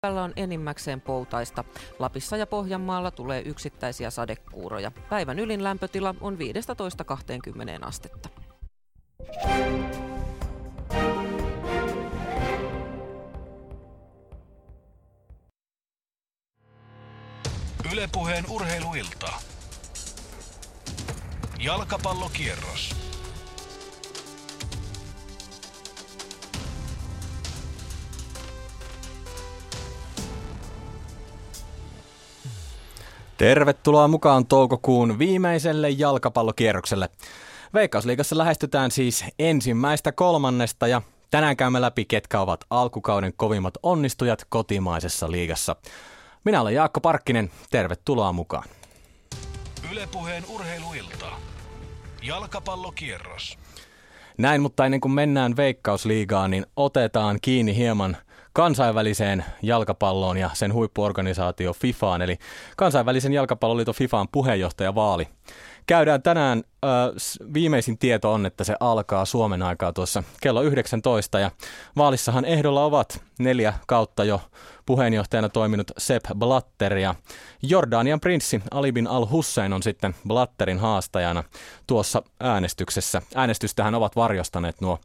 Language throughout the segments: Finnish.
Päivällä on enimmäkseen poutaista. Lapissa ja Pohjanmaalla tulee yksittäisiä sadekuuroja. Päivän ylin lämpötila on 15-20 astetta. Ylepuheen urheiluilta. Jalkapallokierros. Tervetuloa mukaan toukokuun viimeiselle jalkapallokierrokselle. Veikkausliigassa lähestytään siis ensimmäistä kolmannesta ja tänään käymme läpi, ketkä ovat alkukauden kovimmat onnistujat kotimaisessa liigassa. Minä olen Jaakko Parkkinen, tervetuloa mukaan. Ylepuheen urheiluilta. Jalkapallokierros. Näin, mutta ennen kuin mennään Veikkausliigaan, niin otetaan kiinni hieman – kansainväliseen jalkapalloon ja sen huippuorganisaatio FIFAan, eli kansainvälisen jalkapalloliiton FIFAan puheenjohtajavaali. Käydään tänään, äh, viimeisin tieto on, että se alkaa Suomen aikaa tuossa kello 19 ja vaalissahan ehdolla ovat neljä kautta jo puheenjohtajana toiminut Sepp Blatter ja Jordanian prinssi Ali bin al-Hussein on sitten Blatterin haastajana tuossa äänestyksessä. Äänestystähän ovat varjostaneet nuo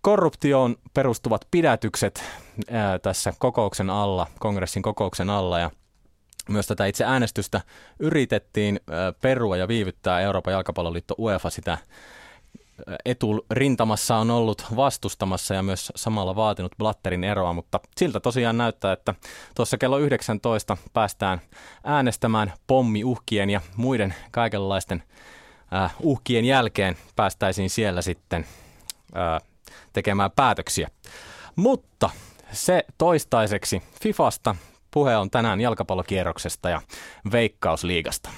korruptioon perustuvat pidätykset ää, tässä kokouksen alla, kongressin kokouksen alla ja myös tätä itse äänestystä yritettiin ää, perua ja viivyttää Euroopan jalkapalloliitto UEFA sitä eturintamassa on ollut vastustamassa ja myös samalla vaatinut Blatterin eroa, mutta siltä tosiaan näyttää, että tuossa kello 19 päästään äänestämään pommiuhkien ja muiden kaikenlaisten uhkien jälkeen päästäisiin siellä sitten päätöksiä. Mutta se toistaiseksi Fifasta. Puhe on tänään jalkapallokierroksesta ja Veikkausliigasta.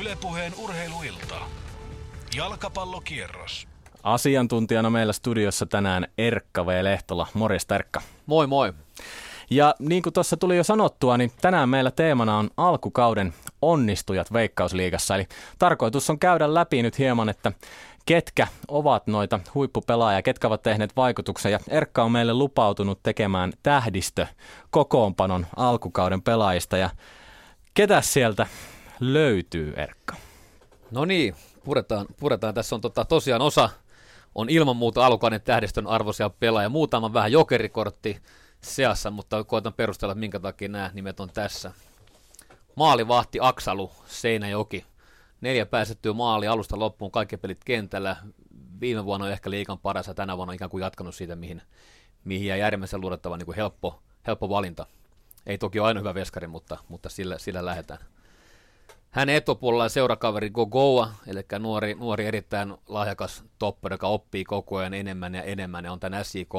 Ylepuheen urheiluilta. Jalkapallokierros. Asiantuntijana meillä studiossa tänään Erkka V. Lehtola. Morjesta Erkka. Moi moi. Ja niin kuin tuossa tuli jo sanottua, niin tänään meillä teemana on alkukauden onnistujat Veikkausliigassa. Eli tarkoitus on käydä läpi nyt hieman, että ketkä ovat noita huippupelaajia, ketkä ovat tehneet vaikutuksen. Ja Erkka on meille lupautunut tekemään tähdistö kokoonpanon alkukauden pelaajista. Ja ketä sieltä löytyy, Erkka? No niin, puretaan, puretaan. Tässä on tota, tosiaan osa on ilman muuta alkukauden tähdistön arvoisia pelaajia. Muutama vähän jokerikortti seassa, mutta koitan perustella, minkä takia nämä nimet on tässä. Maalivahti Aksalu, Seinäjoki neljä pääsettyä maali alusta loppuun, kaikki pelit kentällä. Viime vuonna on ehkä liikan paras ja tänä vuonna on ikään kuin jatkanut siitä, mihin, mihin jäi äärimmäisen luodettava niin helppo, helppo valinta. Ei toki ole aina hyvä veskari, mutta, mutta sillä, sillä lähdetään. Hänen etupuolella on seurakaveri Gogoa, eli nuori, nuori erittäin lahjakas toppari, joka oppii koko ajan enemmän ja enemmän, ja on tämän SIK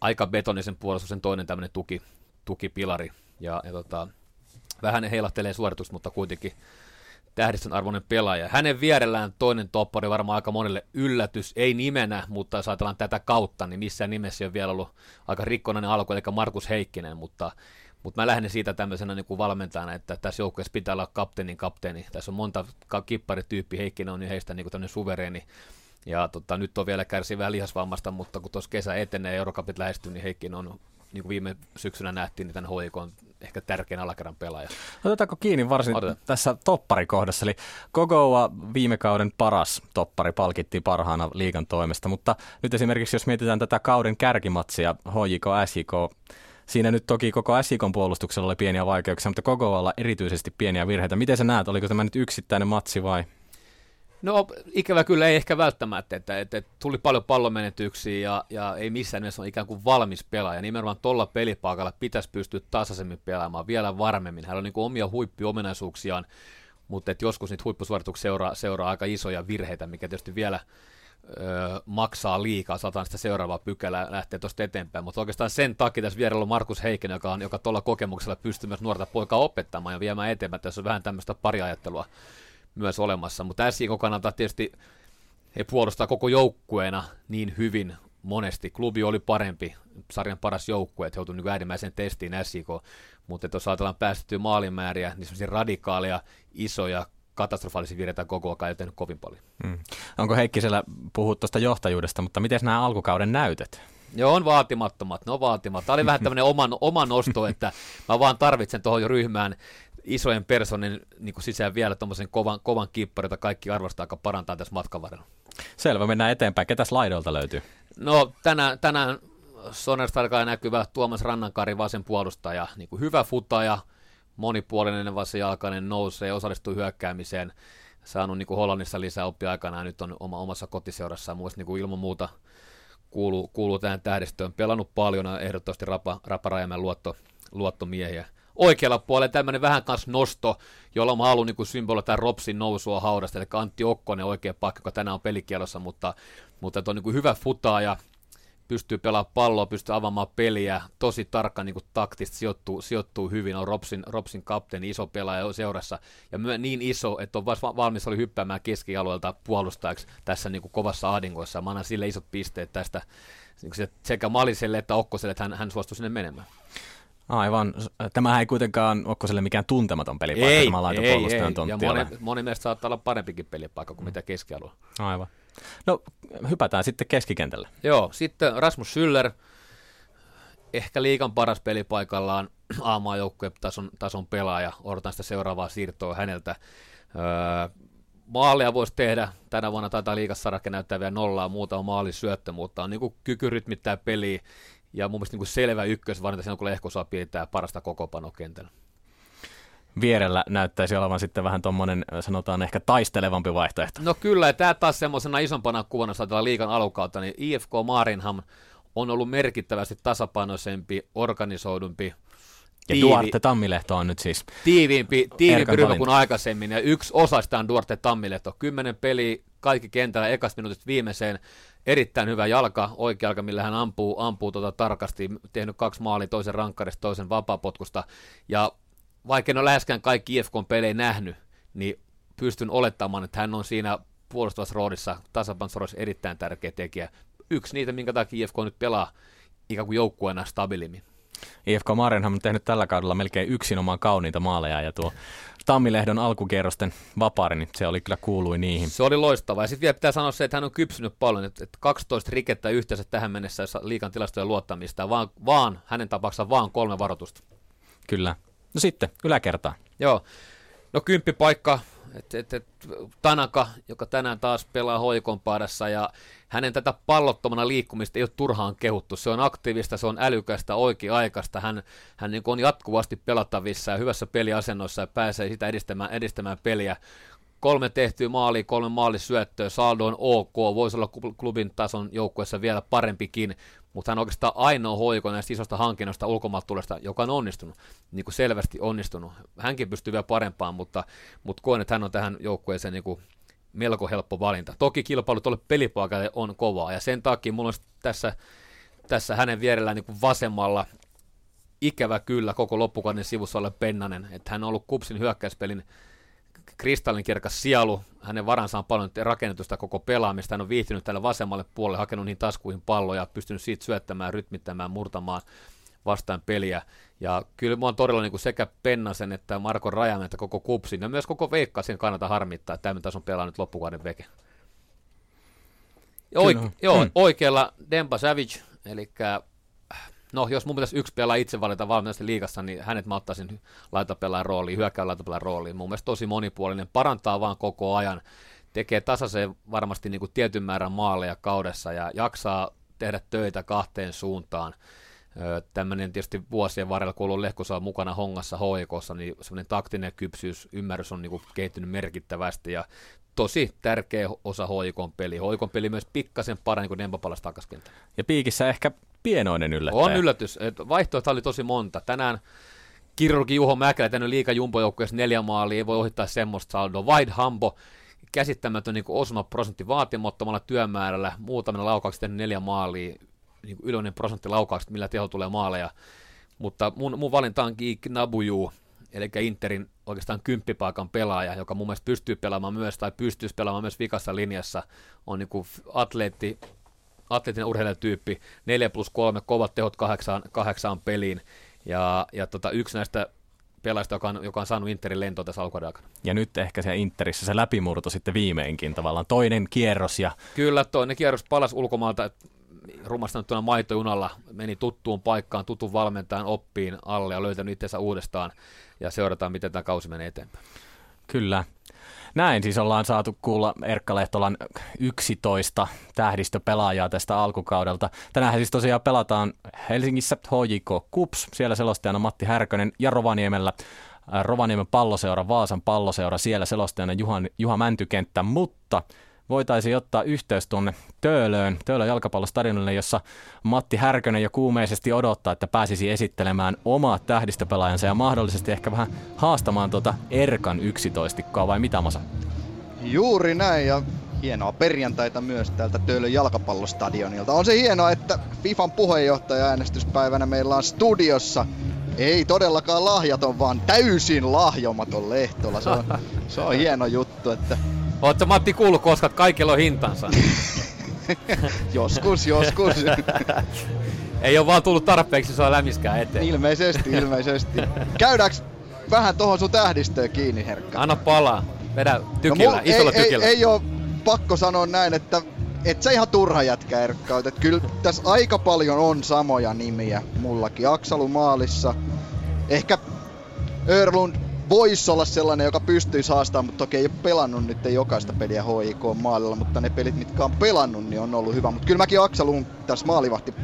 aika betonisen puolustuksen toinen tämmöinen tuki, tukipilari. Ja, ja tota, vähän heilahtelee suoritus, mutta kuitenkin tähdistön arvoinen pelaaja. Hänen vierellään toinen toppari varmaan aika monelle yllätys, ei nimenä, mutta jos ajatellaan tätä kautta, niin missään nimessä ole vielä ollut aika rikkonainen alku, eli Markus Heikkinen, mutta, mutta mä lähden siitä tämmöisenä niin kuin valmentajana, että tässä joukkueessa pitää olla kapteenin kapteeni. Tässä on monta kipparityyppi, Heikkinen on niin heistä niin kuin tämmöinen suvereeni, ja tota, nyt on vielä kärsi vähän lihasvammasta, mutta kun tuossa kesä etenee ja Eurokapit lähestyy, niin Heikkinen on, niin kuin viime syksynä nähtiin, niin tämän HIK on ehkä tärkein alakerran pelaaja. Otetaanko kiinni varsin Otetaan. tässä topparikohdassa, eli Kogoa viime kauden paras toppari palkittiin parhaana liigan toimesta, mutta nyt esimerkiksi jos mietitään tätä kauden kärkimatsia, HJK, SJK, Siinä nyt toki koko SJKn puolustuksella oli pieniä vaikeuksia, mutta koko erityisesti pieniä virheitä. Miten sä näet, oliko tämä nyt yksittäinen matsi vai No ikävä kyllä ei ehkä välttämättä, että, että, tuli paljon pallomenetyksiä ja, ja ei missään nimessä ole ikään kuin valmis pelaaja. Nimenomaan tuolla pelipaikalla pitäisi pystyä tasaisemmin pelaamaan vielä varmemmin. Hän on niin omia huippiominaisuuksiaan, mutta että joskus niitä huippusuorituksia seuraa, seuraa aika isoja virheitä, mikä tietysti vielä öö, maksaa liikaa, saatan sitä seuraavaa pykälää lähteä tuosta eteenpäin, mutta oikeastaan sen takia tässä vierellä on Markus Heiken, joka, on, joka tuolla kokemuksella pystyy myös nuorta poikaa opettamaan ja viemään eteenpäin, tässä on vähän tämmöistä pariajattelua myös olemassa, mutta SJK kannalta tietysti he puolustaa koko joukkueena niin hyvin monesti. Klubi oli parempi, sarjan paras joukkue, että joutui niin äärimmäiseen testiin SJK, mutta jos ajatellaan päästettyä maalimääriä, niin semmoisia radikaaleja, isoja, katastrofaalisia virheitä koko ajan ei tehnyt kovin paljon. Hmm. Onko Heikkisellä, puhut tuosta johtajuudesta, mutta miten nämä alkukauden näytöt? Joo, on vaatimattomat, ne on vaatimattomat. Tämä oli vähän tämmöinen oma, oma nosto, että mä vaan tarvitsen tuohon ryhmään isojen personin niin sisään vielä tuommoisen kovan, kovan kipparin, jota kaikki arvostaa aika parantaa tässä matkan varrella. Selvä, mennään eteenpäin. Ketäs laidolta löytyy? No tänään, tänään Sonersta alkaa näkyvä Tuomas Rannankari vasen puolustaja, niin kuin hyvä futaja, monipuolinen vasenjalkainen nousee, osallistuu hyökkäämiseen, saanut niin kuin Hollannissa lisää oppia aikanaan, nyt on oma, omassa kotiseurassaan, mun niin kuin ilman muuta kuuluu, kuuluu tähän tähdistöön, pelannut paljon, ehdottomasti Rapa, Rapa Rajamäen luotto, luottomiehiä. Oikealla puolella tämmöinen vähän kanssa nosto, jolla mä haluan niin symboloida Ropsin nousua haudasta, eli Antti Okkonen oikea paikka, joka tänään on pelikielossa, mutta, mutta on niin hyvä futaaja, pystyy pelaamaan palloa, pystyy avaamaan peliä, tosi tarkka niin taktista sijoittuu, sijoittuu hyvin, on Robsin, Robsin kapteeni, iso pelaaja seurassa, ja niin iso, että on valmis oli hyppäämään keskialueelta puolustajaksi tässä niin kovassa ahdingossa, mä annan sille isot pisteet tästä niin sekä Maliselle että Okkoselle, että hän, hän suostui sinne menemään. Aivan. Tämä ei kuitenkaan Okkoselle mikään tuntematon pelipaikka, ei, tämä ei, ei. Ja moni, moni mielestä saattaa olla parempikin pelipaikka kuin mm. mitä keskialue. Aivan. No, hypätään sitten keskikentälle. Joo, sitten Rasmus Schüller, ehkä liikan paras pelipaikallaan A-maajoukkueen tason, tason pelaaja. Odotan sitä seuraavaa siirtoa häneltä. Öö, maalia voisi tehdä. Tänä vuonna taitaa liikassa näyttää vielä nollaa, muuta on maalisyöttö, mutta on niin kyky rytmittää peliä ja mun mielestä niin selvä ykkösvalinta siinä, kun Lehko saa pidetään parasta koko kentällä vierellä näyttäisi olevan sitten vähän tuommoinen, sanotaan ehkä taistelevampi vaihtoehto. No kyllä, ja tämä taas semmoisena isompana kuvana, jos ajatellaan liikan alukautta, niin IFK Marinham on ollut merkittävästi tasapainoisempi, organisoidumpi, ja tiivi, Duarte Tammilehto on nyt siis tiiviimpi, tiiviimpi ryhmä kuin aikaisemmin, ja yksi osa sitä on Duarte Tammilehto. Kymmenen peli, kaikki kentällä, ekas minuutit viimeiseen, erittäin hyvä jalka, oikea jalka, millä hän ampuu, ampuu tota tarkasti, tehnyt kaksi maalia, toisen rankkarista, toisen vapaapotkusta, ja vaikka en ole läheskään kaikki IFK-pelejä nähnyt, niin pystyn olettamaan, että hän on siinä puolustavassa roolissa, tasapainossa erittäin tärkeä tekijä. Yksi niitä, minkä takia IFK nyt pelaa ikään kuin joukkueena stabilimmin. IFK Marenham on tehnyt tällä kaudella melkein yksinomaan kauniita maaleja ja tuo Tammilehdon alkukierrosten vapaari, niin se oli kyllä kuului niihin. Se oli loistava. Ja sitten vielä pitää sanoa se, että hän on kypsynyt paljon, että 12 rikettä yhteensä tähän mennessä liikan tilastojen luottamista, vaan, vaan hänen tapauksessaan vaan kolme varoitusta. Kyllä. No sitten, yläkertaan. Joo. No kymppipaikka, et, et, et, Tanaka, joka tänään taas pelaa hoikon paidassa ja hänen tätä pallottomana liikkumista ei ole turhaan kehuttu. Se on aktiivista, se on älykästä, oikea-aikaista. Hän, hän niin on jatkuvasti pelattavissa ja hyvässä peliasennossa ja pääsee sitä edistämään, edistämään peliä. Kolme tehtyä maalia, kolme maalisyöttöä, saldo on ok, voisi olla klubin tason joukkueessa vielä parempikin, mutta hän on oikeastaan ainoa hoiko näistä isosta hankinnoista ulkomailta tulesta, joka on onnistunut, niin kuin selvästi onnistunut. Hänkin pystyy vielä parempaan, mutta, mutta koen, että hän on tähän joukkueeseen niin kuin melko helppo valinta. Toki kilpailu tuolle pelipaikalle on kovaa, ja sen takia mulla on tässä, tässä hänen vierellään niin kuin vasemmalla ikävä kyllä koko loppukauden sivussa ole Pennanen, että hän on ollut Kupsin hyökkäyspelin kristallinkirkas sielu, hänen varansa on paljon rakennetusta koko pelaamista, hän on viihtynyt tälle vasemmalle puolelle, hakenut niin taskuihin palloja, pystynyt siitä syöttämään, rytmittämään, murtamaan vastaan peliä. Ja kyllä mua on todella niin kuin sekä Pennasen että Marko Rajan että koko Kupsin ja myös koko Veikka sen kannata harmittaa, että tämän tason pelaa nyt loppukauden veke. Oike- joo, hmm. oikealla Dempa Savage, eli no jos mun pitäisi yksi pelaa itse valita valmiiksi liigassa, niin hänet mä ottaisin laitapelaajan rooliin, hyökkään laitapelaajan rooliin. Mun mielestä tosi monipuolinen, parantaa vaan koko ajan, tekee tasaiseen varmasti niin kuin tietyn määrän maaleja kaudessa ja jaksaa tehdä töitä kahteen suuntaan. Tämmöinen tietysti vuosien varrella, kun ollut Lehkosa mukana hongassa hoikossa, niin semmoinen taktinen kypsyys, ymmärrys on niin kuin kehittynyt merkittävästi ja tosi tärkeä osa hoikon peli. Hoikon peli myös pikkasen paremmin kuin Demba palasi takaskentällä. Ja piikissä ehkä pienoinen yllättäjä. On yllätys. Vaihtoehto oli tosi monta. Tänään kirurgi Juho Mäkelä tänne liika jumbojoukkueessa neljä maalia, ei voi ohittaa semmoista saldoa. Wide Hambo, käsittämätön niin osuma prosentti vaatimattomalla työmäärällä, muutamilla laukauksilla tehnyt neljä maalia, niin yleinen prosentti laukauksista, millä teho tulee maaleja. Mutta mun, mun valinta on Geek Nabuju, eli Interin oikeastaan kymppipaikan pelaaja, joka mun mielestä pystyy pelaamaan myös, tai pystyisi pelaamaan myös vikassa linjassa, on niin atleetti, atleettinen urheilijatyyppi, 4 plus 3, kovat tehot kahdeksaan, kahdeksaan peliin, ja, ja tota, yksi näistä pelaajista, joka on, joka on saanut Interin lentoa tässä alkuuden aikana. Ja nyt ehkä se Interissä se läpimurto sitten viimeinkin tavallaan, toinen kierros. Ja... Kyllä, toinen kierros palasi ulkomaalta, rumastanut maitojunalla, meni tuttuun paikkaan, tutun valmentajan oppiin alle ja löytänyt itsensä uudestaan ja seurataan, miten tämä kausi menee eteenpäin. Kyllä. Näin siis ollaan saatu kuulla Erkka Lehtolan 11 tähdistöpelaajaa tästä alkukaudelta. Tänään siis tosiaan pelataan Helsingissä HJK Kups, siellä selostajana Matti Härkönen ja Rovaniemellä äh, Rovaniemen palloseura, Vaasan palloseura, siellä selostajana Juha, Juha Mäntykenttä, mutta voitaisiin ottaa yhteys tuonne Töölöön, Töölön jalkapallostadionille, jossa Matti Härkönen jo kuumeisesti odottaa, että pääsisi esittelemään omaa tähdistöpelaajansa ja mahdollisesti ehkä vähän haastamaan tuota Erkan 11 vai mitä Masa? Juuri näin ja hienoa perjantaita myös täältä Töölön jalkapallostadionilta. On se hienoa, että FIFAn puheenjohtaja-äänestyspäivänä meillä on studiossa ei todellakaan lahjaton, vaan täysin lahjomaton Lehtola. Se on, se on hieno juttu, että Oletko Matti kuullut koska kaikilla on hintansa? joskus, joskus. Ei ole vaan tullut tarpeeksi sua lämiskään eteen. ilmeisesti, ilmeisesti. Käydäänkö vähän tuohon sun tähdistöön kiinni, Herkka? Anna palaa. Vedä tykillä, no, isolla ei, tykillä. Ei, ei ole pakko sanoa näin, että et se ihan turha jätkä Erkka. Että kyllä tässä aika paljon on samoja nimiä mullakin. Aksalu maalissa. Ehkä Örlund voisi olla sellainen, joka pystyy haastamaan, mutta toki ei ole pelannut nyt jokaista peliä HIK maalilla, mutta ne pelit, mitkä on pelannut, niin on ollut hyvä. Mutta kyllä mäkin Aksaluun tässä maalivahti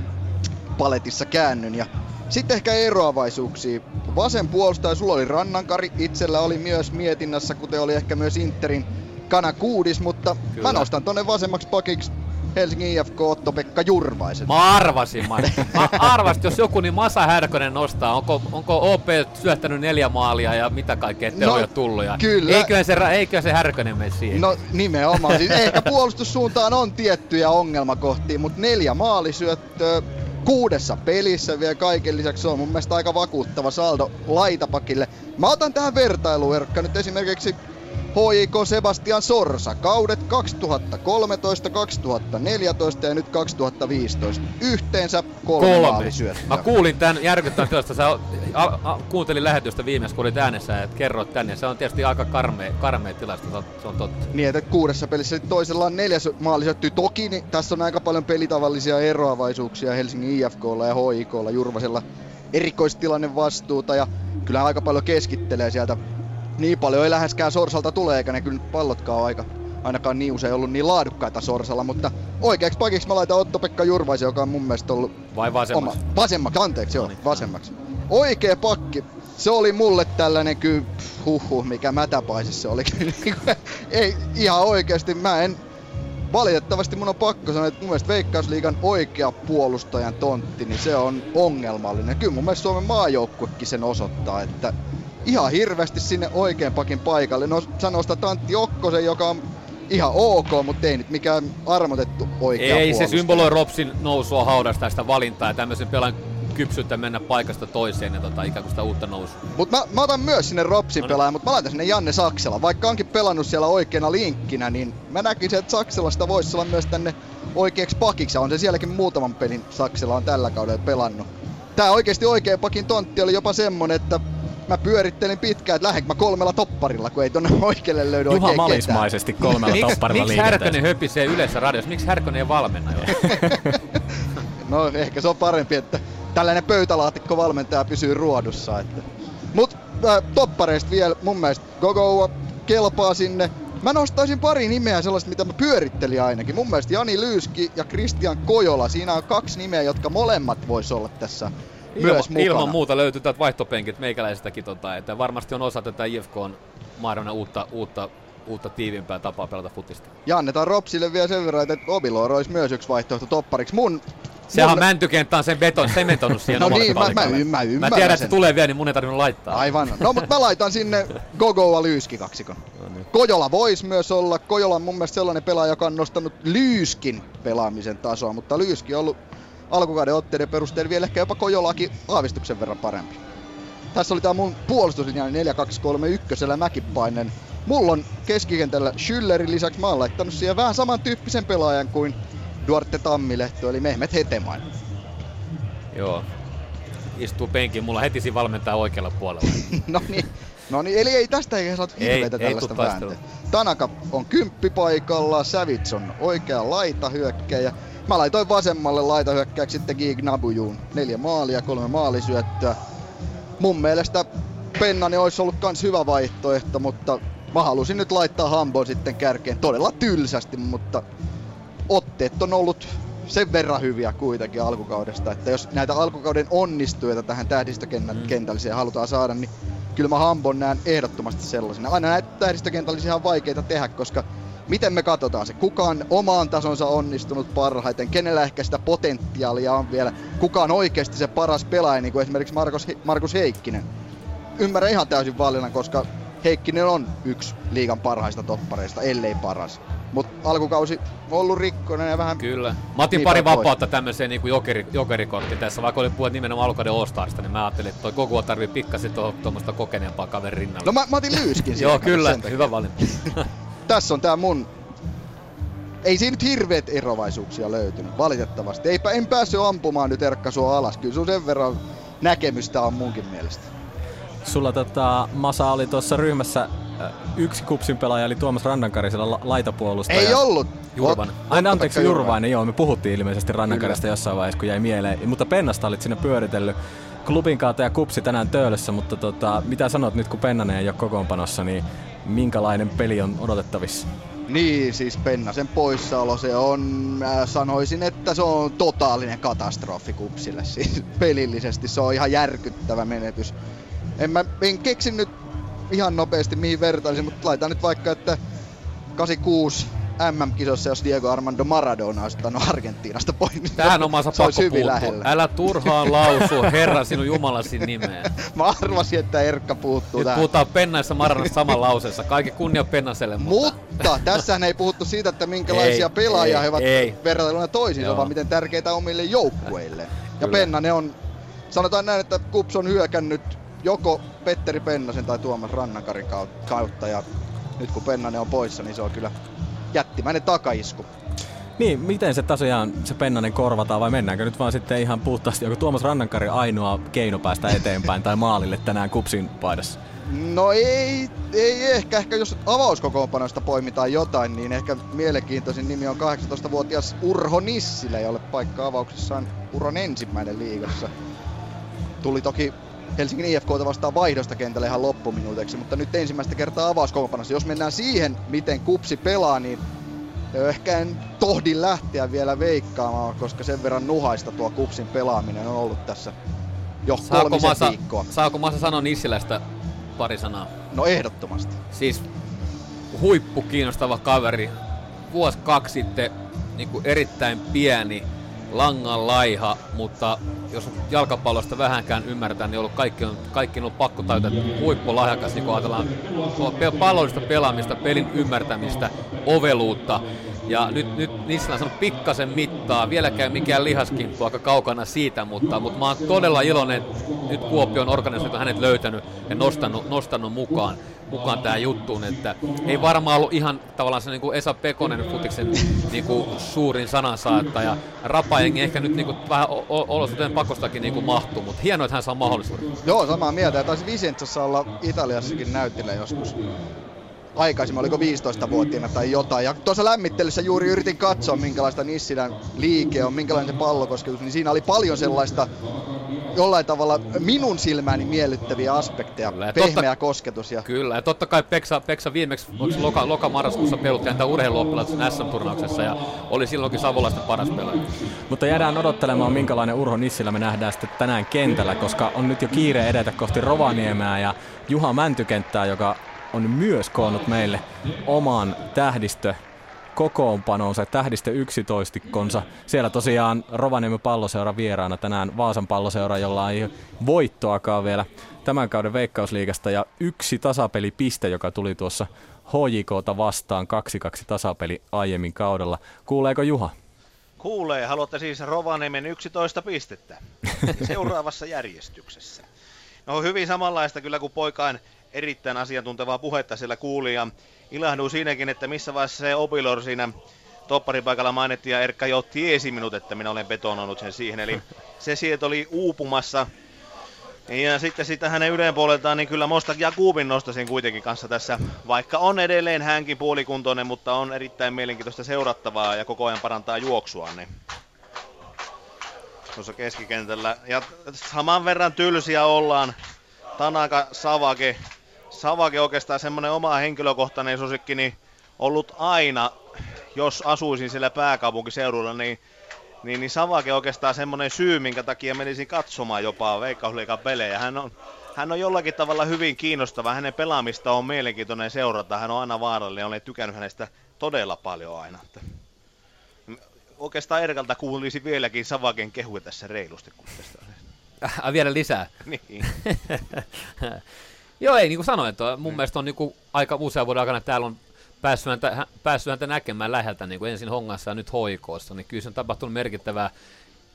paletissa käännyn ja sitten ehkä eroavaisuuksia. Vasen puolustaja, sulla oli Rannankari, itsellä oli myös mietinnässä, kuten oli ehkä myös Interin Kana Kuudis, mutta Kyllä. mä nostan tonne vasemmaksi pakiksi Helsingin IFK Otto-Pekka Jurvaisen. Mä arvasin, mä, mä arvasin, jos joku, niin Masa Härkönen nostaa. Onko, onko OP syöttänyt neljä maalia ja mitä kaikkea tehoja no, tullut? Ja kyllä. Eiköhän se, eiköhän se Härkönen mene siihen? No nimenomaan. Siis ehkä puolustussuuntaan on tiettyjä ongelmakohtia, mutta neljä maalisyöttöä kuudessa pelissä vielä kaiken lisäksi se on mun mielestä aika vakuuttava saldo laitapakille. Mä otan tähän vertailuun, Erkka, nyt esimerkiksi HJK Sebastian Sorsa. Kaudet 2013, 2014 ja nyt 2015. Yhteensä kolme, kolme. Mä kuulin tämän järkyttävän työstä. Sä kuuntelin lähetystä viimeis, kun olit äänessä, että kerroit tänne. Se on tietysti aika karmea, karmea tilasto, se on totta. Niin, että kuudessa pelissä toisella on neljäs maalisyötty. Toki niin tässä on aika paljon pelitavallisia eroavaisuuksia Helsingin IFKlla ja HIKlla, Jurvasella erikoistilanne vastuuta ja kyllä aika paljon keskittelee sieltä niin paljon ei läheskään Sorsalta tule, eikä ne kyllä pallotkaan aika ainakaan niin usein ollut niin laadukkaita Sorsalla, mutta oikeaksi pakiksi mä laitan Otto-Pekka Jurvaisen, joka on mun mielestä ollut... Vai vasemmaksi? Oma, vasemmaksi, anteeksi, joo, vasemmaksi. Oikea pakki, se oli mulle tällainen kyllä, huhhuh, mikä mätäpaisissa se oli. ei, ihan oikeasti, mä en... Valitettavasti mun on pakko sanoa, että mun mielestä Veikkausliigan oikea puolustajan tontti, niin se on ongelmallinen. Kyllä mun mielestä Suomen maajoukkuekin sen osoittaa, että ihan hirveästi sinne oikein pakin paikalle. No sä nostat Antti Okkosen, joka on ihan ok, mutta ei nyt mikään armotettu oikea Ei se symboloi Ropsin nousua haudasta sitä valintaa ja tämmöisen pelan kypsyyttä mennä paikasta toiseen ja tota, ikään kuin sitä uutta nousua. Mut mä, mä otan myös sinne Ropsin no niin. pelaajan, mutta mä laitan sinne Janne Saksela. Vaikka onkin pelannut siellä oikeana linkkinä, niin mä näkisin, että Sakselasta voisi olla myös tänne oikeaksi pakiksi. On se sielläkin muutaman pelin Saksela on tällä kaudella pelannut. Tää oikeasti oikea pakin tontti oli jopa semmonen, että mä pyörittelin pitkään, että lähdenkö mä kolmella topparilla, kun ei tonne oikealle löydy Juha oikein Malismaisesti kolmella topparilla Miksi Härkönen höpisee yleensä radiossa? Miksi Härkönen ei valmenna jo? no ehkä se on parempi, että tällainen pöytälaatikko valmentaja pysyy ruodussa. Että. Mut äh, toppareista vielä mun mielestä Gogo kelpaa sinne. Mä nostaisin pari nimeä sellaista, mitä mä pyörittelin ainakin. Mun mielestä Jani Lyyski ja Christian Kojola. Siinä on kaksi nimeä, jotka molemmat vois olla tässä myös mukana. Ilman muuta löytyy täältä vaihtopenkit meikäläisestäkin, tota, että varmasti on osa tätä IFK on mahdollinen uutta, uutta uutta tiiviimpää tapaa pelata futista. Ja annetaan Ropsille vielä sen verran, että Obilor olisi myös yksi vaihtoehto toppariksi. Mun Sehän mun... mäntykenttä on sen beton, sementonut siihen No niin, mä, mä, mä, mä, mä tiedän, että se tulee vielä, niin mun ei tarvinnut laittaa. Aivan. No, mutta mä laitan sinne Gogoa Lyyski kaksikon. No niin. Kojola voisi myös olla. Kojola on mun mielestä sellainen pelaaja, joka on nostanut Lyyskin pelaamisen tasoa, mutta Lyyski on ollut alkukauden otteiden perusteella vielä ehkä jopa Kojolakin aavistuksen verran parempi. Tässä oli tää mun puolustuslinja 4-2-3-1 Mäkipainen. Mulla on keskikentällä Schüllerin lisäksi mä oon laittanut siihen vähän samantyyppisen pelaajan kuin Duarte Tammilehto, eli Mehmet Heteman. Joo, istuu penkin. Mulla heti siinä valmentaa oikealla puolella. no niin, no niin, eli ei tästä ei saatu hirveitä ei, tällaista vääntöä. Tanaka on kymppipaikalla, Savits on oikea laita hyökkäjä. Mä laitoin vasemmalle laitahyökkääksi sitten Gig Nabujuun. Neljä maalia, kolme maalisyöttöä. Mun mielestä Pennani olisi ollut kans hyvä vaihtoehto, mutta mä halusin nyt laittaa Hambon sitten kärkeen todella tylsästi, mutta otteet on ollut sen verran hyviä kuitenkin alkukaudesta, että jos näitä alkukauden onnistuja tähän tähdistökentälliseen mm. halutaan saada, niin kyllä mä Hambon näen ehdottomasti sellaisena. Aina näitä tähdistökentällisiä on vaikeita tehdä, koska miten me katsotaan se, kuka on omaan tasonsa onnistunut parhaiten, kenellä ehkä sitä potentiaalia on vielä, kuka on oikeasti se paras pelaaja, niin kuin esimerkiksi Markus, Markus Heikkinen. Ymmärrän ihan täysin valinnan, koska Heikkinen on yksi liigan parhaista toppareista, ellei paras. Mutta alkukausi on ollut rikkoinen ja vähän... Kyllä. Mä otin pari vapautta tämmöiseen niin jokeri, jokerikortti tässä, vaikka oli puhut nimenomaan alkukauden All-Starista, niin mä ajattelin, että toi koko tarvii pikkasen tuommoista kokeneempaa kaverin rinnalla. No mä, mä otin Lyyskin Joo, kyllä, hyvä valinta. tässä on tää mun ei siinä nyt hirveet erovaisuuksia löytynyt, valitettavasti. Eipä, en päässyt ampumaan nyt Erkka sua alas. Kyllä sun sen verran näkemystä on munkin mielestä. Sulla tota, Masa oli tuossa ryhmässä yksi kupsin pelaaja, eli Tuomas Randankarisella la- laitapuolustaja. Ei ollut! Jurvainen. Aina anteeksi Jurvainen, joo, me puhuttiin ilmeisesti Rannankarista jossain vaiheessa, kun jäi mieleen. Mutta Pennasta olit sinne pyöritellyt klubin ja kupsi tänään töölössä, mutta tota, mitä sanot nyt kun Pennanen ei ole kokoonpanossa, niin minkälainen peli on odotettavissa? Niin, siis Pennasen poissaolo se on, mä sanoisin, että se on totaalinen katastrofi kupsille. Siis pelillisesti se on ihan järkyttävä menetys. En mä en keksi nyt ihan nopeasti mihin vertailisin, mutta laitan nyt vaikka, että 86 MM-kisossa, jos Diego Armando Maradona olisi ottanut Argentiinasta pois. Niin Tähän omassa pakko hyvin lähellä. Älä turhaan lausu, Herra sinun Jumalasi nimeen. Mä arvasin, että Erkka puuttuu Nyt tähän. puhutaan Pennaissa Maradonasta saman lauseessa. Kaikki kunnia Pennaselle, mutta... mutta tässähän ei puhuttu siitä, että minkälaisia ei, pelaajia ei, he ovat verrattuna toisiinsa, Joo. vaan miten tärkeitä omille joukkueille. Ja Kyllä. Pennanen on, sanotaan näin, että Kups on hyökännyt joko Petteri Pennasen tai Tuomas Rannakarin kautta. Ja nyt kun Pennanen on poissa, niin se on kyllä jättimäinen takaisku. Niin, miten se tosiaan se Pennanen korvataan vai mennäänkö nyt vaan sitten ihan puhtaasti, onko Tuomas Rannankari ainoa keino päästä eteenpäin tai maalille tänään kupsin paidassa? No ei, ei ehkä. Ehkä jos avauskokoonpanosta poimitaan jotain, niin ehkä mielenkiintoisin nimi on 18-vuotias Urho Nissilä, jolle paikka avauksessa on Uron ensimmäinen liigassa. Tuli toki Helsingin IFKta vastaan vaihdosta kentälle ihan loppuminuuteksi, mutta nyt ensimmäistä kertaa avauskokoonpanossa. Jos mennään siihen, miten kupsi pelaa, niin ehkä en tohdi lähteä vielä veikkaamaan, koska sen verran nuhaista tuo kupsin pelaaminen on ollut tässä jo saako masa, viikkoa. Saako Masa sanoa Nissilästä pari sanaa? No ehdottomasti. Siis huippu kiinnostava kaveri. Vuosi kaksi sitten niin kuin erittäin pieni, langan laiha, mutta jos jalkapallosta vähänkään ymmärtää, niin ollut kaikki, on, kaikki on ollut pakko että huippulahjakas, niin kun ajatellaan pallollista pelaamista, pelin ymmärtämistä, oveluutta, ja nyt, nyt niissä on pikkasen mittaa, vieläkään mikään lihaskimppu aika kaukana siitä, mutta, mutta mä oon todella iloinen, että nyt Kuopion organisaatio on hänet löytänyt ja nostanut, nostanut mukaan mukaan tähän juttuun, että ei varmaan ollut ihan tavallaan se niin kuin Esa Pekonen futiksen niin kuin suurin sanansaattaja. Rapajengi ehkä nyt niin kuin vähän olosuhteen pakostakin niin kuin mahtuu, mutta hienoa, että hän saa mahdollisuuden. Joo, samaa mieltä. Ja taisi Vicenzassa olla Italiassakin näyttelijä joskus aikaisemmin, oliko 15-vuotiaana tai jotain. Ja tuossa lämmittelyssä juuri yritin katsoa, minkälaista Nissilän liike on, minkälainen se pallokosketus, niin siinä oli paljon sellaista jollain tavalla minun silmääni miellyttäviä aspekteja, kyllä, pehmeä totta, kosketus. Ja... Kyllä, ja totta kai Peksa, Peksa viimeksi loka, loka marraskuussa pelutti häntä urheiluoppilaisen SM-turnauksessa ja oli silloinkin Savolaisten paras pelaaja. Mutta jäädään odottelemaan, minkälainen Urho Nissilä me nähdään sitten tänään kentällä, koska on nyt jo kiire edetä kohti Rovaniemeä ja Juha Mäntykenttää, joka on myös koonnut meille oman tähdistö kokoonpanonsa, tähdistö 11 konsa. Siellä tosiaan Rovaniemen palloseura vieraana tänään Vaasan palloseura, jolla ei voittoakaan vielä tämän kauden Veikkausliigasta ja yksi tasapelipiste, joka tuli tuossa HJKta vastaan 2-2 tasapeli aiemmin kaudella. Kuuleeko Juha? Kuulee. Haluatte siis Rovaniemen 11 pistettä seuraavassa järjestyksessä. No hyvin samanlaista kyllä kuin poikaan erittäin asiantuntevaa puhetta siellä kuuli ja ilahduin siinäkin, että missä vaiheessa se Opilor siinä topparipaikalla mainittiin ja Erkka jo tiesi minut, että minä olen betonoinut sen siihen. Eli se sieltä oli uupumassa Ja sitten sitä hänen yleen puoleltaan, niin kyllä Mostak Jakubin nostaisin kuitenkin kanssa tässä, vaikka on edelleen hänkin puolikuntoinen, mutta on erittäin mielenkiintoista seurattavaa ja koko ajan parantaa juoksua. Niin tuossa keskikentällä. Ja saman verran tylsiä ollaan. Tanaka, Savake. Savake oikeastaan semmonen oma henkilökohtainen susikki, niin ollut aina, jos asuisin siellä pääkaupunkiseudulla, niin niin, niin Savake oikeastaan semmoinen syy, minkä takia menisin katsomaan jopa Veikkausliikan pelejä. Hän on, hän on jollakin tavalla hyvin kiinnostava. Hänen pelaamista on mielenkiintoinen seurata. Hän on aina vaarallinen. Olen tykännyt hänestä todella paljon aina. Oikeastaan Erkalta kuulisi vieläkin Savaken kehuja tässä reilusti. Kun tästä... Äh, vielä lisää. niin. Joo, ei niin kuin sanoin, että mun mm. mielestä on niin kuin aika usean vuoden aikana täällä on päässyt häntä, päässyt häntä näkemään läheltä niin kuin ensin Hongassa ja nyt Hoikoossa, niin kyllä se on tapahtunut merkittävää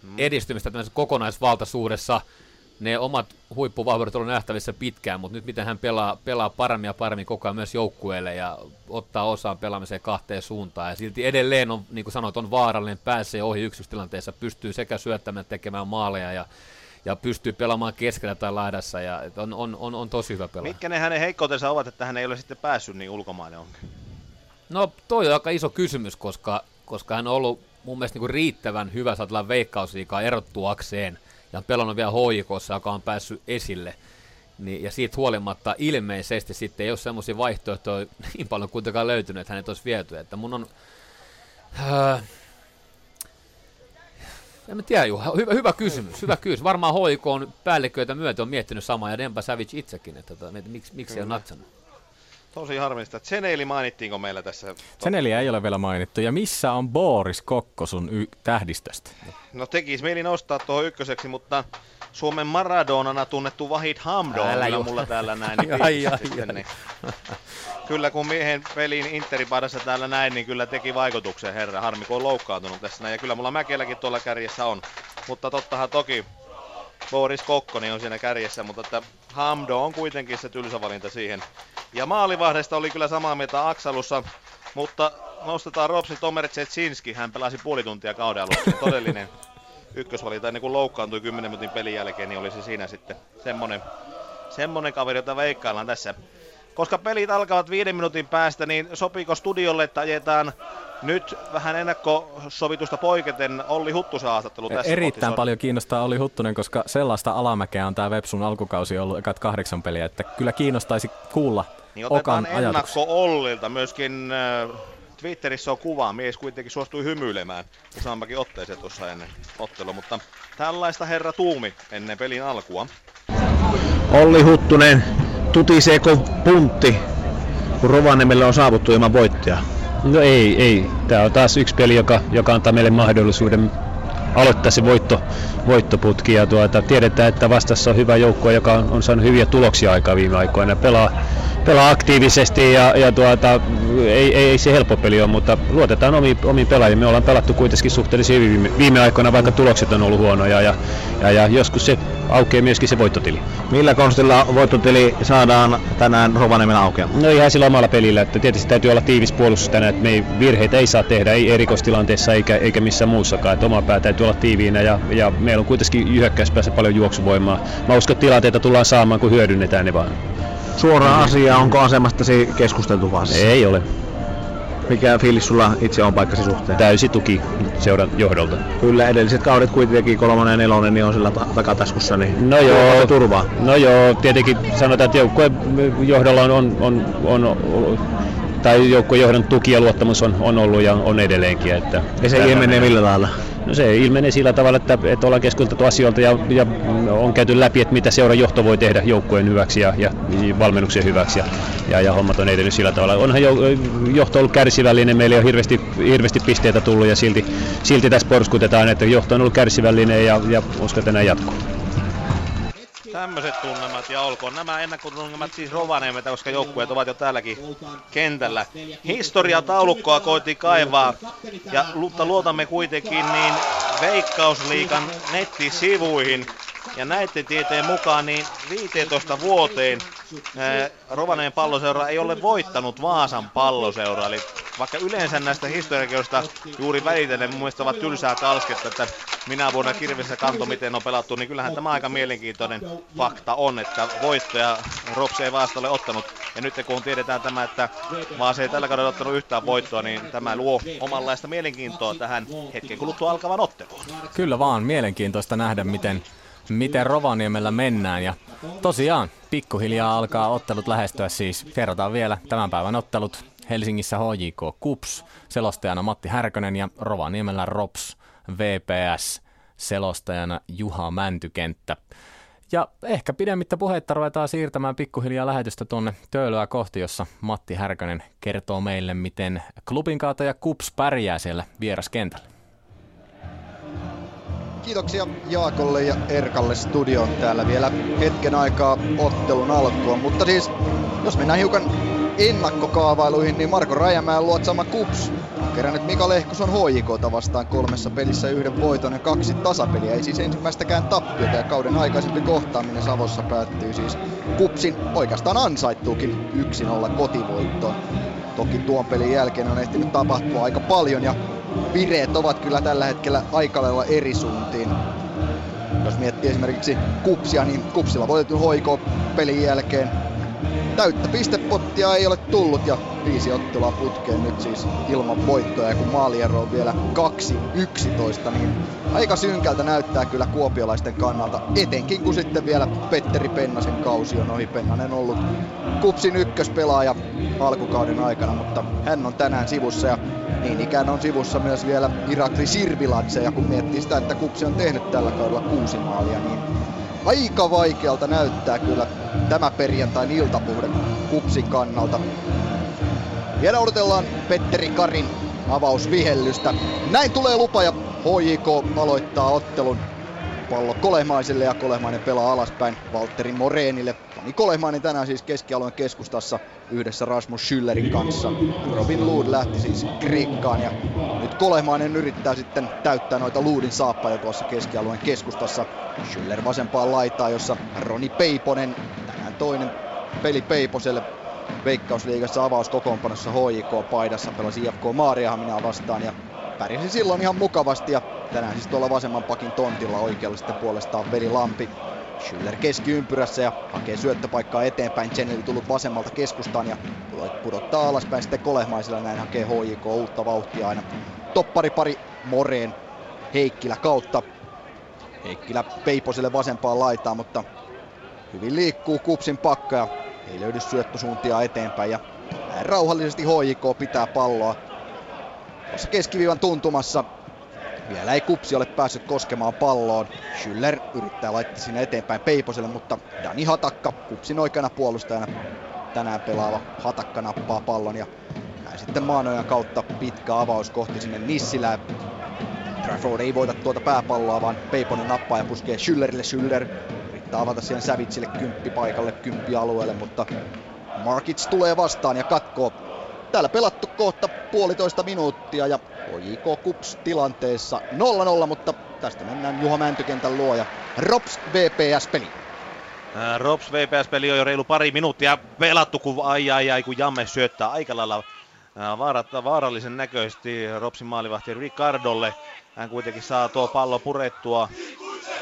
mm. edistymistä tämmöisessä kokonaisvaltaisuudessa. Ne omat huippuvahvuudet on nähtävissä pitkään, mutta nyt miten hän pelaa, pelaa paremmin ja paremmin koko ajan myös joukkueelle ja ottaa osaan pelaamiseen kahteen suuntaan. Ja silti edelleen on, niin kuin sanoit, on vaarallinen, pääsee ohi yksityistilanteessa, pystyy sekä syöttämään tekemään maaleja ja ja pystyy pelaamaan keskellä tai laidassa ja on, on, on, on tosi hyvä pelaaja. Mitkä ne hänen heikkoutensa ovat, että hän ei ole sitten päässyt niin ulkomaille onkin? No toi on aika iso kysymys, koska, koska hän on ollut mun mielestä niin kuin riittävän hyvä saatella veikkausliikaa erottuakseen ja on pelannut vielä hoikossa, joka on päässyt esille. Niin, ja siitä huolimatta ilmeisesti sitten ei ole semmoisia vaihtoehtoja niin paljon kuitenkaan löytynyt, että hänet olisi viety. Että mun on... Äh, en mä tiedä, Juha. Hyvä, hyvä kysymys. Hyvä kysymys. Varmaan hoikoon päälliköitä myötä on miettinyt samaa ja Demba Savage itsekin, että, että, että miksi, miksi ei ole natsannut. Tosi harmista. Tseneli mainittiinko meillä tässä? Tseneli ei ole vielä mainittu. Ja missä on Boris Kokko sun y- tähdistöstä? No tekisi mieli nostaa tuohon ykköseksi, mutta Suomen Maradonana tunnettu Vahid Hamdo on kyllä mulla täällä näin. Niin ai, ai, ai. Niin. Kyllä kun miehen pelin Interipaidassa täällä näin, niin kyllä teki vaikutuksen herra. Harmi kun on loukkaantunut tässä näin. Ja kyllä mulla Mäkelläkin tuolla kärjessä on. Mutta tottahan toki Boris Kokkoni on siinä kärjessä, mutta että Hamdo on kuitenkin se tylsä valinta siihen. Ja maalivahdesta oli kyllä samaa mieltä Aksalussa, mutta nostetaan Ropsi Tomer Tsetsinski. Hän pelasi puoli tuntia kauden alussa. Todellinen ykkösvalinta ennen kuin loukkaantui 10 minuutin pelin jälkeen, niin oli se siinä sitten semmonen, semmonen kaveri, jota veikkaillaan tässä. Koska pelit alkavat viiden minuutin päästä, niin sopiiko studiolle, että ajetaan nyt vähän ennakkosovitusta poiketen Olli Huttusen haastattelu tässä Erittäin paljon kiinnostaa Olli Huttunen, koska sellaista alamäkeä on tämä Websun alkukausi ollut ekat kahdeksan peliä, että kyllä kiinnostaisi kuulla niin otetaan Okan ennakko Ollilta. Myöskin äh, Twitterissä on kuva, mies kuitenkin suostui hymyilemään useammakin otteeseen tuossa ennen ottelua, mutta tällaista herra tuumi ennen pelin alkua. Olli Huttunen, tutiseeko puntti, kun Rovaniemelle on saavuttu ilman voittoja? No ei, ei. Tämä on taas yksi peli, joka, joka antaa meille mahdollisuuden aloittaa se voitto, voittoputki. Ja tuota, tiedetään, että vastassa on hyvä joukko, joka on, on saanut hyviä tuloksia aikaa viime aikoina. Pelaa, pelaa aktiivisesti ja, ja tuota, ei, ei, ei, se helppo peli ole, mutta luotetaan omiin, omiin pelaajiin. Me ollaan pelattu kuitenkin suhteellisen hyvin viime, viime aikoina, vaikka tulokset on ollut huonoja ja, ja, ja joskus se aukeaa myöskin se voittotili. Millä konstilla voittotili saadaan tänään Rovaniemen aukeamaan? No ihan sillä omalla pelillä, että tietysti täytyy olla tiivis puolustus tänään, että me ei, virheitä ei saa tehdä, ei erikoistilanteessa eikä, eikä missään muussakaan, että oma pää täytyy olla tiiviinä ja, ja meillä on kuitenkin hyökkäyspäässä paljon juoksuvoimaa. Mä uskon, että tilanteita tullaan saamaan, kun hyödynnetään ne vaan. Suora asia, onko asemastasi keskusteltu vaan? Ei ole. Mikä fiilis sulla itse on paikkasi suhteen? Täysi tuki seuran johdolta. Kyllä edelliset kaudet kuitenkin kolmonen ja nelonen niin on sillä ta- takataskussa, niin No joo, turvaa. no joo, tietenkin sanotaan, että joukkueen johdolla on, on, on, on tai joukkueen johdon tuki ja luottamus on, on ollut ja on edelleenkin. Että Ja se ilmenee millä lailla? No se ilmenee sillä tavalla, että, että ollaan keskusteltu asioilta ja, ja on käyty läpi, että mitä seuran johto voi tehdä joukkueen hyväksi ja, ja valmennuksen hyväksi ja, ja, ja hommat on edennyt sillä tavalla. Onhan jo, johto ollut kärsivällinen, meillä on hirveästi, hirveästi pisteitä tullut ja silti, silti tässä porskutetaan, että johto on ollut kärsivällinen ja, ja uskon, että näin jatkuu. Tämmöiset tunnelmat ja olkoon nämä ennakkotunnelmat siis Rovaniemeltä, koska joukkueet ovat jo täälläkin kentällä. Historiataulukkoa koitti kaivaa, ja mutta luotamme kuitenkin niin Veikkausliikan nettisivuihin. Ja näiden tieteen mukaan niin 15 vuoteen Rovaneen palloseura ei ole voittanut Vaasan palloseura. Eli vaikka yleensä näistä historiakioista juuri välitellen mun mielestä ovat tylsää kalsketta, että minä vuonna kirvessä kanto, miten on pelattu, niin kyllähän tämä aika mielenkiintoinen fakta on, että voittoja Rops ei Vaasta ole ottanut. Ja nyt kun tiedetään tämä, että Vaasa ei tällä kaudella ottanut yhtään voittoa, niin tämä luo omanlaista mielenkiintoa tähän hetken kuluttua alkavan otteluun. Kyllä vaan, mielenkiintoista nähdä, miten, miten Rovaniemellä mennään. Ja tosiaan, pikkuhiljaa alkaa ottelut lähestyä siis. Kerrotaan vielä tämän päivän ottelut. Helsingissä HJK Kups, selostajana Matti Härkönen ja Rovaniemellä Rops VPS, selostajana Juha Mäntykenttä. Ja ehkä pidemmittä puhetta ruvetaan siirtämään pikkuhiljaa lähetystä tuonne Töölöä kohti, jossa Matti Härkönen kertoo meille, miten klubin ja Kups pärjää siellä vieraskentällä. Kiitoksia Jaakolle ja Erkalle studion täällä vielä hetken aikaa ottelun alkua. Mutta siis, jos mennään hiukan ennakkokaavailuihin, niin Marko Rajamäen luotsama Kups kerännyt Mika Lehkoson HJKta vastaan kolmessa pelissä yhden voiton ja kaksi tasapeliä. Ei siis ensimmäistäkään tappiota ja kauden aikaisempi kohtaaminen Savossa päättyy siis Kupsin oikeastaan ansaittuukin 1-0 kotivoittoon. Toki tuon pelin jälkeen on ehtinyt tapahtua aika paljon ja vireet ovat kyllä tällä hetkellä aika lailla eri suuntiin. Jos miettii esimerkiksi Kupsia, niin Kupsilla voitetun hoiko pelin jälkeen täyttä pistepottia ei ole tullut ja viisi ottelua putkeen nyt siis ilman voittoja ja kun maaliero on vielä 2-11 niin aika synkältä näyttää kyllä kuopiolaisten kannalta. Etenkin kun sitten vielä Petteri Pennasen kausi on ohi. Pennanen ollut Kupsin ykköspelaaja alkukauden aikana, mutta hän on tänään sivussa. Ja niin ikään on sivussa myös vielä Irakli Sirvilatse ja kun miettii sitä, että Kupsi on tehnyt tällä kaudella kuusi maalia, niin aika vaikealta näyttää kyllä tämä perjantain iltapuhde Kupsin kannalta. Vielä odotellaan Petteri Karin avausvihellystä. Näin tulee lupa ja HJK aloittaa ottelun pallo Kolehmaiselle ja Kolehmainen pelaa alaspäin Valtteri Moreenille. Toni Kolehmainen tänään siis keskialueen keskustassa yhdessä Rasmus Schüllerin kanssa. Robin Lood lähti siis Kreikkaan ja nyt Kolehmainen yrittää sitten täyttää noita Loodin saappaja tuossa keskialueen keskustassa. Schüller vasempaan laitaa, jossa Roni Peiponen, tänään toinen peli Peiposelle Veikkausliigassa avauskokoonpanossa HJK-paidassa pelasi IFK Maariahaminaa vastaan ja pärjäsi silloin ihan mukavasti ja tänään siis tuolla vasemman pakin tontilla oikealla sitten puolestaan Veli Lampi. Schüller keskiympyrässä ja hakee syöttöpaikkaa eteenpäin. Chenneli tullut vasemmalta keskustaan ja pudottaa alaspäin sitten Kolehmaisella. Näin hakee HJK uutta vauhtia aina. Toppari pari Moreen Heikkilä kautta. Heikkilä Peiposelle vasempaan laitaan, mutta hyvin liikkuu Kupsin pakka ja ei löydy syöttösuuntia eteenpäin. Ja rauhallisesti HJK pitää palloa tuossa keskiviivan tuntumassa. Vielä ei Kupsi ole päässyt koskemaan palloon. Schüller yrittää laittaa sinne eteenpäin Peiposelle, mutta Dani Hatakka, Kupsin oikeana puolustajana tänään pelaava Hatakka nappaa pallon ja näin sitten Maanojan kautta pitkä avaus kohti sinne Nissilää. Trafford ei voita tuota pääpalloa, vaan Peiponen nappaa ja puskee Schüllerille. Schüller yrittää avata siihen Sävitsille kymppi paikalle, kymppi alueelle, mutta Markits tulee vastaan ja katkoo Täällä pelattu kohta puolitoista minuuttia ja HJK Kups tilanteessa 0-0, mutta tästä mennään Juha Mäntykentän luo ja Rops VPS-peli. Rops VPS-peli on jo reilu pari minuuttia pelattu, kun ai ai ai, kun Jamme syöttää aika lailla vaarat, vaarallisen näköisesti Ropsin maalivahti Ricardolle. Hän kuitenkin saa tuo pallo purettua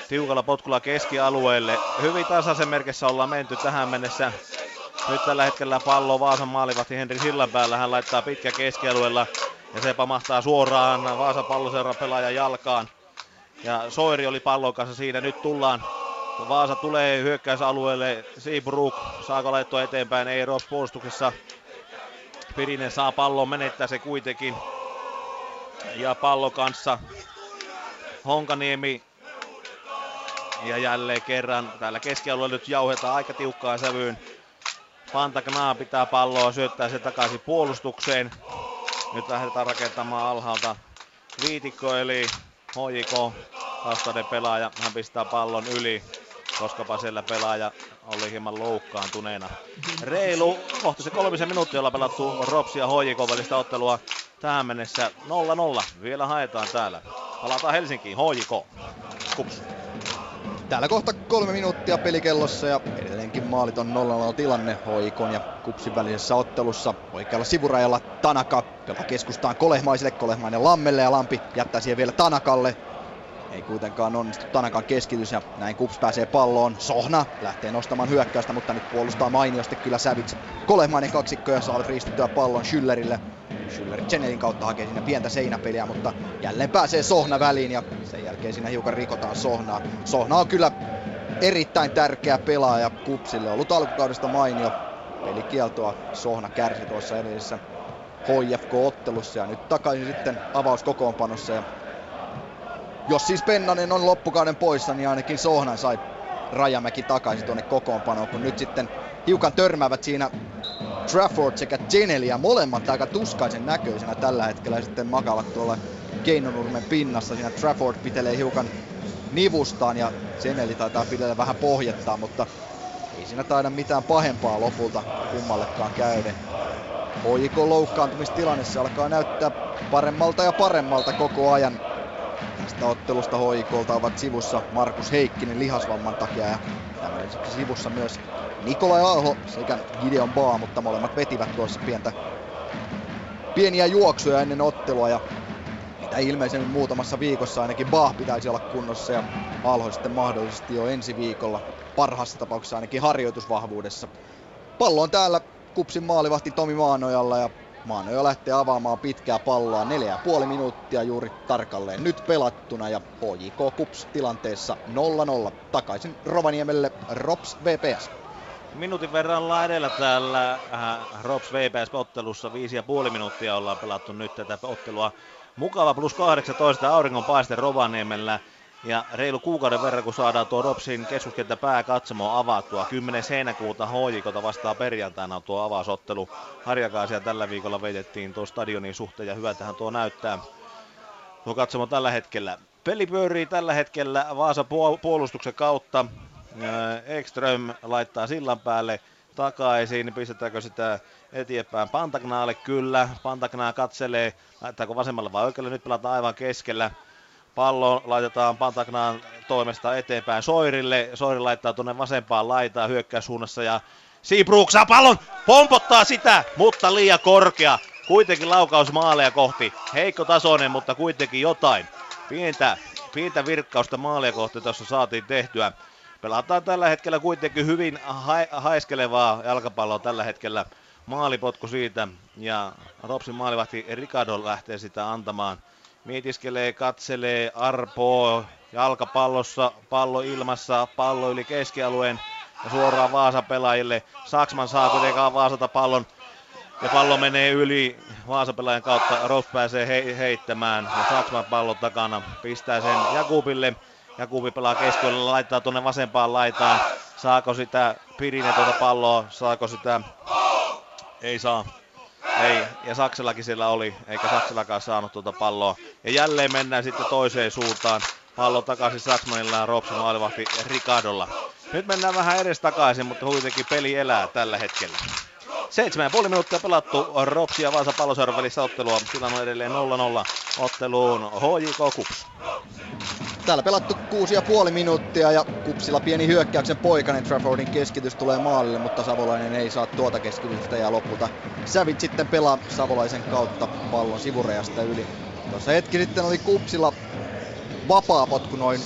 tiukalla potkulla keskialueelle. Hyvin tasaisen merkissä ollaan menty tähän mennessä. Nyt tällä hetkellä pallo Vaasan maalivahti Henri Sillanpäällä. Hän laittaa pitkä keskialueella ja se pamahtaa suoraan Vaasan palloseuran pelaajan jalkaan. Ja Soiri oli pallon kanssa siinä. Nyt tullaan. Vaasa tulee hyökkäysalueelle. Seabruk saako laittua eteenpäin? Ei Ross puolustuksessa. Pirinen saa pallon, menettää se kuitenkin. Ja pallo kanssa Honkaniemi ja jälleen kerran täällä keskialueella nyt jauhetaan aika tiukkaan sävyyn. Pantaknaa pitää palloa, syöttää se takaisin puolustukseen. Nyt lähdetään rakentamaan alhaalta viitikko eli HJK vastainen pelaaja. Hän pistää pallon yli, koskapa siellä pelaaja oli hieman loukkaantuneena. Reilu kohta se kolmisen minuuttia, jolla pelattu Ropsi ja HJK välistä ottelua tähän mennessä 0-0. Vielä haetaan täällä. Palataan Helsinkiin, HJK. Kups. Täällä kohta kolme minuuttia pelikellossa ja edelleenkin maaliton 0 tilanne Hoikon ja Kupsin välisessä ottelussa. Oikealla sivurajalla Tanaka pelaa keskustaan Kolehmaiselle, Kolehmainen Lammelle ja Lampi jättää siihen vielä Tanakalle. Ei kuitenkaan onnistu Tanakan keskitys ja näin Kups pääsee palloon. Sohna lähtee nostamaan hyökkäystä, mutta nyt puolustaa mainiosti kyllä Sävits. Kolehmainen kaksikko ja saavat riistettyä pallon Schüllerille. Schüller Chenerin kautta hakee sinne pientä seinäpeliä, mutta jälleen pääsee Sohna väliin ja sen jälkeen siinä hiukan rikotaan Sohnaa. Sohna on kyllä erittäin tärkeä pelaaja Kupsille. Ollut alkukaudesta mainio. Pelikieltoa Sohna kärsi tuossa edellisessä HIFK-ottelussa ja nyt takaisin sitten avauskokoonpanossa. Ja jos siis Pennanen on loppukauden poissa, niin ainakin Sohnan sai Rajamäki takaisin tuonne kokoonpanoon, kun nyt sitten hiukan törmäävät siinä Trafford sekä Geneli ja molemmat aika tuskaisen näköisenä tällä hetkellä sitten makaavat tuolla Keinonurmen pinnassa. Siinä Trafford pitelee hiukan nivustaan ja Geneli taitaa pidellä vähän pohjettaa, mutta ei siinä taida mitään pahempaa lopulta kummallekaan käydä. HJK loukkaantumistilanne se alkaa näyttää paremmalta ja paremmalta koko ajan. Tästä ottelusta HJKlta ovat sivussa Markus Heikkinen lihasvamman takia ja tämän sivussa myös Nikolai Alho sekä Gideon Baa, mutta molemmat vetivät tuossa pientä, pieniä juoksuja ennen ottelua ja mitä ilmeisemmin muutamassa viikossa ainakin Baa pitäisi olla kunnossa ja Alho sitten mahdollisesti jo ensi viikolla parhaassa tapauksessa ainakin harjoitusvahvuudessa. Pallo on täällä Kupsin maalivahti Tomi Maanojalla ja Maanoja lähtee avaamaan pitkää palloa. Neljä ja puoli minuuttia juuri tarkalleen nyt pelattuna ja HJK Kups tilanteessa 0-0. Takaisin Rovaniemelle Rops VPS. Minuutin verran ollaan edellä täällä äh, Rops VPS-ottelussa. Viisi ja puoli minuuttia ollaan pelattu nyt tätä ottelua. Mukava plus 18 auringon paiste Rovaniemellä. Ja reilu kuukauden verran, kun saadaan tuo Ropsin keskuskenttä pääkatsomo avattua. 10. heinäkuuta HJKta vastaa perjantaina tuo avausottelu. Harjakaasia tällä viikolla veitettiin tuo stadionin suhteen ja hyvä tähän tuo näyttää. Tuo katsomo tällä hetkellä. Peli pyörii tällä hetkellä Vaasa puolustuksen kautta. Ekström laittaa sillan päälle takaisin. Pistetäänkö sitä eteenpäin Pantagnaalle? Kyllä. Pantagnaa katselee, laittaako vasemmalle vai oikealle. Nyt pelataan aivan keskellä. Pallo laitetaan Pantagnaan toimesta eteenpäin Soirille. Soiri laittaa tuonne vasempaan laitaan hyökkäyssuunnassa ja Seabrook saa pallon, pompottaa sitä, mutta liian korkea. Kuitenkin laukaus maaleja kohti. Heikko tasoinen, mutta kuitenkin jotain. Pientä, pientä virkkausta maalia kohti tuossa saatiin tehtyä. Pelataan tällä hetkellä kuitenkin hyvin ha- haiskelevaa jalkapalloa tällä hetkellä. Maalipotku siitä ja Ropsin maalivahti Ricardo lähtee sitä antamaan. Mietiskelee, katselee, arpoo jalkapallossa, pallo ilmassa, pallo yli keskialueen ja suoraan Vaasa pelaajille. Saksman saa kuitenkaan Vaasata pallon ja pallo menee yli Vaasapelaajan kautta. Rops pääsee he- heittämään ja Saksman pallo takana pistää sen Jakubille. Jakubi pelaa keskellä, laittaa tuonne vasempaan laitaan. Saako sitä Pirinen tuota palloa, saako sitä... Ei saa. Ei, ja Saksellakin siellä oli, eikä Saksellakaan saanut tuota palloa. Ja jälleen mennään sitten toiseen suuntaan. Pallo takaisin Saksmanilla ja Robson maalivahti Ricardolla. Nyt mennään vähän edes takaisin, mutta kuitenkin peli elää tällä hetkellä. 7,5 minuuttia pelattu Ropsi ja Vaasa palloseuran välissä ottelua. Tilanne on edelleen 0-0 otteluun HJK Kups. Täällä pelattu 6,5 minuuttia ja Kupsilla pieni hyökkäyksen poikainen Traffordin keskitys tulee maalille, mutta Savolainen ei saa tuota keskitystä ja lopulta Sävit sitten pelaa Savolaisen kautta pallon sivurajasta yli. Tuossa hetki sitten oli Kupsilla vapaa potku noin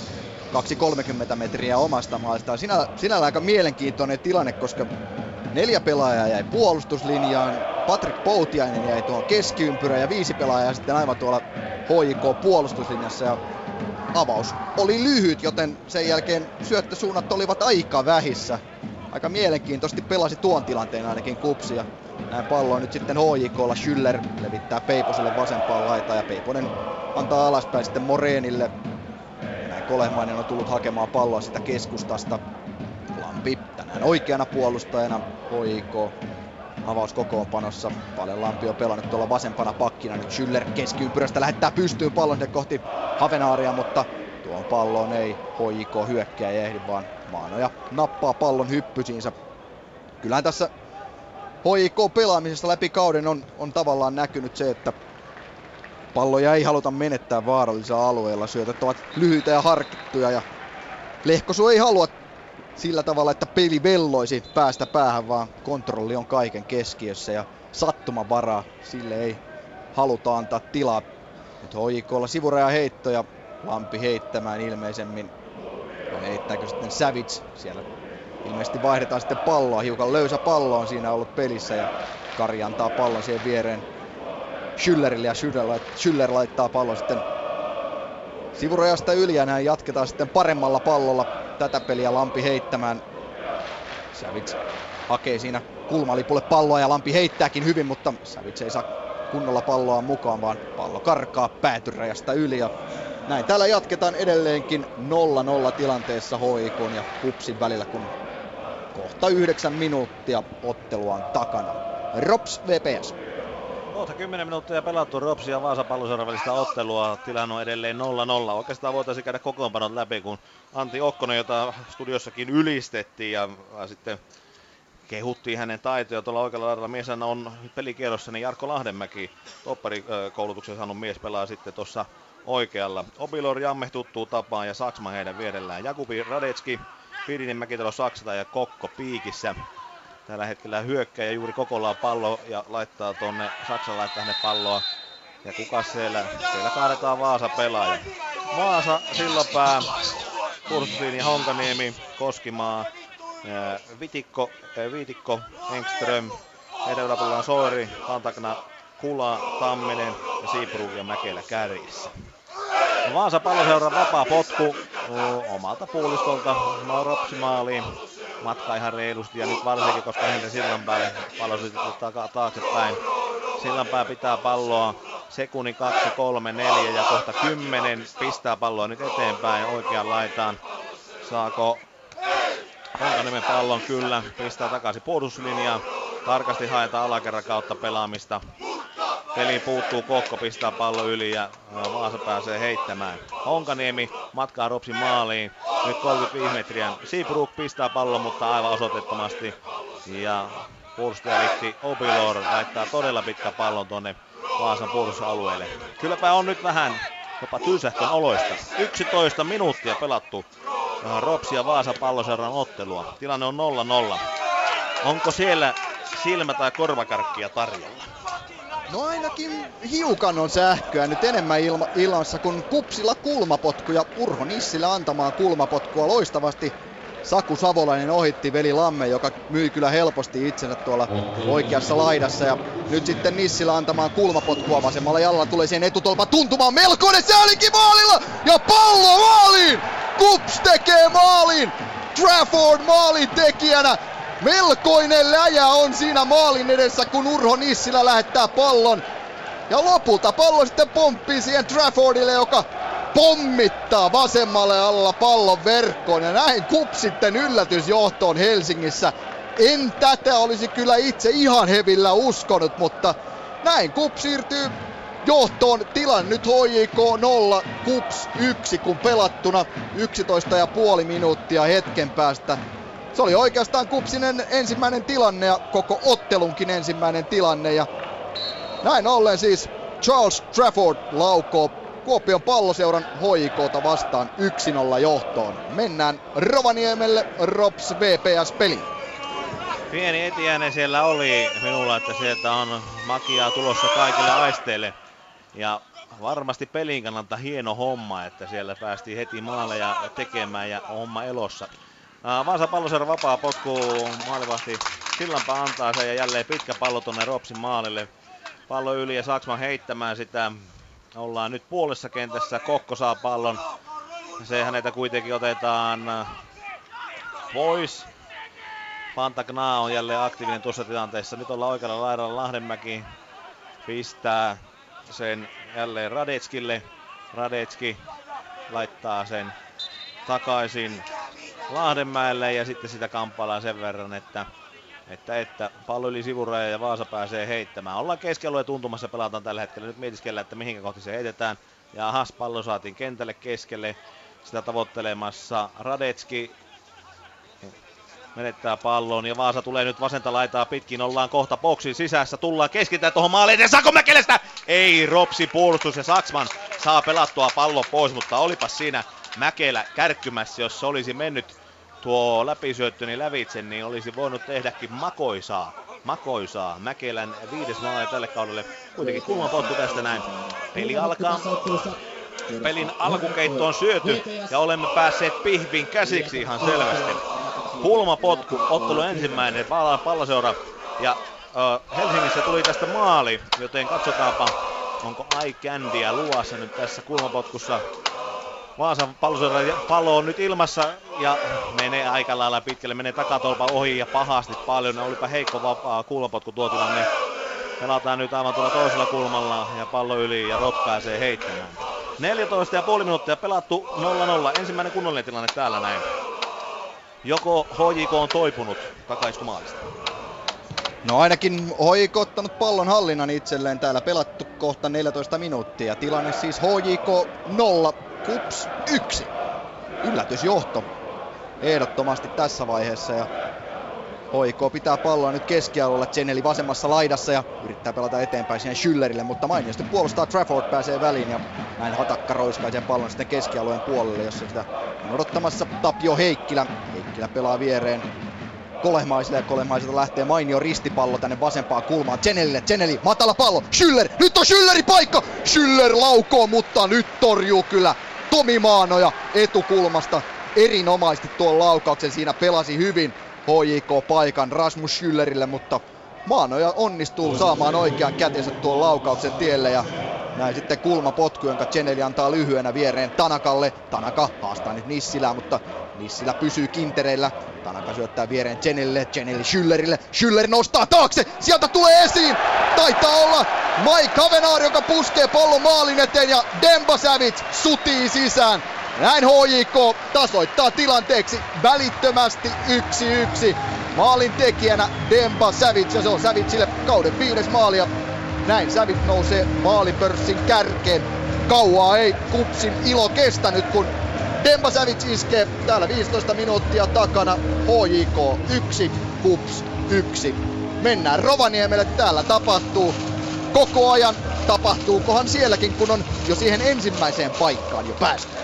2-30 metriä omasta maalista. Sinä, sinällä aika mielenkiintoinen tilanne, koska neljä pelaajaa jäi puolustuslinjaan, Patrick Poutiainen jäi tuohon keskiympyrään ja viisi pelaajaa sitten aivan tuolla HJK puolustuslinjassa. Ja avaus oli lyhyt, joten sen jälkeen syöttösuunnat olivat aika vähissä. Aika mielenkiintoisesti pelasi tuon tilanteen ainakin kupsi ja näin pallo on nyt sitten HJKlla. Schüller levittää Peiposelle vasempaan laitaan ja Peiponen antaa alaspäin sitten Moreenille. Näin Kolehmainen on tullut hakemaan palloa sitä keskustasta. Lampi tänään oikeana puolustajana HJK avauskokoonpanossa. Paljon Lampi on pelannut tuolla vasempana pakkina. Nyt Schüller keskiympyrästä lähettää pystyyn pallon sinne kohti Havenaaria, mutta tuon pallon ei HJK hyökkää ehdi, vaan Maanoja nappaa pallon hyppysiinsä. Kyllähän tässä HJK pelaamisessa läpi kauden on, on tavallaan näkynyt se, että palloja ei haluta menettää vaarallisilla alueilla. Syötöt ovat lyhyitä ja harkittuja ja Lehkosu ei halua sillä tavalla, että peli velloisi päästä päähän, vaan kontrolli on kaiken keskiössä ja sattumavaraa sille ei haluta antaa tilaa. Nyt hoikolla sivuraja heittoja, Lampi heittämään ilmeisemmin. Vai heittääkö sitten Savage siellä ilmeisesti vaihdetaan sitten palloa, hiukan löysä pallo on siinä ollut pelissä ja Kari antaa pallon siihen viereen Schüllerille ja Schüller laittaa pallon sitten sivurajasta yli ja näin jatketaan sitten paremmalla pallolla tätä peliä Lampi heittämään. Savits hakee siinä kulmalipulle palloa ja Lampi heittääkin hyvin, mutta Savits ei saa kunnolla palloa mukaan, vaan pallo karkaa päätyrajasta yli ja näin täällä jatketaan edelleenkin 0-0 tilanteessa HIK ja Kupsin välillä, kun kohta yhdeksän minuuttia ottelua on takana. Rops VPS. Kohta 10 minuuttia pelattu Ropsi ja Vaasa välistä ottelua. Tilanne on edelleen 0-0. Oikeastaan voitaisiin käydä kokoonpanot läpi, kun Antti Okkonen, jota studiossakin ylistettiin ja sitten kehuttiin hänen taitoja tuolla oikealla laidalla. Mies on pelikierrossa, niin Jarkko Lahdenmäki, topparikoulutuksen saanut mies, pelaa sitten tuossa oikealla. Obilor Jamme tuttuu tapaan ja Saksma heidän vierellään. Jakubi Radetski, Pirinen Mäkitalo Saksata ja Kokko piikissä. Tällä hetkellä hyökkäjä juuri kokollaan pallo ja laittaa tonne, Saksa laittaa hänen palloa. Ja kuka siellä? Siellä kaadetaan Vaasa pelaaja. Vaasa, Sillanpää, ja Honkaniemi, Koskimaa, Vitikko, Viitikko, Engström, heidän yläpuolella on Soiri, Kula, Tamminen ja Siiprug ja Mäkelä kärjissä. Vaasa palloseuran vapaa potku omalta puoliskolta Ropsi Matka ihan reilusti ja nyt varsinkin, koska Henri Sillanpäälle pallo takaa taaksepäin. Sillanpää pitää palloa sekunnin 2, 3, 4 ja kohta 10 pistää palloa nyt eteenpäin oikean laitaan. Saako Honkaniemen pallon kyllä, pistää takaisin puolustuslinjaan. Tarkasti haetaan alakerran kautta pelaamista. Peli puuttuu Kokko, pistää pallo yli ja Vaasa pääsee heittämään. Honkaniemi matkaa Ropsin maaliin. Nyt 35 metriä. Seabrook pistää pallon, mutta aivan osoitettomasti. Ja puolustajalikti Obilor laittaa todella pitkä pallon tonne Vaasan puolustusalueelle. Kylläpä on nyt vähän jopa tylsähkön oloista. 11 minuuttia pelattu Ropsi ja Vaasa palloseuran ottelua. Tilanne on 0-0. Onko siellä silmä- tai korvakarkkia tarjolla? No ainakin hiukan on sähköä nyt enemmän ilma, ilmassa, kun Kupsilla kulmapotku ja Urho Nissilä antamaan kulmapotkua loistavasti. Saku Savolainen ohitti veli Lamme, joka myi kyllä helposti itsensä tuolla oikeassa laidassa. Ja nyt sitten Nissilä antamaan kulmapotkua vasemmalla jalalla tulee siihen etutolpa tuntumaan melkoinen säälikin maalilla! Ja pallo maaliin! Kups tekee maalin! Trafford maalin tekijänä! Melkoinen läjä on siinä maalin edessä, kun Urho Nissilä lähettää pallon. Ja lopulta pallo sitten pomppii siihen Traffordille, joka pommittaa vasemmalle alla pallon verkkoon. Ja näin kup sitten yllätysjohtoon Helsingissä. En tätä olisi kyllä itse ihan hevillä uskonut, mutta näin kup siirtyy johtoon. Tilan nyt HJK 0, KUPS 1, kun pelattuna 11,5 minuuttia hetken päästä se oli oikeastaan Kupsinen ensimmäinen tilanne ja koko ottelunkin ensimmäinen tilanne. Ja näin ollen siis Charles Trafford laukoo Kuopion palloseuran hoikota vastaan 1-0 johtoon. Mennään Rovaniemelle Rops VPS peli. Pieni etiäinen siellä oli minulla, että sieltä on makiaa tulossa kaikille aisteille. Ja varmasti pelin kannalta hieno homma, että siellä päästiin heti maaleja tekemään ja homma elossa. Vaasa palloseura vapaa potku, maalivahti Sillanpää antaa sen ja jälleen pitkä pallo tuonne Ropsin maalille. Pallo yli ja Saksman heittämään sitä. Ollaan nyt puolessa kentässä, Kokko saa pallon. Se häneltä kuitenkin otetaan pois. Pantagna on jälleen aktiivinen tuossa tilanteessa. Nyt ollaan oikealla laidalla Lahdenmäki pistää sen jälleen Radetskille. Radetski laittaa sen takaisin Lahdenmäelle ja sitten sitä kamppaillaan sen verran, että, että, että pallo yli sivuraja ja Vaasa pääsee heittämään. Ollaan keskialueen tuntumassa, pelataan tällä hetkellä. Nyt mietiskellä, että mihinkä kohti se heitetään. Ja Has pallo saatiin kentälle keskelle. Sitä tavoittelemassa Radetski menettää pallon ja Vaasa tulee nyt vasenta laitaa pitkin, ollaan kohta boksin sisässä, tullaan keskitään tuohon maaliin ja Sako Mäkelästä! Ei, Ropsi puolustus ja Saksman, saa pelattua pallo pois, mutta olipas siinä Mäkelä kärkkymässä, jos se olisi mennyt tuo läpisyöttö niin lävitse, niin olisi voinut tehdäkin makoisaa. Makoisaa. Mäkelän viides maali tälle kaudelle. Kuitenkin kulmapotku tästä näin. Peli alkaa. Pelin alkukeitto on syöty ja olemme päässeet pihvin käsiksi ihan selvästi. Kulmapotku, ottelu ensimmäinen, palloseura. Ja uh, Helsingissä tuli tästä maali, joten katsotaanpa, onko Ai Kändiä luassa nyt tässä kulmapotkussa. Vaasan pallo on nyt ilmassa ja menee aika lailla pitkälle, menee takatolpa ohi ja pahasti paljon. Olipa heikko vapaa kulmapotku tuo tilanne. Pelataan nyt aivan tuolla toisella kulmalla ja pallo yli ja rotkaisee heittämään. 14,5 minuuttia pelattu 0-0. Ensimmäinen kunnollinen tilanne täällä näin. Joko HJK on toipunut takaiskumaalista? No ainakin HJK ottanut pallon hallinnan itselleen. Täällä pelattu kohta 14 minuuttia. Tilanne siis HJK 0, KUPS 1. Yllätysjohto ehdottomasti tässä vaiheessa ja HIK pitää palloa nyt keskialueella, Zeneli vasemmassa laidassa ja yrittää pelata eteenpäin siihen Schüllerille, mutta mainiosti puolustaa Trafford pääsee väliin ja näin Hatakka roiskaa sen pallon sitten keskialueen puolelle, jossa sitä on odottamassa Tapio Heikkilä. Heikkilä pelaa viereen Kolehmaiselle ja Kolehmaiselta lähtee mainio ristipallo tänne vasempaan kulmaan. Zenelille, Zeneli, matala pallo, Schüller, nyt on Schüllerin paikka! Schüller laukoo, mutta nyt torjuu kyllä Tomi Maanoja etukulmasta erinomaisesti tuon laukauksen, siinä pelasi hyvin HJK-paikan Rasmus Schüllerille, mutta Maanoja onnistuu saamaan oikean kätensä tuon laukauksen tielle ja näin sitten kulmapotku, jonka Cheneli antaa lyhyenä viereen Tanakalle. Tanaka haastaa nyt Nissilää, mutta Nissilä pysyy kintereillä. Tanaka syöttää viereen Chenelille, Cheneli Schüllerille. Schüller nostaa taakse, sieltä tulee esiin. Taitaa olla Mike Kavenaar, joka puskee pallon maalin eteen ja Demba Savage sutii sisään. Näin HJK tasoittaa tilanteeksi välittömästi 1-1. Maalin tekijänä Demba Savic ja se on Savicille kauden viides maali ja näin Savic nousee maalipörssin kärkeen. Kauaa ei kupsin ilo kestänyt kun Demba Savic iskee täällä 15 minuuttia takana HJK 1, Kups 1. Mennään Rovaniemelle, täällä tapahtuu koko ajan. Tapahtuukohan sielläkin, kun on jo siihen ensimmäiseen paikkaan jo päästy.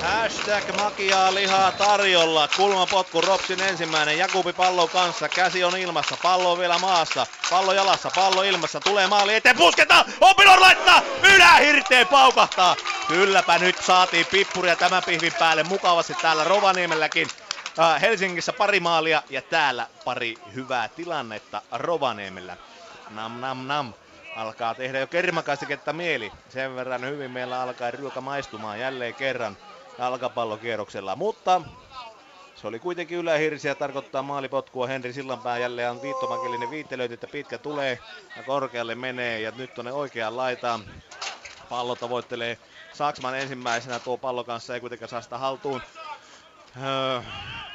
Hashtag makiaa lihaa tarjolla. Kulmapotku Ropsin ensimmäinen. Jakubi pallo kanssa. Käsi on ilmassa. Pallo on vielä maassa. Pallo jalassa. Pallo ilmassa. Tulee maali eteen. Pusketa! Opilor laittaa! Ylähirteen paukahtaa. Kylläpä nyt saatiin pippuria tämän pihvin päälle mukavasti täällä Rovaniemelläkin. Äh, Helsingissä pari maalia ja täällä pari hyvää tilannetta Rovaniemellä. Nam nam nam alkaa tehdä jo kermakastiketta mieli. Sen verran hyvin meillä alkaa ruoka maistumaan jälleen kerran jalkapallokierroksella. Mutta se oli kuitenkin ylähirsi ja tarkoittaa maalipotkua. Henri Sillanpää jälleen on viittomakellinen viittelöity, että pitkä tulee ja korkealle menee. Ja nyt tonne oikeaan laitaan. Pallo tavoittelee Saksman ensimmäisenä. Tuo pallo kanssa ei kuitenkaan saa sitä haltuun. Öö,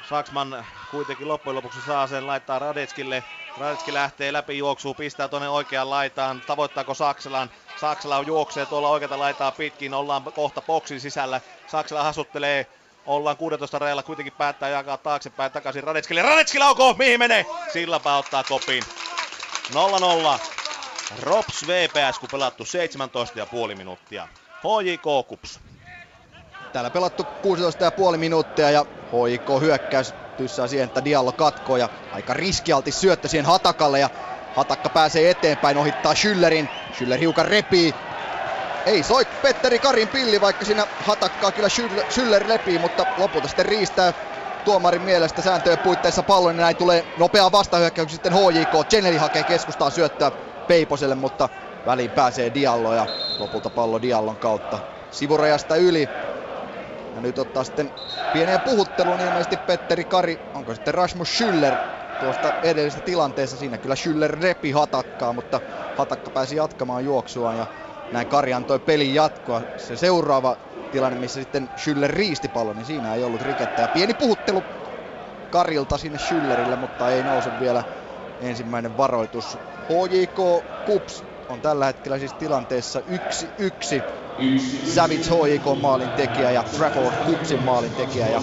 Saksman kuitenkin loppujen lopuksi saa sen, laittaa Radetskille. Radetski lähtee läpi juoksuu, pistää tuonne oikeaan laitaan. Tavoittaako Saksalan? Saksala juoksee tuolla oikeata laitaa pitkin, ollaan kohta boksin sisällä. Saksala hasuttelee, ollaan 16 rajalla, kuitenkin päättää jakaa taaksepäin takaisin Radetskille. Radetski laukoo, mihin menee? Sillapää ottaa kopin. 0-0. Rops VPS, kun pelattu 17,5 minuuttia. HJK Kups. Täällä pelattu 16,5 minuuttia ja HJK hyökkäys tyssää siihen, että Diallo katkoo ja aika riskialti syöttö siihen Hatakalle ja Hatakka pääsee eteenpäin, ohittaa Schüllerin. Schüller hiukan repii. Ei soi Petteri Karin pilli, vaikka siinä Hatakkaa kyllä Schüller lepii, mutta lopulta sitten riistää tuomarin mielestä sääntöjen puitteissa pallon ja näin tulee nopea vastahyökkäys sitten HJK. Cheneli hakee keskustaan syöttää Peiposelle, mutta väliin pääsee Diallo ja lopulta pallo Diallon kautta sivurajasta yli. Ja nyt ottaa sitten pienen puhuttelun ilmeisesti Petteri Kari. Onko sitten Rasmus Schüller tuosta edellisestä tilanteessa. Siinä kyllä Schüller repi Hatakkaa, mutta Hatakka pääsi jatkamaan juoksuaan ja näin Kari antoi pelin jatkoa. Se seuraava tilanne, missä sitten Schüller riisti pallon, niin siinä ei ollut rikettä. Ja pieni puhuttelu Karilta sinne Schüllerille, mutta ei nouse vielä ensimmäinen varoitus. HJK Kups on tällä hetkellä siis tilanteessa 1-1. Savage HJK maalin tekijä ja Trafford Kupsin maalin tekijä. Ja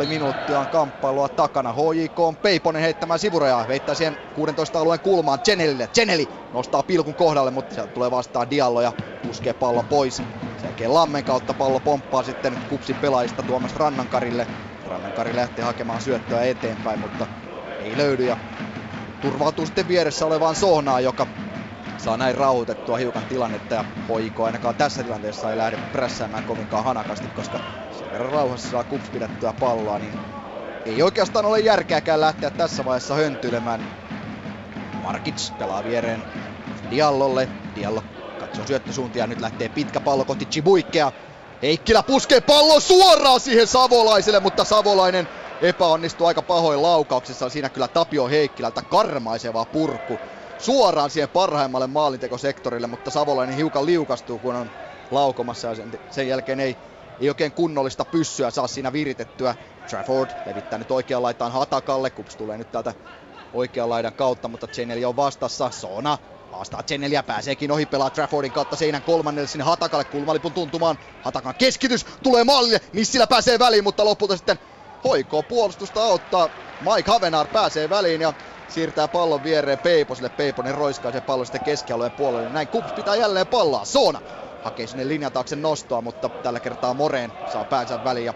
17,5 minuuttia on kamppailua takana. HJK on Peiponen heittämään sivurajaa. Veittää siihen 16 alueen kulmaan Chenelille. Cheneli nostaa pilkun kohdalle, mutta sieltä tulee vastaan Diallo ja puskee pallon pois. Sen Lammen kautta pallo pomppaa sitten kupsin pelaajista Tuomas Rannankarille. Rannankari lähtee hakemaan syöttöä eteenpäin, mutta ei löydy ja turvautuu sitten vieressä olevaan Sohnaan, joka saa näin rauhoitettua hiukan tilannetta ja Hoiko ainakaan tässä tilanteessa ei lähde prässäämään kovinkaan hanakasti, koska sen verran rauhassa saa kups pidettyä palloa, niin ei oikeastaan ole järkeäkään lähteä tässä vaiheessa höntyilemään. Markits pelaa viereen Diallolle. Diallo katsoo syöttösuuntia, nyt lähtee pitkä pallo kohti Chibuikea. Heikkilä puskee pallon suoraan siihen Savolaiselle, mutta Savolainen epäonnistuu aika pahoin laukauksessa. Siinä kyllä Tapio Heikkilältä karmaiseva purku suoraan siihen parhaimmalle maalintekosektorille, mutta Savolainen hiukan liukastuu, kun on laukomassa ja sen, sen jälkeen ei, ei oikein kunnollista pyssyä saa siinä viritettyä. Trafford levittää nyt oikean laitaan Hatakalle, Kups tulee nyt täältä oikean laidan kautta, mutta Cheneli on vastassa. Sona haastaa Cheneliä, pääseekin ohi, pelaa Traffordin kautta seinän kolmannelle sinne Hatakalle kulmalipun tuntumaan. Hatakan keskitys tulee mallille, Nissilä pääsee väliin, mutta lopulta sitten hoikoo puolustusta auttaa. Mike Havenar pääsee väliin ja siirtää pallon viereen Peiposelle. Peiponen roiskaa sen pallon sitten keskialueen puolelle. Näin Kups pitää jälleen palloa. Soona hakee sinne linjan taakse nostoa, mutta tällä kertaa Moreen saa päänsä väliin ja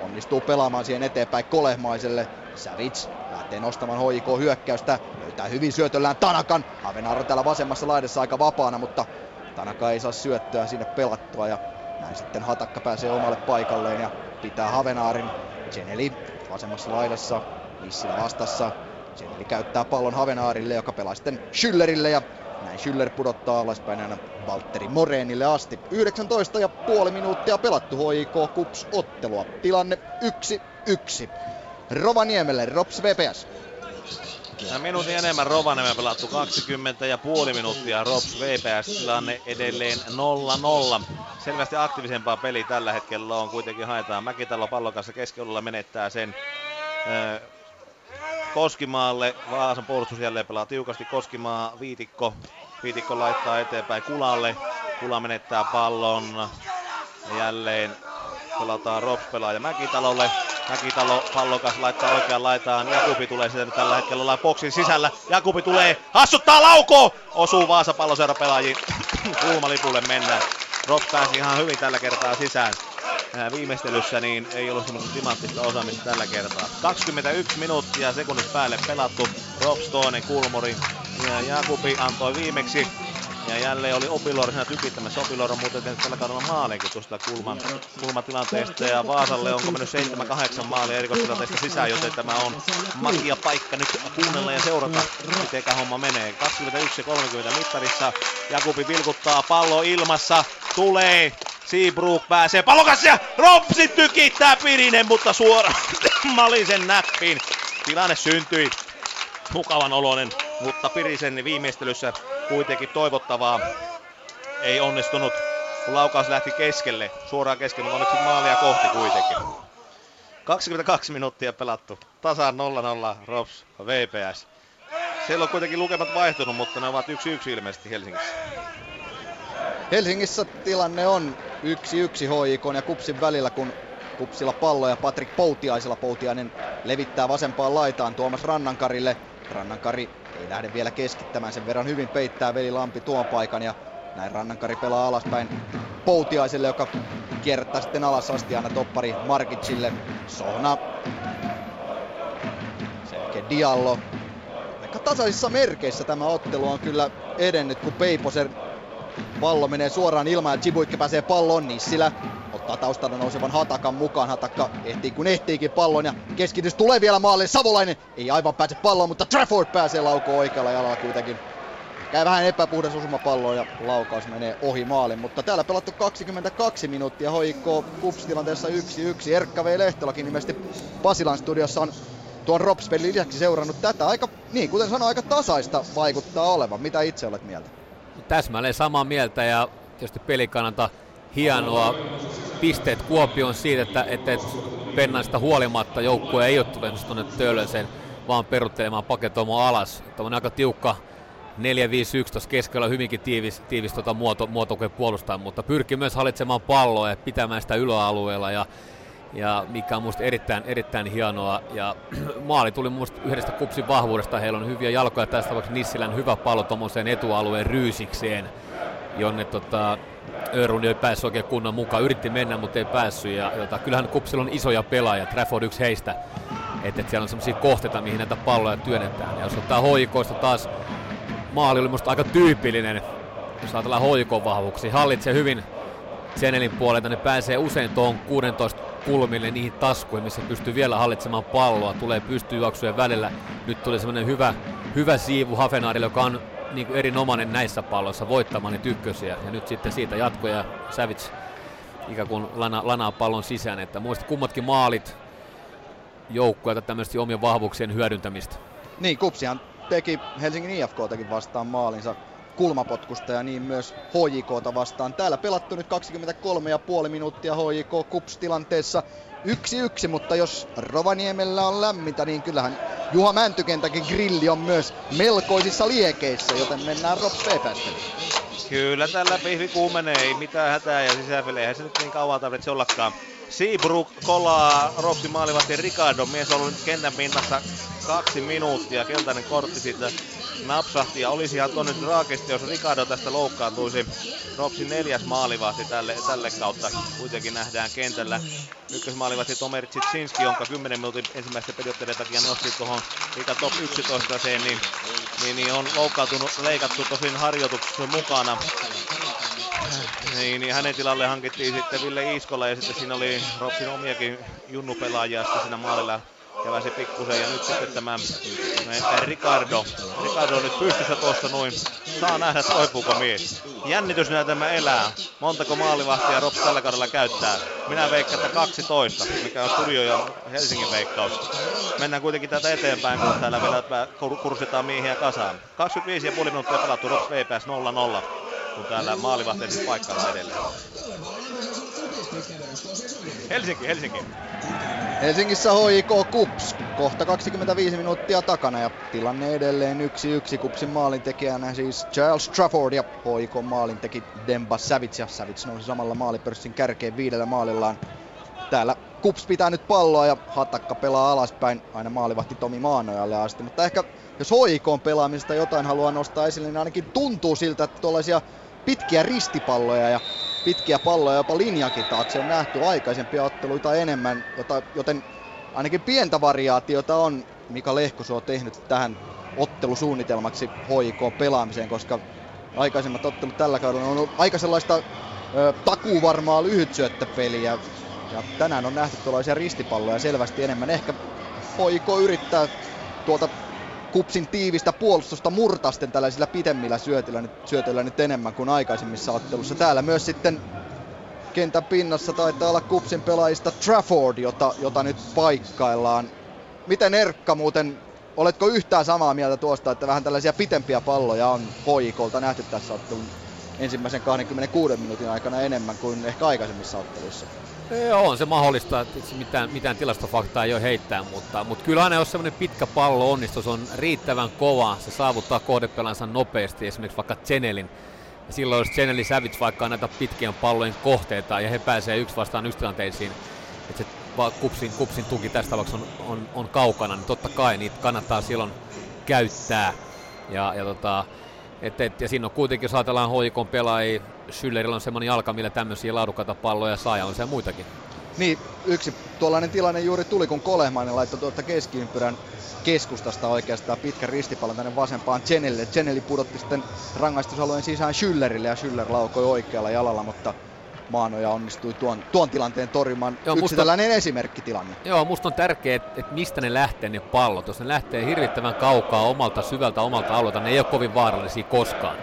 onnistuu pelaamaan siihen eteenpäin Kolehmaiselle. Savits lähtee nostamaan HJK hyökkäystä, löytää hyvin syötöllään Tanakan. Avenar on täällä vasemmassa laidassa aika vapaana, mutta Tanaka ei saa syöttöä sinne pelattua ja näin sitten Hatakka pääsee omalle paikalleen ja pitää Havenaarin. Geneli vasemmassa laidassa, Nissilä vastassa. Geneli käyttää pallon Havenaarille, joka pelaa sitten Schüllerille ja näin Schüller pudottaa alaspäin aina Valtteri Moreenille asti. 19 ja puoli minuuttia pelattu HIK Kups ottelua. Tilanne 1-1. Rovaniemelle, Rops VPS. Ja minuutin enemmän Rovaniemen pelattu 20 ja puoli minuuttia Rops VPS tilanne edelleen 0-0. Selvästi aktiivisempaa peli tällä hetkellä on kuitenkin haetaan Mäkitalo pallon kanssa keskiolulla menettää sen äh, Koskimaalle. Vaasan puolustus jälleen pelaa tiukasti Koskimaa, Viitikko. Viitikko laittaa eteenpäin Kulalle. Kula menettää pallon. Jälleen pelataan Rops pelaaja Mäkitalolle. Mäkitalo pallokas laittaa oikean laitaan. Jakubi tulee sitä nyt tällä hetkellä ollaan boksin sisällä. Jakubi tulee, hassuttaa lauko! Osuu Vaasa palloseura pelaajiin. Kulmalipulle mennään. Rob pääsi ihan hyvin tällä kertaa sisään. Viimeistelyssä niin ei ollut semmoista timanttista osaamista tällä kertaa. 21 minuuttia sekunnit päälle pelattu. Rob Stone, Kulmori ja Jakubi antoi viimeksi ja jälleen oli Opilor siinä tykittämässä. Opilor on muuten tehnyt tällä kaudella maaliinkin tuosta kulman, kulmatilanteesta. Ja Vaasalle onko mennyt 7-8 maalia erikoistilanteesta sisään, joten tämä on magia paikka nyt kuunnella ja seurata, miten homma menee. 21 30 mittarissa. Jakubi vilkuttaa pallo ilmassa. Tulee Seabrook pääsee pallokas ja Ropsi tykittää Pirinen, mutta suoraan Malisen näppiin. Tilanne syntyi. Mukavan oloinen, mutta Pirisen viimeistelyssä kuitenkin toivottavaa. Ei onnistunut, kun laukaus lähti keskelle, suoraan keskelle, mutta onneksi maalia kohti kuitenkin. 22 minuuttia pelattu, tasaan 0-0 Rops VPS. Siellä on kuitenkin lukemat vaihtunut, mutta ne ovat 1-1 ilmeisesti Helsingissä. Helsingissä tilanne on 1-1 HJK ja Kupsin välillä, kun Kupsilla pallo ja Patrik Poutiaisella Poutiainen levittää vasempaan laitaan Tuomas Rannankarille. Rannankari ei lähde vielä keskittämään, sen verran hyvin peittää Veli Lampi tuon paikan ja näin Rannankari pelaa alaspäin Poutiaiselle, joka kierrättää sitten alas asti aina toppari Markitsille. Sohna. Sen Diallo. Aika tasaisissa merkeissä tämä ottelu on kyllä edennyt, kun Peiposen pallo menee suoraan ilmaan ja Chibuikki pääsee palloon. Nissilä ottaa taustalla nousevan Hatakan mukaan. Hatakka ehtii kun ehtiikin pallon ja keskitys tulee vielä maalle. Savolainen ei aivan pääse palloon, mutta Trafford pääsee laukoon oikealla jalalla kuitenkin. Käy vähän epäpuhdas osuma palloon ja laukaus menee ohi maalin, mutta täällä pelattu 22 minuuttia hoikko Kups tilanteessa 1-1. Erkka V. Lehtolakin ilmeisesti Pasilan studiossa on tuon Ropspelin lisäksi seurannut tätä. Aika, niin kuten sanoin, aika tasaista vaikuttaa olevan. Mitä itse olet mieltä? Täsmälleen samaa mieltä ja tietysti pelikannalta hienoa pisteet Kuopioon siitä, että, että, Pennasta huolimatta joukkue ei ole tullut tuonne Töölösen, vaan peruttelemaan paketoimaan alas. Tämä on aika tiukka 4-5-1 tuossa keskellä hyvinkin tiivis, tiivis tuota muoto, muoto puolustaa, mutta pyrkii myös hallitsemaan palloa ja pitämään sitä yläalueella. Ja, ja mikä on minusta erittäin, erittäin hienoa. Ja maali tuli minusta yhdestä kupsin vahvuudesta. Heillä on hyviä jalkoja, tässä tapauksessa Nissilän hyvä pallo tuommoiseen etualueen ryysikseen, jonne tota, Örun ei päässyt oikein kunnan mukaan. Yritti mennä, mutta ei päässyt. Ja, jota, kyllähän Kupsilla on isoja pelaajia, Trafford yksi heistä. Että et siellä on sellaisia kohteita, mihin näitä palloja työnnetään. Ja jos ottaa hoikoista taas, maali oli minusta aika tyypillinen, jos ajatellaan hoikon vahvuuksia. Hallitsee hyvin Senelin puolelta, ne pääsee usein tuohon 16 kulmille niihin taskuihin, missä pystyy vielä hallitsemaan palloa, tulee pystyjuoksujen välillä. Nyt tuli semmoinen hyvä, hyvä siivu Hafenaarille, joka on niin kuin erinomainen näissä palloissa voittamaan niitä ykkösiä. Ja nyt sitten siitä jatkoja ja Savits ikään kuin lana, lanaa pallon sisään. Että muista kummatkin maalit joukkueelta tämmöistä omien vahvuuksien hyödyntämistä. Niin, Kupsihan teki Helsingin IFKtakin vastaan maalinsa kulmapotkusta ja niin myös HJKta vastaan. Täällä pelattu nyt 23,5 minuuttia HJK Kups tilanteessa yksi yksi, mutta jos Rovaniemellä on lämmintä, niin kyllähän Juha Mäntykentäkin grilli on myös melkoisissa liekeissä, joten mennään Rob Kyllä tällä pihvi kuumenee, ei mitään hätää ja sisäpeleihän se nyt niin kauan tarvitse ollakaan. Seabrook kolaa Ropsi maalivahti Ricardo. Mies on ollut nyt kentän pinnassa kaksi minuuttia. Keltainen kortti siitä napsahti ja olisihan tuon nyt raakesti, jos Ricardo tästä loukkaantuisi. Ropsin neljäs maalivahti tälle, tälle kautta kuitenkin nähdään kentällä. Ykkösmaalivahti Tomer Tsitsinski, jonka 10 minuutin ensimmäisten periotteiden takia nosti tuohon Liiga Top 11, niin, niin, niin, on loukkaantunut, leikattu tosin harjoituksen mukana. Niin, niin hänen tilalle hankittiin sitten Ville Iiskola ja sitten siinä oli Ropsin omiakin junnupelaajia sitten siinä maalilla käväsi pikkusen ja nyt sitten tämä Ricardo. Ricardo on nyt pystyssä tuossa noin. Saa nähdä toipuuko mies. Jännitys tämä elää. Montako maalivahtia Rops tällä kaudella käyttää? Minä veikkaan, että 12, mikä on studio ja Helsingin veikkaus. Mennään kuitenkin tätä eteenpäin, kun täällä vielä kurssitaan miehiä kasaan. 25,5 minuuttia pelattu Rops VPS 0-0 kun täällä maalivahteen paikalla edelleen. Helsinki, Helsinki. Helsingissä HIK Kups. Kohta 25 minuuttia takana ja tilanne edelleen 1-1. Kupsin maalintekijänä siis Charles Trafford ja HIK maalinteki Demba Savits ja Savits nousi samalla maalipörssin kärkeen viidellä maalillaan. Täällä Kups pitää nyt palloa ja Hatakka pelaa alaspäin aina maalivahti Tomi Maanojalle asti. Mutta ehkä jos HIK pelaamista jotain haluaa nostaa esille, niin ainakin tuntuu siltä, että tuollaisia pitkiä ristipalloja ja pitkiä palloja jopa linjakin taakse on nähty aikaisempia otteluita enemmän, jota, joten ainakin pientä variaatiota on Mika Lehkosuo tehnyt tähän ottelusuunnitelmaksi HIK pelaamiseen, koska aikaisemmat ottelut tällä kaudella on ollut aika sellaista ö, takuvarmaa lyhytsyöttöpeliä. Ja tänään on nähty tuollaisia ristipalloja selvästi enemmän. Ehkä HIK yrittää tuolta kupsin tiivistä puolustusta murtasten tällaisilla pitemmillä syötöillä nyt, syötöillä nyt enemmän kuin aikaisemmissa ottelussa. Täällä myös sitten kentän pinnassa taitaa olla kupsin pelaajista Trafford, jota, jota nyt paikkaillaan. Miten Erkka muuten, oletko yhtään samaa mieltä tuosta, että vähän tällaisia pitempiä palloja on hoikolta nähty tässä ottelun ensimmäisen 26 minuutin aikana enemmän kuin ehkä aikaisemmissa otteluissa? Joo, on se mahdollista, että mitään, mitään tilastofaktaa ei ole heittää, mutta, mutta kyllä aina jos semmoinen pitkä pallo onnistus on riittävän kova, se saavuttaa kohdepelansa nopeasti, esimerkiksi vaikka Chenelin. Ja silloin jos Cheneli Savage vaikka näitä pitkien pallojen kohteita ja he pääsee yksi vastaan yksi tilanteisiin, että se kupsin, kupsin tuki tässä tapauksessa on, on, on, kaukana, niin totta kai niitä kannattaa silloin käyttää. Ja, ja tota, et, et, ja siinä on kuitenkin, jos ajatellaan hoikon pelaajia, Schüllerillä on semmoinen jalka, millä tämmöisiä laadukkaita palloja saa ja on se muitakin. Niin, yksi tuollainen tilanne juuri tuli, kun Kolehmainen laittoi tuolta keskiympyrän keskustasta oikeastaan pitkän ristipallon tänne vasempaan Chenelle. Cheneli pudotti sitten rangaistusalueen sisään Schüllerille ja Schüller laukoi oikealla jalalla, mutta Maanoja onnistui tuon, tuon tilanteen torjumaan. Joo, Yksi musta, tällainen esimerkkitilanne. Joo, musta on tärkeää, että, että mistä ne lähtee ne pallot. Jos ne lähtee hirvittävän kaukaa omalta syvältä omalta alueelta, ne ei ole kovin vaarallisia koskaan.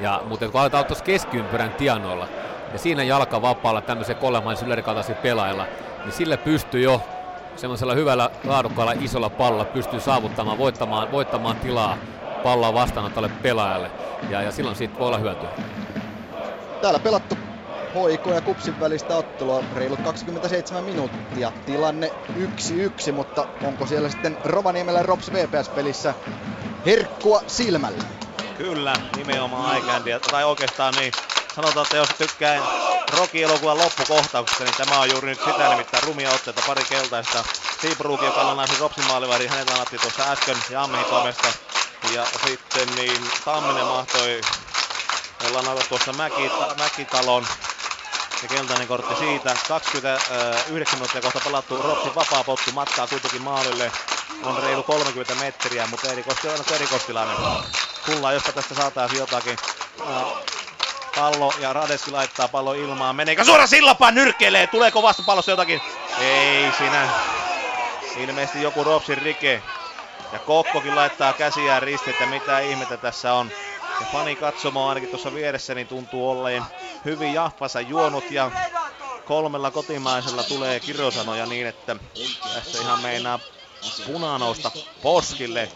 Ja, mutta kun aletaan tuossa keskiympyrän tienoilla, ja siinä jalka vapaalla tämmöisen kolemaisen sylerikataisen pelailla, niin sille pystyy jo semmoisella hyvällä laadukkaalla isolla pallolla pystyy saavuttamaan, voittamaan, voittamaan tilaa palloa vastaanottalle pelaajalle. Ja, ja silloin siitä voi olla hyötyä. Täällä pelattu HIK ja Kupsin välistä ottelua reilut 27 minuuttia. Tilanne 1-1, mutta onko siellä sitten Rovaniemellä Rops VPS-pelissä herkkua silmällä? Kyllä, nimenomaan aikääntiä. Tai oikeastaan niin, sanotaan, että jos tykkää Rocky-elokuvan loppukohtauksesta, niin tämä on juuri nyt sitä nimittäin rumia otteita, pari keltaista. Seabrook, joka lannasi Ropsin maalivahdin, hänet lannattiin tuossa äsken Jammehin toimesta. Ja sitten niin Tamminen mahtoi lannata tuossa Mäki, Mäkitalon ja keltainen kortti siitä. 29 minuuttia kohta pelattu Ropsin vapaa potku matkaa kuitenkin maalille. On reilu 30 metriä, mutta Erikoski on erikostilainen. Kuullaan, jospa tästä saataisiin jotakin. Pallo ja Radeski laittaa pallo ilmaan. Meneekö suora sillapaan nyrkkeilee? Tuleeko vastapallossa jotakin? Ei siinä. Ilmeisesti joku Ropsin rike. Ja Kokkokin laittaa käsiään ristiin, että mitä ihmettä tässä on. Ja fani katsomo ainakin tuossa vieressä niin tuntuu olleen hyvin jahvassa juonut ja kolmella kotimaisella tulee kirosanoja niin, että tässä ihan meinaa punanousta poskille.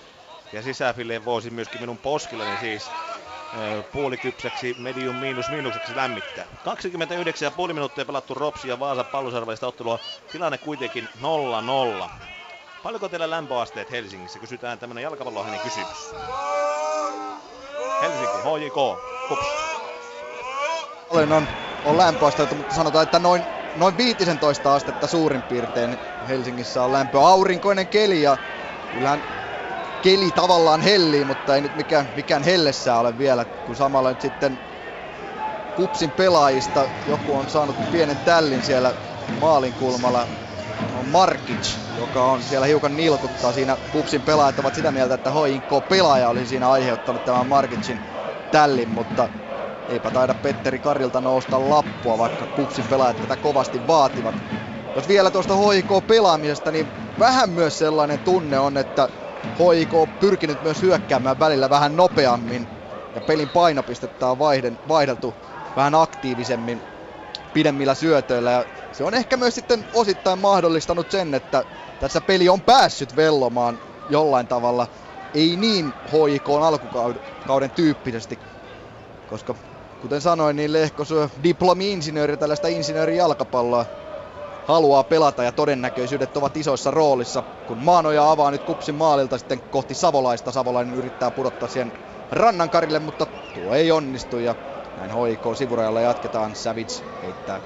Ja sisäfilleen voisi myöskin minun poskilleni siis puolikypsäksi, medium miinus miinukseksi lämmittää. 29,5 minuuttia pelattu Ropsi ja Vaasa pallosarveista ottelua. Tilanne kuitenkin 0-0. Paljonko teillä lämpöasteet Helsingissä? Kysytään tämmönen jalkapallohänen kysymys. Helsinki, HJK, Kups. Olen on, on lämpöasteita, mutta sanotaan, että noin, noin 15 astetta suurin piirtein Helsingissä on lämpö. Aurinkoinen keli ja kyllähän keli tavallaan hellii, mutta ei nyt mikään, mikään hellessä ole vielä, kun samalla nyt sitten Kupsin pelaajista joku on saanut pienen tällin siellä maalin kulmalla. On Markic, joka on siellä hiukan nilkuttaa siinä. Kupsin pelaajat ovat sitä mieltä, että HIK pelaaja oli siinä aiheuttanut tämän Markicin tällin, mutta eipä taida Petteri Karilta nousta lappua, vaikka Kupsin pelaajat tätä kovasti vaativat. Jos vielä tuosta HIK pelaamisesta, niin vähän myös sellainen tunne on, että HIK on pyrkinyt myös hyökkäämään välillä vähän nopeammin ja pelin painopistettä on vaihden, vaihdeltu vähän aktiivisemmin pidemmillä syötöillä ja se on ehkä myös sitten osittain mahdollistanut sen, että tässä peli on päässyt vellomaan jollain tavalla ei niin HIK alkukauden tyyppisesti, koska kuten sanoin, niin Lehko syö diplomi-insinööri tällaista insinöörijalkapalloa haluaa pelata ja todennäköisyydet ovat isoissa roolissa. Kun Maanoja avaa nyt kupsin maalilta sitten kohti Savolaista, Savolainen yrittää pudottaa siihen rannankarille, mutta tuo ei onnistu ja näin HIK sivurajalla jatketaan. Savage heittää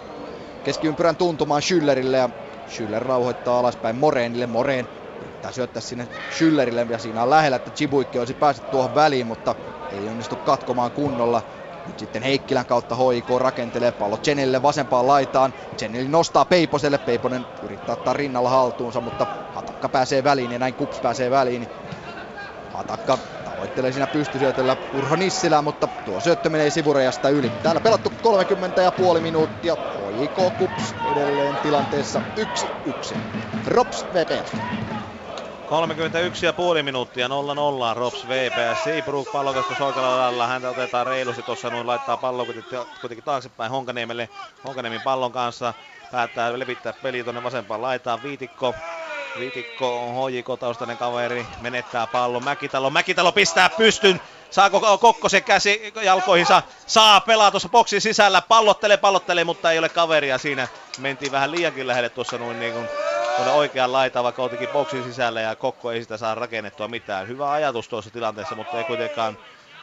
keskiympyrän tuntumaan Schüllerille ja Schüller rauhoittaa alaspäin Moreenille. Moreen yrittää syöttää sinne Schüllerille ja siinä on lähellä, että Chibuikki olisi päässyt tuohon väliin, mutta ei onnistu katkomaan kunnolla. Nyt sitten Heikkilän kautta HIK rakentelee pallo Chenille vasempaan laitaan. Chenili nostaa Peiposelle. Peiponen yrittää ottaa rinnalla haltuunsa, mutta Hatakka pääsee väliin ja näin Kups pääsee väliin. Hatakka tavoittelee siinä pystysyötöllä Urho Nissilää, mutta tuo syöttö menee sivurajasta yli. Täällä pelattu 30 ja puoli minuuttia. HIK Kups edelleen tilanteessa 1-1. Rops VPS. 31,5 minuuttia 0-0 Rops VPS. Seabrook pallokeskus oikealla lailla. Häntä otetaan reilusti tuossa noin laittaa pallo kuitenkin taaksepäin Honkaniemelle. Honkaniemen pallon kanssa päättää levittää peli tuonne vasempaan laitaan. Viitikko Viitikko on HJK-taustainen kaveri, menettää pallon. Mäkitalo, Mäkitalo pistää pystyn. Saako Kokkosen käsi jalkoihinsa? Saa pelaa tuossa boksin sisällä. Pallottelee, pallottelee, mutta ei ole kaveria siinä. Mentiin vähän liiankin lähelle tuossa noin niin kuin tuonne oikean laitaan, vaikka oltikin boksin sisällä ja Kokko ei sitä saa rakennettua mitään. Hyvä ajatus tuossa tilanteessa, mutta ei kuitenkaan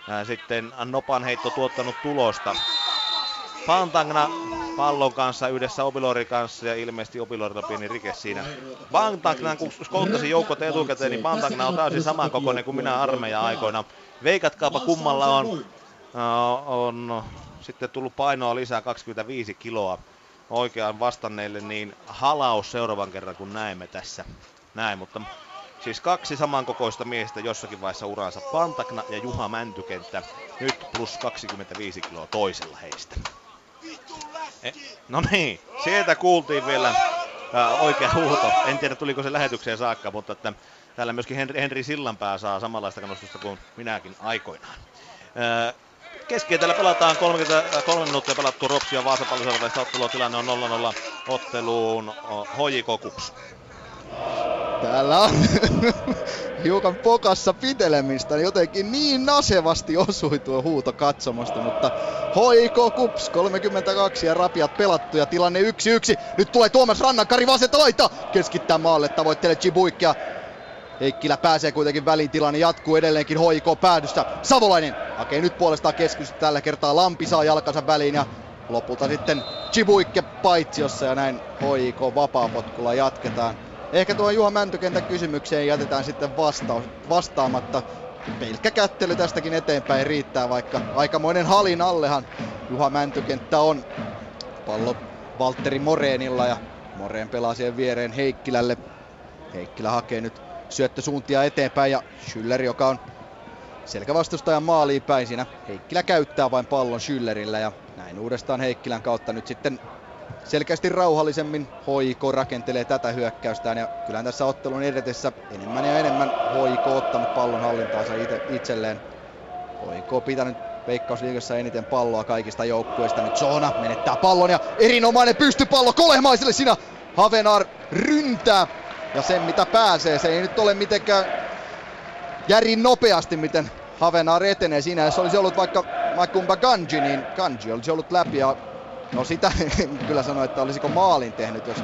ää, sitten Nopan heitto tuottanut tulosta. Pantagna pallon kanssa yhdessä Obilori kanssa ja ilmeisesti Obilorilla pieni rike siinä. Pantagna, kun skouttasi joukot etukäteen, niin Pantagna on täysin samankokoinen kuin minä armeija aikoina. Veikatkaapa kummalla on, uh, on sitten tullut painoa lisää 25 kiloa oikeaan vastanneille, niin halaus seuraavan kerran kun näemme tässä. Näin, mutta siis kaksi samankokoista miestä jossakin vaiheessa uransa. Pantakna ja Juha Mäntykenttä. Nyt plus 25 kiloa toisella heistä. E, no niin, sieltä kuultiin vielä äh, oikea huuto. En tiedä tuliko se lähetykseen saakka, mutta että täällä myöskin Henri, Henri Sillanpää saa samanlaista kannustusta kuin minäkin aikoinaan. Äh, Keskikentällä pelataan 33 minuuttia pelattu Ropsi ja Vaasa palloseuralaista ottelua. Tilanne on 0-0 otteluun HJK Kups. Täällä on hiukan pokassa pitelemistä, jotenkin niin nasevasti osui tuo huuto katsomasta, mutta HIK Kups 32 ja rapiat pelattu ja tilanne 1-1. Nyt tulee Tuomas Rannankari vasenta laita, keskittää maalle, tavoittelee Chibuikkia. Heikkilä pääsee kuitenkin väliin, tilanne jatkuu edelleenkin HIK päädyssä. Savolainen hakee nyt puolestaan keskitystä tällä kertaa, Lampi saa jalkansa väliin ja lopulta sitten Chibuikke paitsiossa ja näin HIK vapaapotkulla jatketaan. Ehkä tuo Juha Mäntykentän kysymykseen jätetään sitten vasta- vastaamatta. Pelkkä kättely tästäkin eteenpäin riittää, vaikka aikamoinen halin allehan Juha Mäntykenttä on. Pallo Valtteri Moreenilla ja Moreen pelaa siihen viereen Heikkilälle. Heikkilä hakee nyt syöttösuuntia eteenpäin ja Schüller, joka on selkävastustajan maaliin päin siinä. Heikkilä käyttää vain pallon Schüllerillä ja näin uudestaan Heikkilän kautta nyt sitten selkeästi rauhallisemmin HIK rakentelee tätä hyökkäystään ja kyllähän tässä ottelun edetessä enemmän ja enemmän HIK ottanut pallon hallintaansa ite, itselleen. HIK pitänyt Veikkausliigassa eniten palloa kaikista joukkueista. Nyt Soona menettää pallon ja erinomainen pystypallo Kolehmaiselle siinä. Havenar ryntää ja sen mitä pääsee. Se ei nyt ole mitenkään järin nopeasti, miten Havenar etenee siinä. Jos olisi ollut vaikka Makumba Ganji, niin Ganji olisi ollut läpi ja no sitä kyllä sanoa, että olisiko maalin tehnyt, jos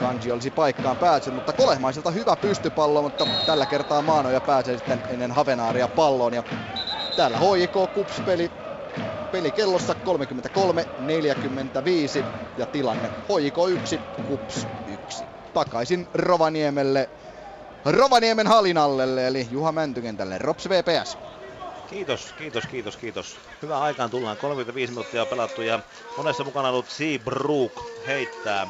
Kanji olisi paikkaan päässyt, mutta Kolehmaiselta hyvä pystypallo, mutta tällä kertaa Maanoja pääsee sitten ennen Havenaaria palloon ja täällä HJK Kups peli peli kellossa 33-45 ja tilanne HJK 1, Kups 1. Takaisin Rovaniemelle, Rovaniemen Halinallelle eli Juha Mäntykentälle, Rops VPS. Kiitos, kiitos, kiitos, kiitos. Hyvä aikaan tullaan. 35 minuuttia pelattu ja monessa mukana ollut Seabrook heittää.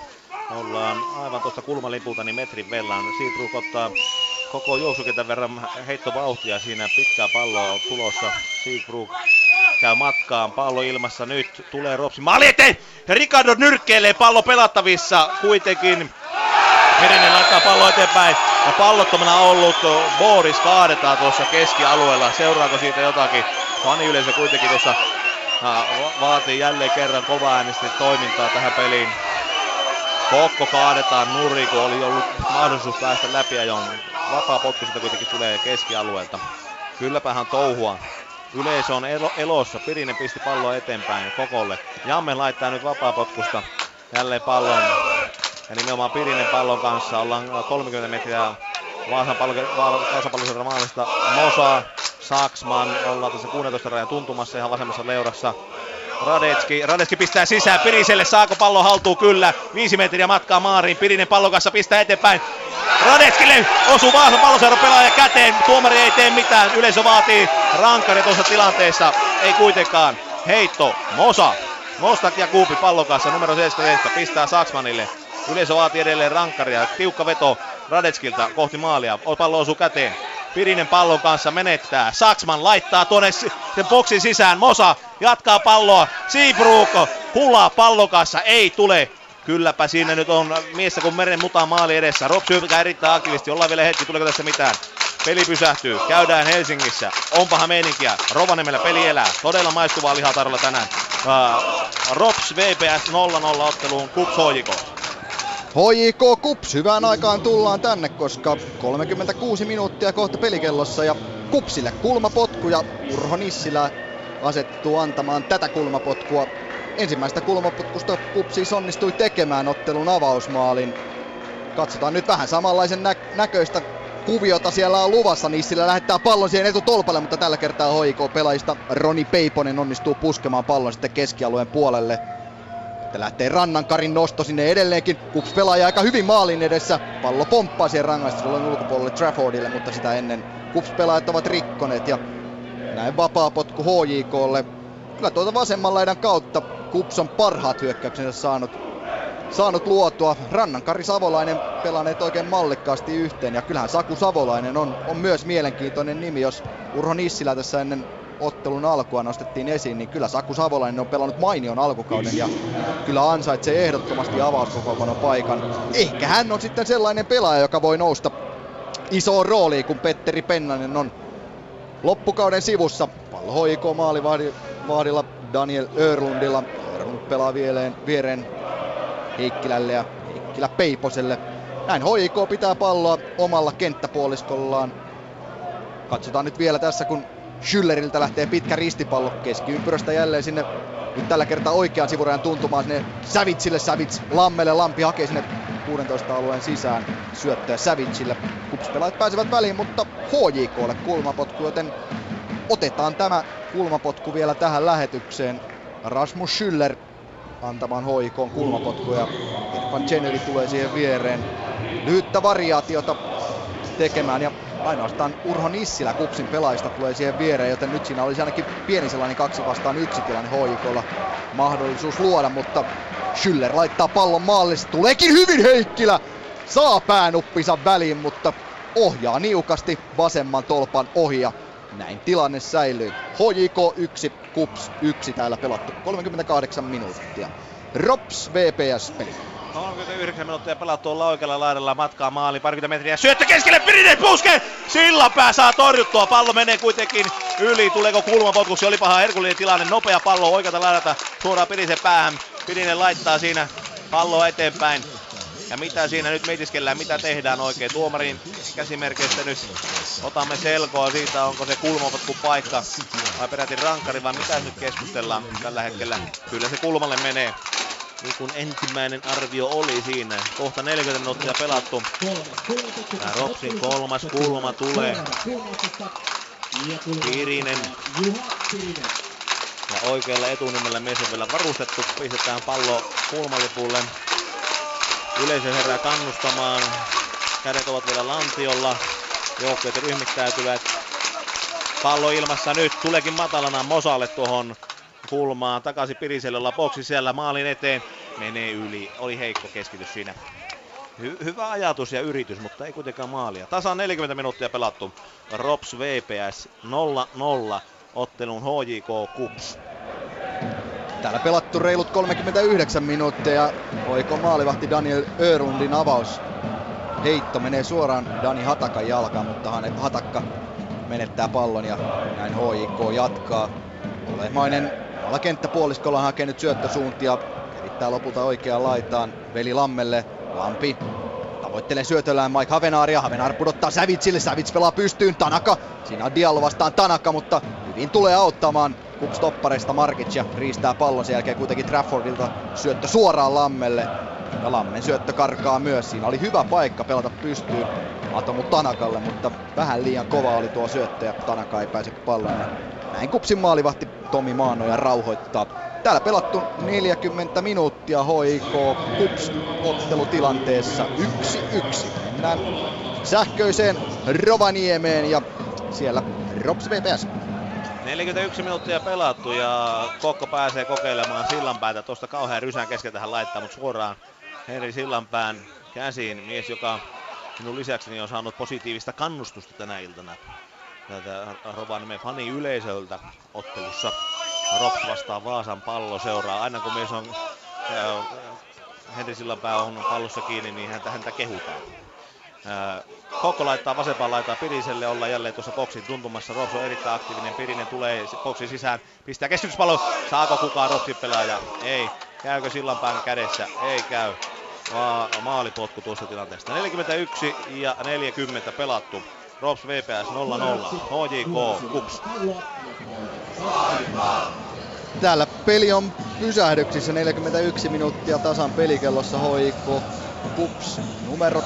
Ollaan aivan tuosta kulmalipulta niin metrin vellaan. Seabrook ottaa koko juoksukentän verran heittovauhtia siinä. Pitkää palloa tulossa. Seabrook käy matkaan. Pallo ilmassa nyt. Tulee Ropsi. Maali Ricardo nyrkkeilee pallo pelattavissa. Kuitenkin Merinen laittaa pallo eteenpäin. Ja pallottomana ollut Boris kaadetaan tuossa keskialueella. Seuraako siitä jotakin? Fani yleisö kuitenkin tuossa vaatii jälleen kerran kova äänesti toimintaa tähän peliin. Kokko kaadetaan nuri, kun oli ollut mahdollisuus päästä läpi ja vapaa potku siitä kuitenkin tulee keskialueelta. Kylläpähän touhua. Yleisö on elo, elossa. Pirinen pisti palloa eteenpäin Kokolle. Jamme laittaa nyt vapaa-potkusta jälleen pallon. Ja nimenomaan Pirinen pallon kanssa ollaan 30 metriä Vaasan palloselta maalista. Mosa, Saksman, ollaan tässä 16 rajan tuntumassa ihan vasemmassa leurassa. Radetski, Radetski pistää sisään Piriselle, saako pallo haltuu kyllä. Viisi metriä matkaa maariin, Pirinen pallon kanssa pistää eteenpäin. Radetskille osuu Vaasan palloseuran pelaaja käteen, tuomari ei tee mitään, yleisö vaatii rankari tuossa tilanteessa, ei kuitenkaan. Heitto, Mosa, Mostak ja Kuupi pallon kanssa, numero 77, pistää Saksmanille. Yleisö vaatii edelleen rankkaria, tiukka veto Radetskilta kohti maalia, pallo osuu käteen. Pirinen pallon kanssa menettää. Saksman laittaa tuonne sen boksin sisään. Mosa jatkaa palloa. Siibruuko hulaa pallon kanssa. Ei tule. Kylläpä siinä nyt on mies kun meren mutaan maali edessä. Rob Syypkä erittäin aktiivisesti. Ollaan vielä hetki. Tuleeko tässä mitään? Peli pysähtyy. Käydään Helsingissä. Onpahan meininkiä. Rovaniemellä peli elää. Todella maistuvaa lihaa tarjolla tänään. Uh, Rops VPS 0-0 otteluun Kups Kups, hyvään aikaan tullaan tänne, koska 36 minuuttia kohta pelikellossa ja Kupsille kulmapotku ja Urho Nissilä asettuu antamaan tätä kulmapotkua. Ensimmäistä kulmapotkusta Kups siis onnistui tekemään ottelun avausmaalin. Katsotaan nyt vähän samanlaisen nä- näköistä kuviota siellä on luvassa. Nissilä lähettää pallon siihen etutolpalle, mutta tällä kertaa HIK-pelaajista Roni Peiponen onnistuu puskemaan pallon sitten keskialueen puolelle. Sitten lähtee Rannankarin nosto sinne edelleenkin. Kups pelaa aika hyvin maalin edessä. Pallo pomppaa siihen rangaistusalueen ulkopuolelle Traffordille, mutta sitä ennen Kups pelaajat ovat rikkoneet ja näin vapaa potku HJKlle. Kyllä tuota vasemman laidan kautta Kups on parhaat hyökkäyksensä saanut, saanut luotua. Rannankari Savolainen pelanneet oikein mallikkaasti yhteen ja kyllähän Saku Savolainen on, on myös mielenkiintoinen nimi, jos Urho Nissilä tässä ennen ottelun alkua nostettiin esiin, niin kyllä Saku Savolainen on pelannut mainion alkukauden ja kyllä ansaitsee ehdottomasti avauskokoonpanon paikan. Ehkä hän on sitten sellainen pelaaja, joka voi nousta isoon rooliin, kun Petteri Pennanen on loppukauden sivussa. Pallo hoikoo maalivahdilla Daniel Örlundilla. Örlund pelaa viereen, viereen Heikkilälle ja Heikkilä Peiposelle. Näin HIK pitää palloa omalla kenttäpuoliskollaan. Katsotaan nyt vielä tässä, kun Schülleriltä lähtee pitkä ristipallo keskiympyrästä jälleen sinne nyt tällä kertaa oikean sivurajan tuntumaan sinne Savitsille, Savits Lammelle, Lampi hakee sinne 16 alueen sisään syöttöä Savitsille. Kupspelaajat pääsevät väliin, mutta HJKlle kulmapotku, joten otetaan tämä kulmapotku vielä tähän lähetykseen. Rasmus Schüller antamaan hoikoon kulmapotkuja. Irfan Cheneri tulee siihen viereen. Lyhyttä variaatiota tekemään ja ainoastaan Urho Nissilä Kupsin pelaajista tulee siihen viereen, joten nyt siinä olisi ainakin pieni sellainen kaksi vastaan yksi tilanne hoikolla mahdollisuus luoda, mutta Schüller laittaa pallon maalle, se tuleekin hyvin Heikkilä, saa päänuppinsa väliin, mutta ohjaa niukasti vasemman tolpan ohi ja näin tilanne säilyy. Hojiko 1, Kups 1 täällä pelattu 38 minuuttia. Rops VPS peli. 39 minuuttia pelattu tuolla oikealla laidalla matkaa maali parikymmentä metriä. Syöttö keskelle, Pirinen puske! Sillanpää saa torjuttua, pallo menee kuitenkin yli. Tuleeko kulmapotkuksi? Oli paha herkullinen tilanne, nopea pallo oikealta laidalta suoraan Pirisen päähän. Pirinen laittaa siinä palloa eteenpäin. Ja mitä siinä nyt mietiskellään, mitä tehdään oikein. Tuomarin käsimerkeistä nyt otamme selkoa siitä, onko se kulmapotku paikka vai peräti rankkari, vai mitä nyt keskustellaan tällä hetkellä. Kyllä se kulmalle menee niin kuin ensimmäinen arvio oli siinä. Kohta 40 minuuttia pelattu. Tää Ropsin kolmas kulma tulee. Pirinen. Ja oikealla etunimellä mies on vielä varustettu. Pistetään pallo kulmalipulle. Yleisö herää kannustamaan. Kädet ovat vielä lantiolla. Joukkueet ryhmittäytyvät. Pallo ilmassa nyt. Tuleekin matalana Mosalle tuohon kulmaa. Takaisin Piriselle boksi siellä maalin eteen. Menee yli. Oli heikko keskitys siinä. Hy- hyvä ajatus ja yritys, mutta ei kuitenkaan maalia. Tasan 40 minuuttia pelattu. Rops VPS 0-0 ottelun HJK Kups. Täällä pelattu reilut 39 minuuttia. Oiko maalivahti Daniel Örundin avaus. Heitto menee suoraan Dani Hatakan jalkaan, mutta Hatakka menettää pallon ja näin HJK jatkaa. Olemainen Omalla kenttäpuoliskolla on hakenut syöttösuuntia. Kerittää lopulta oikeaan laitaan. Veli Lammelle. Lampi tavoittelee syötöllään Mike Havenaaria. Havenaar pudottaa Savitsille. Savits pelaa pystyyn. Tanaka. Siinä on Diallo vastaan Tanaka, mutta hyvin tulee auttamaan. Kups toppareista Markic ja riistää pallon. Sen jälkeen kuitenkin Traffordilta syöttö suoraan Lammelle. Ja Lammen syöttö karkaa myös. Siinä oli hyvä paikka pelata pystyyn Atomu Tanakalle, mutta vähän liian kova oli tuo syöttö ja Tanaka ei pääse palloon. Näin Kupsin maalivahti Tomi Maanoja rauhoittaa. Täällä pelattu 40 minuuttia HIK Kups ottelutilanteessa 1-1. Mennään sähköiseen Rovaniemeen ja siellä Rops VPS. 41 minuuttia pelattu ja Kokko pääsee kokeilemaan sillanpäätä. Tuosta kauhean rysän keskeltä hän laittaa, mutta suoraan Henri Sillanpään käsiin. Mies, joka minun lisäkseni on saanut positiivista kannustusta tänä iltana tätä Rovaniemen fani yleisöltä ottelussa. Rops vastaa Vaasan pallo seuraa. Aina kun mies on äh, Henri Sillanpää on pallossa kiinni, niin häntä, häntä kehutaan. Äh, Kokko laittaa vasempaan laitaan Piriselle, olla jälleen tuossa boksin tuntumassa. Rops on erittäin aktiivinen, Pirinen tulee boksin sisään, pistää keskityspallo. Saako kukaan Ropsin pelaaja? Ei. Käykö Sillanpään kädessä? Ei käy. Ma- maalipotku tuossa tilanteesta. 41 ja 40 pelattu. Rops VPS 0-0. HJK Kups. Täällä peli on pysähdyksissä 41 minuuttia tasan pelikellossa HIK Kups numerot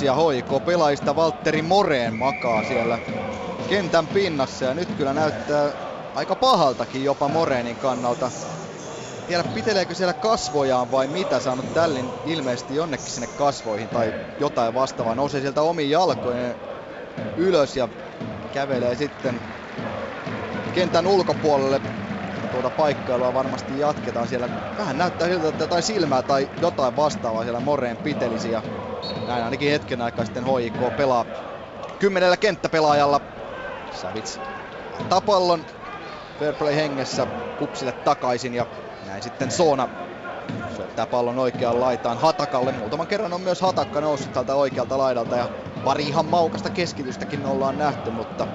1-1 ja HIK pelaajista Valtteri Moreen makaa siellä kentän pinnassa ja nyt kyllä näyttää aika pahaltakin jopa Moreenin kannalta. Tiedä piteleekö siellä kasvojaan vai mitä, saanut tällin ilmeisesti jonnekin sinne kasvoihin tai jotain vastaavaa. Nousee sieltä omiin jalkojen ylös ja kävelee sitten kentän ulkopuolelle. Tuota paikkailua varmasti jatketaan siellä. Vähän näyttää siltä, että jotain silmää tai jotain vastaavaa siellä Moreen pitelisi ja näin ainakin hetken aikaa sitten HIK pelaa kymmenellä kenttäpelaajalla. Savits antaa pallon Fairplay hengessä kupsille takaisin ja näin sitten Soona syöttää pallon oikeaan laitaan Hatakalle. Muutaman kerran on myös Hatakka noussut tältä oikealta laidalta ja pari ihan maukasta keskitystäkin ollaan nähty, mutta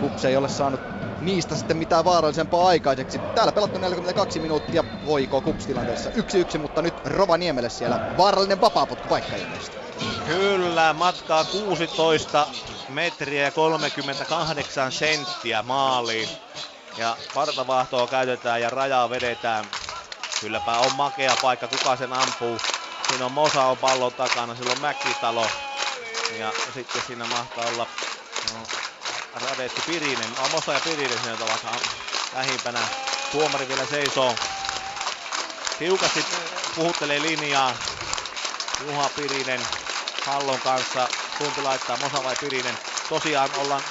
Kups ei ole saanut niistä sitten mitään vaarallisempaa aikaiseksi. Täällä pelattu 42 minuuttia voiko Kups tilanteessa 1-1, mutta nyt Rovaniemelle siellä vaarallinen paikka ilmeisesti. Kyllä, matkaa 16 metriä ja 38 senttiä maaliin. Ja partavahtoa käytetään ja rajaa vedetään. Kylläpä on makea paikka, kuka sen ampuu. Siinä on Mosa on pallon takana, sillä on Mäkitalo. Ja sitten siinä mahtaa olla no, Radetti Pirinen. No, Mosa ja Pirinen siinä ovat lähimpänä Tuomari vielä seisoo. Tiukasti puhuttelee linjaa. Juha Pirinen pallon kanssa. Kumpi laittaa, Mosa vai Pirinen? Tosiaan ollaan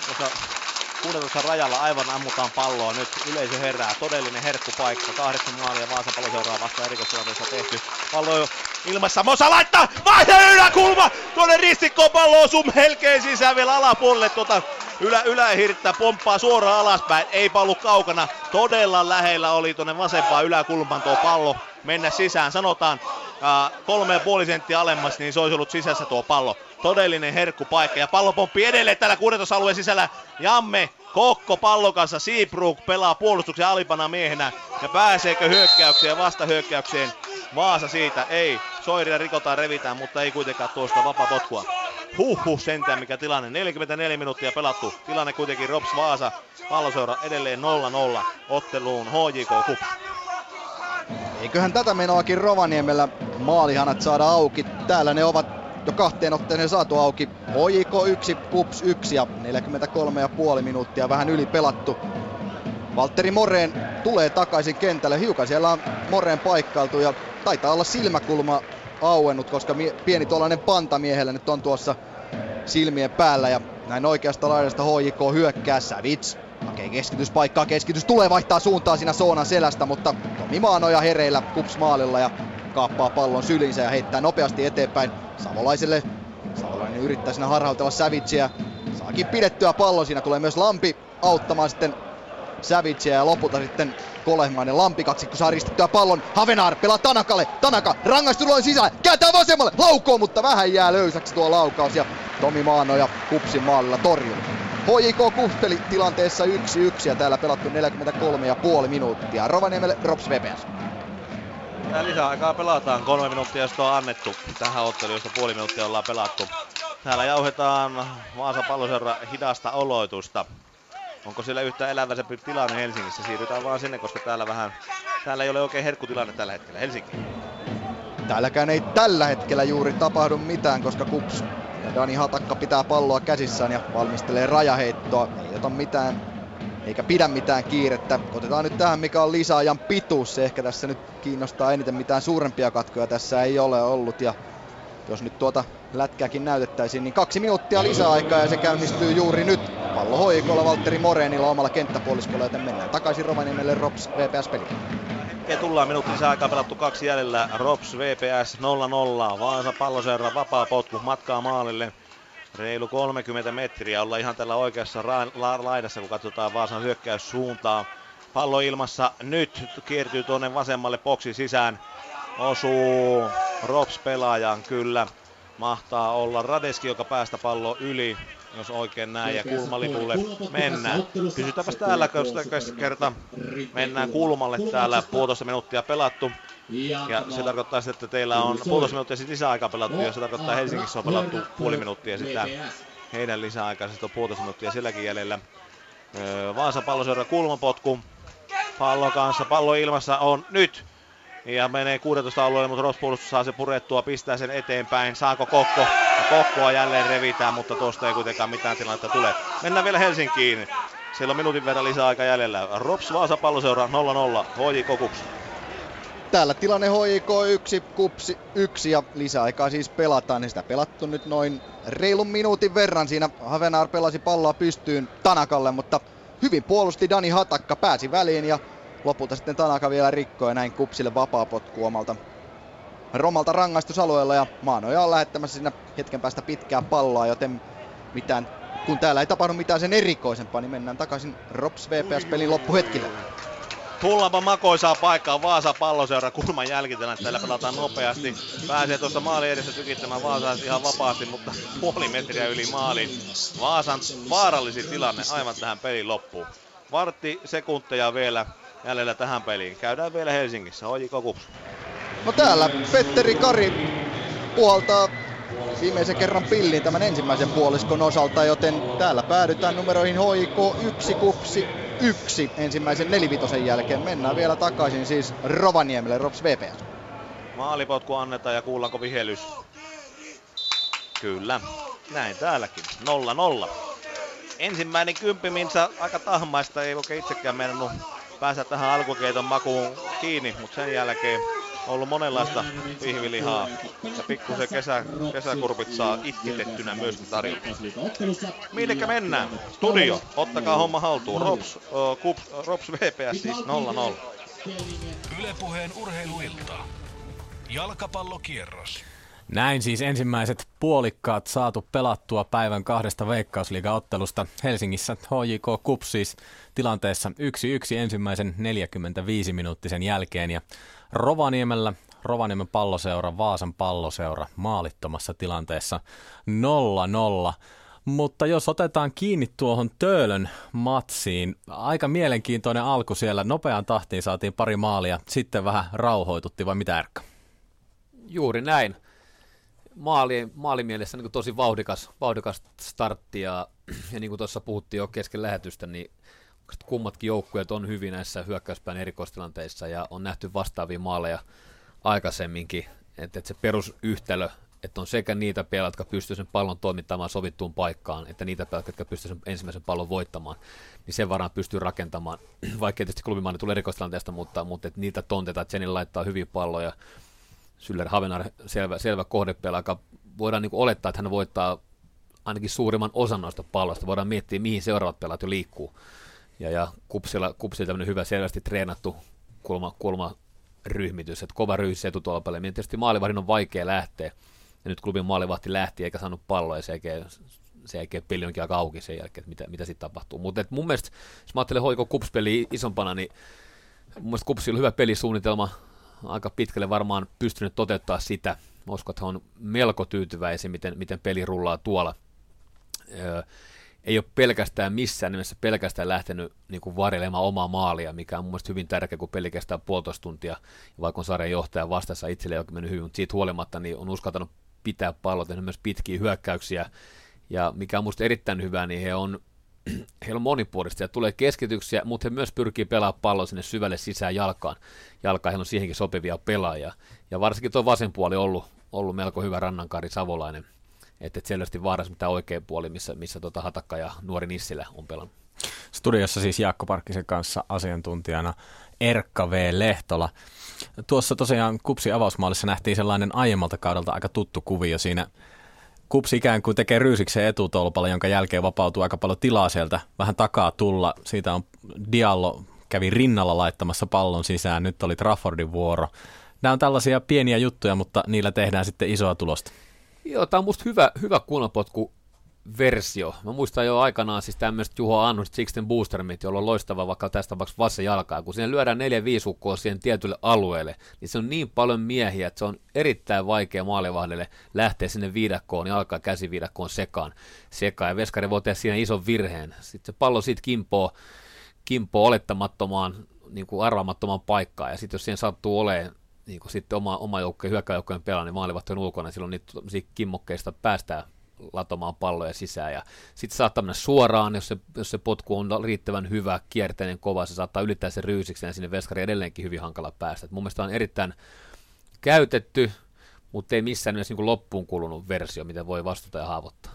16 rajalla aivan ammutaan palloa. Nyt yleisö herää. Todellinen herkkupaikka. Kahdeksan maalia Vaasan palloseuraa vasta erikoistilanteessa tehty. Pallo jo ilmassa. Mosa laittaa! Vaihe yläkulma! Tuonne ristikkoon pallo osuu melkein sisään vielä alapuolelle. Tuota ylä, ylähirttä pomppaa suoraan alaspäin. Ei pallu kaukana. Todella lähellä oli tuonne vasempaan yläkulmaan tuo pallo mennä sisään. Sanotaan kolme ja puoli senttiä alemmas, niin se olisi ollut sisässä tuo pallo. Todellinen herkkupaikka ja pallo pomppii edelleen täällä 16 alueen sisällä. Jamme Kokko pallon kanssa Seabrook pelaa puolustuksen alipana miehenä. Ja pääseekö hyökkäykseen vasta hyökkäykseen? Vaasa siitä ei. Soiria rikotaan, revitään, mutta ei kuitenkaan tuosta vapaa potkua. Huhhuh sentään mikä tilanne. 44 minuuttia pelattu. Tilanne kuitenkin Rops Vaasa. Palloseura edelleen 0-0 otteluun HJK Kup. Eiköhän tätä menoakin Rovaniemellä maalihanat saada auki. Täällä ne ovat jo kahteen otteeseen saatu auki. HJK 1, KUPS 1 ja 43,5 minuuttia vähän yli pelattu. Valtteri Moreen tulee takaisin kentälle. Hiukan siellä on Moreen paikkailtu ja taitaa olla silmäkulma auennut, koska pieni tuollainen panta miehellä nyt on tuossa silmien päällä. Ja näin oikeasta laidasta HJK hyökkää Savits. Hakee keskityspaikkaa, keskitys tulee vaihtaa suuntaa siinä Soonan selästä, mutta Tomi Maanoja hereillä Kups maalilla ja kaappaa pallon sylinsä ja heittää nopeasti eteenpäin Savolaiselle. Savolainen yrittää siinä harhautella Savitsia. Saakin pidettyä pallon, siinä tulee myös Lampi auttamaan sitten Savitsia ja lopulta sitten Kolehmainen Lampi kaksikko saa ristettyä pallon. Havenar pelaa Tanakalle. Tanaka rangaistuloin sisään. Kääntää vasemmalle. Laukoo, mutta vähän jää löysäksi tuo laukaus. Ja Tomi Maanoja Kupsin maalilla torjuu. HJK Kuhteli tilanteessa 1-1 ja täällä pelattu 43,5 minuuttia. Rovaniemelle Rops VPS. Tää lisäaikaa pelataan. Kolme minuuttia, josta on annettu tähän otteluun, josta puoli minuuttia ollaan pelattu. Täällä jauhetaan Vaasa palloseura hidasta oloitusta. Onko siellä yhtä eläväisempi tilanne Helsingissä? Siirrytään vaan sinne, koska täällä vähän, täällä ei ole oikein herkkutilanne tällä hetkellä. Helsinki. Täälläkään ei tällä hetkellä juuri tapahdu mitään, koska Kups ja Dani Hatakka pitää palloa käsissään ja valmistelee rajaheittoa. Ei ota mitään, eikä pidä mitään kiirettä. Otetaan nyt tähän, mikä on lisäajan pituus. Se ehkä tässä nyt kiinnostaa eniten mitään suurempia katkoja tässä ei ole ollut. Ja jos nyt tuota lätkääkin näytettäisiin, niin kaksi minuuttia lisäaikaa ja se käynnistyy juuri nyt. Pallo hoikolla Valtteri Moreenilla omalla kenttäpuoliskolla, joten mennään takaisin Rovaniemelle Rops VPS-peliin. Hetkeä tullaan minuutin lisäaikaa pelattu kaksi jäljellä. Rops VPS 0-0. Vaasa palloseura vapaa potku matkaa maalille. Reilu 30 metriä. Ollaan ihan tällä oikeassa ra- la- laidassa, kun katsotaan Vaasan hyökkäyssuuntaa. Pallo ilmassa nyt kiertyy tuonne vasemmalle boksi sisään. Osuu Rops pelaajan kyllä. Mahtaa olla Radeski, joka päästä pallo yli, jos oikein näin, ja kulmalipulle mennään. Pysytäänpäs täällä, koska kerta mennään kulmalle täällä puolitoista minuuttia pelattu. Ja se tarkoittaa sitä, että teillä on puolitoista minuuttia sitten lisäaikaa pelattu, ja se tarkoittaa Helsingissä on pelattu puoli minuuttia sitä heidän lisäaikaa, sitten on puolitoista minuuttia silläkin jäljellä. Öö, Vaasa palloseura kulmapotku. Pallon kanssa, pallo ilmassa on nyt. Ja menee 16 alueelle, mutta Rospuolustus saa se purettua, pistää sen eteenpäin. Saako Kokko? Ja Kokkoa jälleen revitään, mutta tuosta ei kuitenkaan mitään tilannetta tule. Mennään vielä Helsinkiin. Siellä on minuutin verran lisäaika jäljellä. Rops Vaasa palloseura 0-0. HJK Kups. Täällä tilanne HJK 1, Kupsi 1 ja lisäaikaa siis pelataan. Niin sitä pelattu nyt noin reilun minuutin verran. Siinä Havenar pelasi palloa pystyyn Tanakalle, mutta hyvin puolusti Dani Hatakka, pääsi väliin ja lopulta sitten Tanaka vielä rikkoi näin Kupsille vapaa potku omalta Romalta rangaistusalueella ja Maanoja on lähettämässä siinä hetken päästä pitkää palloa, joten mitään, kun täällä ei tapahdu mitään sen erikoisempaa, niin mennään takaisin Rops VPS-pelin loppuhetkille. Tullaanpa makoisaa paikkaa Vaasa palloseura kulman jälkitellä. Täällä pelataan nopeasti. Pääsee tuossa maali edessä tykittämään Vaasaa ihan vapaasti, mutta puoli metriä yli maalin. Vaasan vaarallisin tilanne aivan tähän pelin loppuun. Vartti sekunteja vielä jäljellä tähän peliin. Käydään vielä Helsingissä. HJK Kups. No täällä Petteri Kari puhaltaa viimeisen kerran pillin tämän ensimmäisen puoliskon osalta, joten täällä päädytään numeroihin HIK 1 kupsi 1 ensimmäisen nelivitosen jälkeen. Mennään vielä takaisin siis Rovaniemelle, Rops VPS. Maalipotku annetaan ja kuullaanko vihelys? Kyllä, näin täälläkin. 0-0. Ensimmäinen kymppi, minsa aika tahmaista, ei oikein itsekään meinannut päästä tähän alkukeiton makuun kiinni, mutta sen jälkeen on ollut monenlaista pihvilihaa ja pikkusen kesä, kesäkurpit saa itkitettynä myöskin tarjolla. Minnekä mennään? Studio, ottakaa homma haltuun. Rops, uh, Kups, Rops VPS siis 0-0. Ylepuheen urheiluilta. Jalkapallokierros. Näin siis ensimmäiset puolikkaat saatu pelattua päivän kahdesta veikkausliiga-ottelusta Helsingissä. HJK Kups siis tilanteessa 1-1 ensimmäisen 45-minuuttisen jälkeen ja Rovaniemellä Rovaniemen palloseura, Vaasan palloseura maalittomassa tilanteessa 0-0. Mutta jos otetaan kiinni tuohon Töölön matsiin, aika mielenkiintoinen alku siellä. Nopeaan tahtiin saatiin pari maalia, sitten vähän rauhoitutti vai mitä Erkka? Juuri näin. Maali, maalimielessä niin tosi vauhdikas, vauhdikas startti ja, ja niin kuin tuossa puhuttiin jo kesken lähetystä, niin kummatkin joukkueet on hyvin näissä hyökkäyspään erikoistilanteissa ja on nähty vastaavia maaleja aikaisemminkin, että, että se perusyhtälö, että on sekä niitä pelaajia, jotka pystyvät sen pallon toimittamaan sovittuun paikkaan, että niitä pelaajia, jotka pystyvät sen ensimmäisen pallon voittamaan, niin sen varaan pystyy rakentamaan, vaikka tietysti klubimaani tulee erikoistilanteesta, mutta, mutta että niitä tonteita, että Jenny laittaa hyviä palloja, Syller Havenar selvä, selvä kohdepelaaja, voidaan niin olettaa, että hän voittaa ainakin suurimman osan noista palloista. Voidaan miettiä, mihin seuraavat pelaat jo liikkuu. Ja, ja Kupsilla, Kupsilla tämmöinen hyvä, selvästi treenattu kulma, kulma ryhmitys, että kova ryhys etutolpalle. Niin tietysti maalivahdin on vaikea lähteä. Ja nyt klubin maalivahti lähti eikä saanut palloa ja se jälkeen, se peli onkin aika auki sen jälkeen, että mitä, mitä sitten tapahtuu. Mutta mun mielestä, jos mä ajattelen hoiko Kups-peli isompana, niin mun mielestä Kupsilla on hyvä pelisuunnitelma, aika pitkälle varmaan pystynyt toteuttaa sitä. Uskon, että he on melko tyytyväisiä, miten, miten peli rullaa tuolla. Öö, ei ole pelkästään missään nimessä pelkästään lähtenyt niin kuin varjelemaan omaa maalia, mikä on mun hyvin tärkeä, kun peli kestää puolitoista tuntia, ja vaikka on sarjan johtaja vastassa itselle, on mennyt hyvin, mutta siitä huolimatta niin on uskaltanut pitää pallo, tehnyt myös pitkiä hyökkäyksiä, ja mikä on minusta erittäin hyvä, niin he on, heillä on monipuolista ja tulee keskityksiä, mutta he myös pyrkii pelaamaan palloa sinne syvälle sisään jalkaan. Jalkaan heillä on siihenkin sopivia pelaajia. Ja varsinkin tuo vasen puoli on ollut, ollut melko hyvä rannankari Savolainen – että et selvästi vaarassa mitä oikea puoli, missä, missä tota Hatakka ja nuori Nissilä on pelannut. Studiossa siis Jaakko Parkkisen kanssa asiantuntijana Erkka V. Lehtola. Tuossa tosiaan Kupsi avausmaalissa nähtiin sellainen aiemmalta kaudelta aika tuttu kuvio siinä. Kupsi ikään kuin tekee ryysiksen etutolpalla, jonka jälkeen vapautuu aika paljon tilaa sieltä vähän takaa tulla. Siitä on Diallo kävi rinnalla laittamassa pallon sisään, nyt oli Traffordin vuoro. Nämä on tällaisia pieniä juttuja, mutta niillä tehdään sitten isoa tulosta. Joo, tämä on musta hyvä, hyvä kulmapotku versio. Mä muistan jo aikanaan siis tämmöistä Juho Annus Sixten Boostermit, jolla on loistava vaikka tästä vaikka vassa jalkaa. Kun sinne lyödään neljä viisi ukkoa siihen tietylle alueelle, niin se on niin paljon miehiä, että se on erittäin vaikea maalivahdelle lähteä sinne viidakkoon, jalkaa käsiviidakkoon sekaan. sekaan. Ja veskari voi tehdä siinä ison virheen. Sitten se pallo siitä kimpoo, kimpoo olettamattomaan, niin kuin arvaamattomaan paikkaan. Ja sitten jos siihen sattuu olemaan niin kuin sitten oma, oma joukkojen, hyökkäjoukkojen pelaa, niin maalivahtojen ulkona, silloin niitä kimmokkeista päästään latomaan palloja sisään. Ja sitten saattaa mennä suoraan, jos se, jos se potku on riittävän hyvä, kierteinen, kova, se saattaa ylittää sen ryysiksi ja sinne veskari edelleenkin hyvin hankala päästä. Et mun mielestä on erittäin käytetty, mutta ei missään nimessä niin loppuun kulunut versio, miten voi vastata ja haavoittaa.